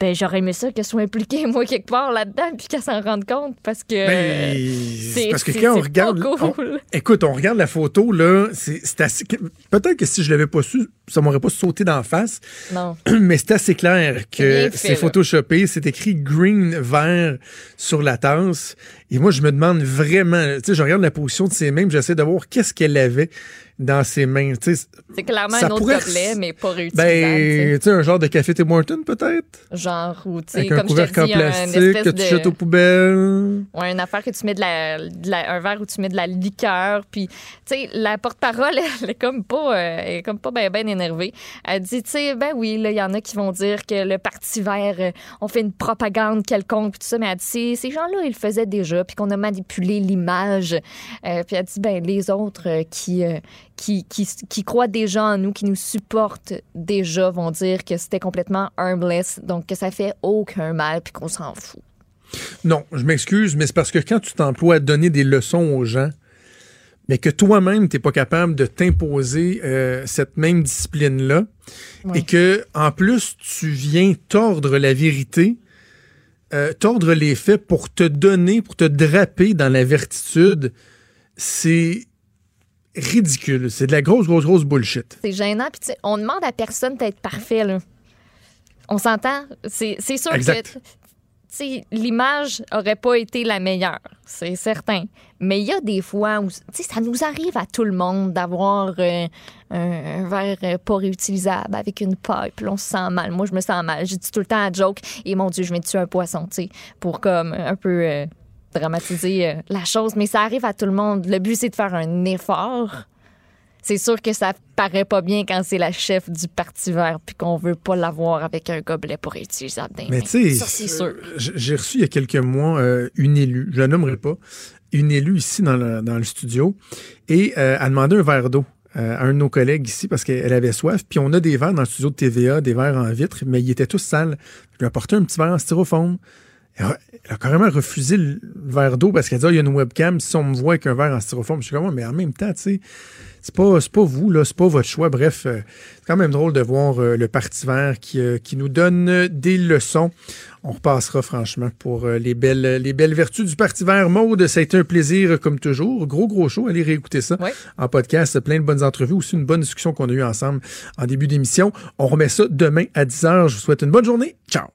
Ben, j'aurais aimé ça qu'elle soit impliquée, moi, quelque part là-dedans, puis qu'elle s'en rende compte, parce que.
Ben,
c'est-
parce que quand on regarde. on-
cool.
écoute, on regarde la photo, là, c'est assez. Peut-être que si je l'avais pas su, ça m'aurait pas sauté d'en face,
Non.
mais c'est assez clair que c'est photoshopé. C'est écrit green vert sur la tasse. Et moi, je me demande vraiment, tu sais, je regarde la position de ses mains, puis j'essaie de voir qu'est-ce qu'elle avait dans ses mains. Tu sais,
C'est clairement
Ça
un autre
pourrait
gobelet, mais pas réutilisable.
ben, tu sais, un genre de café Tim Hortons, peut-être?
tu. Genre, ou tu sais, comme je te dis,
plastique
espèce
que tu
de...
jettes aux poubelles.
Ouais, une affaire que tu mets de la, de la- un verre où tu mets de la liqueur, puis tu sais la porte-parole elle est comme pas euh, elle est comme pas ben ben énervée. Elle dit tu sais ben oui là il y en a qui vont dire que le parti vert euh, on fait une propagande quelconque puis tout ça mais elle dit ces gens-là ils le faisaient déjà puis qu'on a manipulé l'image. Euh, puis elle dit ben les autres euh, qui, euh, qui qui qui croient déjà en nous qui nous supportent déjà vont dire que c'était complètement harmless donc que ça fait aucun mal puis qu'on s'en fout.
Non, je m'excuse, mais c'est parce que quand tu t'emploies à donner des leçons aux gens, mais que toi-même, tu n'es pas capable de t'imposer euh, cette même discipline-là,
Oui.
et que en plus, tu viens tordre la vérité, euh, tordre les faits pour te donner, pour te draper dans la vertitude, c'est ridicule. C'est de la grosse, grosse, grosse bullshit.
C'est gênant. Puis, on demande à personne d'être parfait, là. On s'entend? C'est sûr
Exact.
que l'image aurait pas été la meilleure, c'est certain. Mais il y a des fois où ça nous arrive à tout le monde d'avoir euh, un, verre euh, pas réutilisable avec une là, on se sent mal. Moi, je me sens mal. Je dis tout le temps à joke, et mon Dieu, je de tuer un poisson, tu pour comme un peu euh, dramatiser euh, la chose. Mais ça arrive à tout le monde. Le but, c'est de faire un effort. C'est sûr que ça paraît pas bien quand c'est la chef du Parti vert puis qu'on veut pas l'avoir avec un gobelet pour les
Mais tu sais,
ça, c'est sûr.
j- j'ai reçu il y a quelques mois euh, une élue, je la nommerai pas, une élue ici dans le, dans le studio, et euh, a demandé un verre d'eau euh, à un de nos collègues ici parce qu'elle avait soif. Puis on a des verres dans le studio de TVA, des verres en vitre, mais ils étaient tous sales. Je lui ai apporté un petit verre en styrofoam. Elle a, elle a carrément refusé le verre d'eau parce qu'elle dit Ah, il y a une webcam, si on me voit avec un verre en styrofoam, je suis comme mais en même temps, tu sais, c'est pas, c'est pas vous, là, c'est pas votre choix. Bref, euh, c'est quand même drôle de voir euh, le Parti vert qui, euh, qui nous donne des leçons. On repassera franchement pour euh, les, belles, les belles vertus du Parti vert. Maude, ça a été un plaisir comme toujours. Gros, gros show. Allez réécouter ça en podcast. Plein de bonnes entrevues. Aussi une bonne discussion qu'on a eue ensemble en début d'émission. On remet ça demain à 10h. Je vous souhaite une bonne journée. Ciao.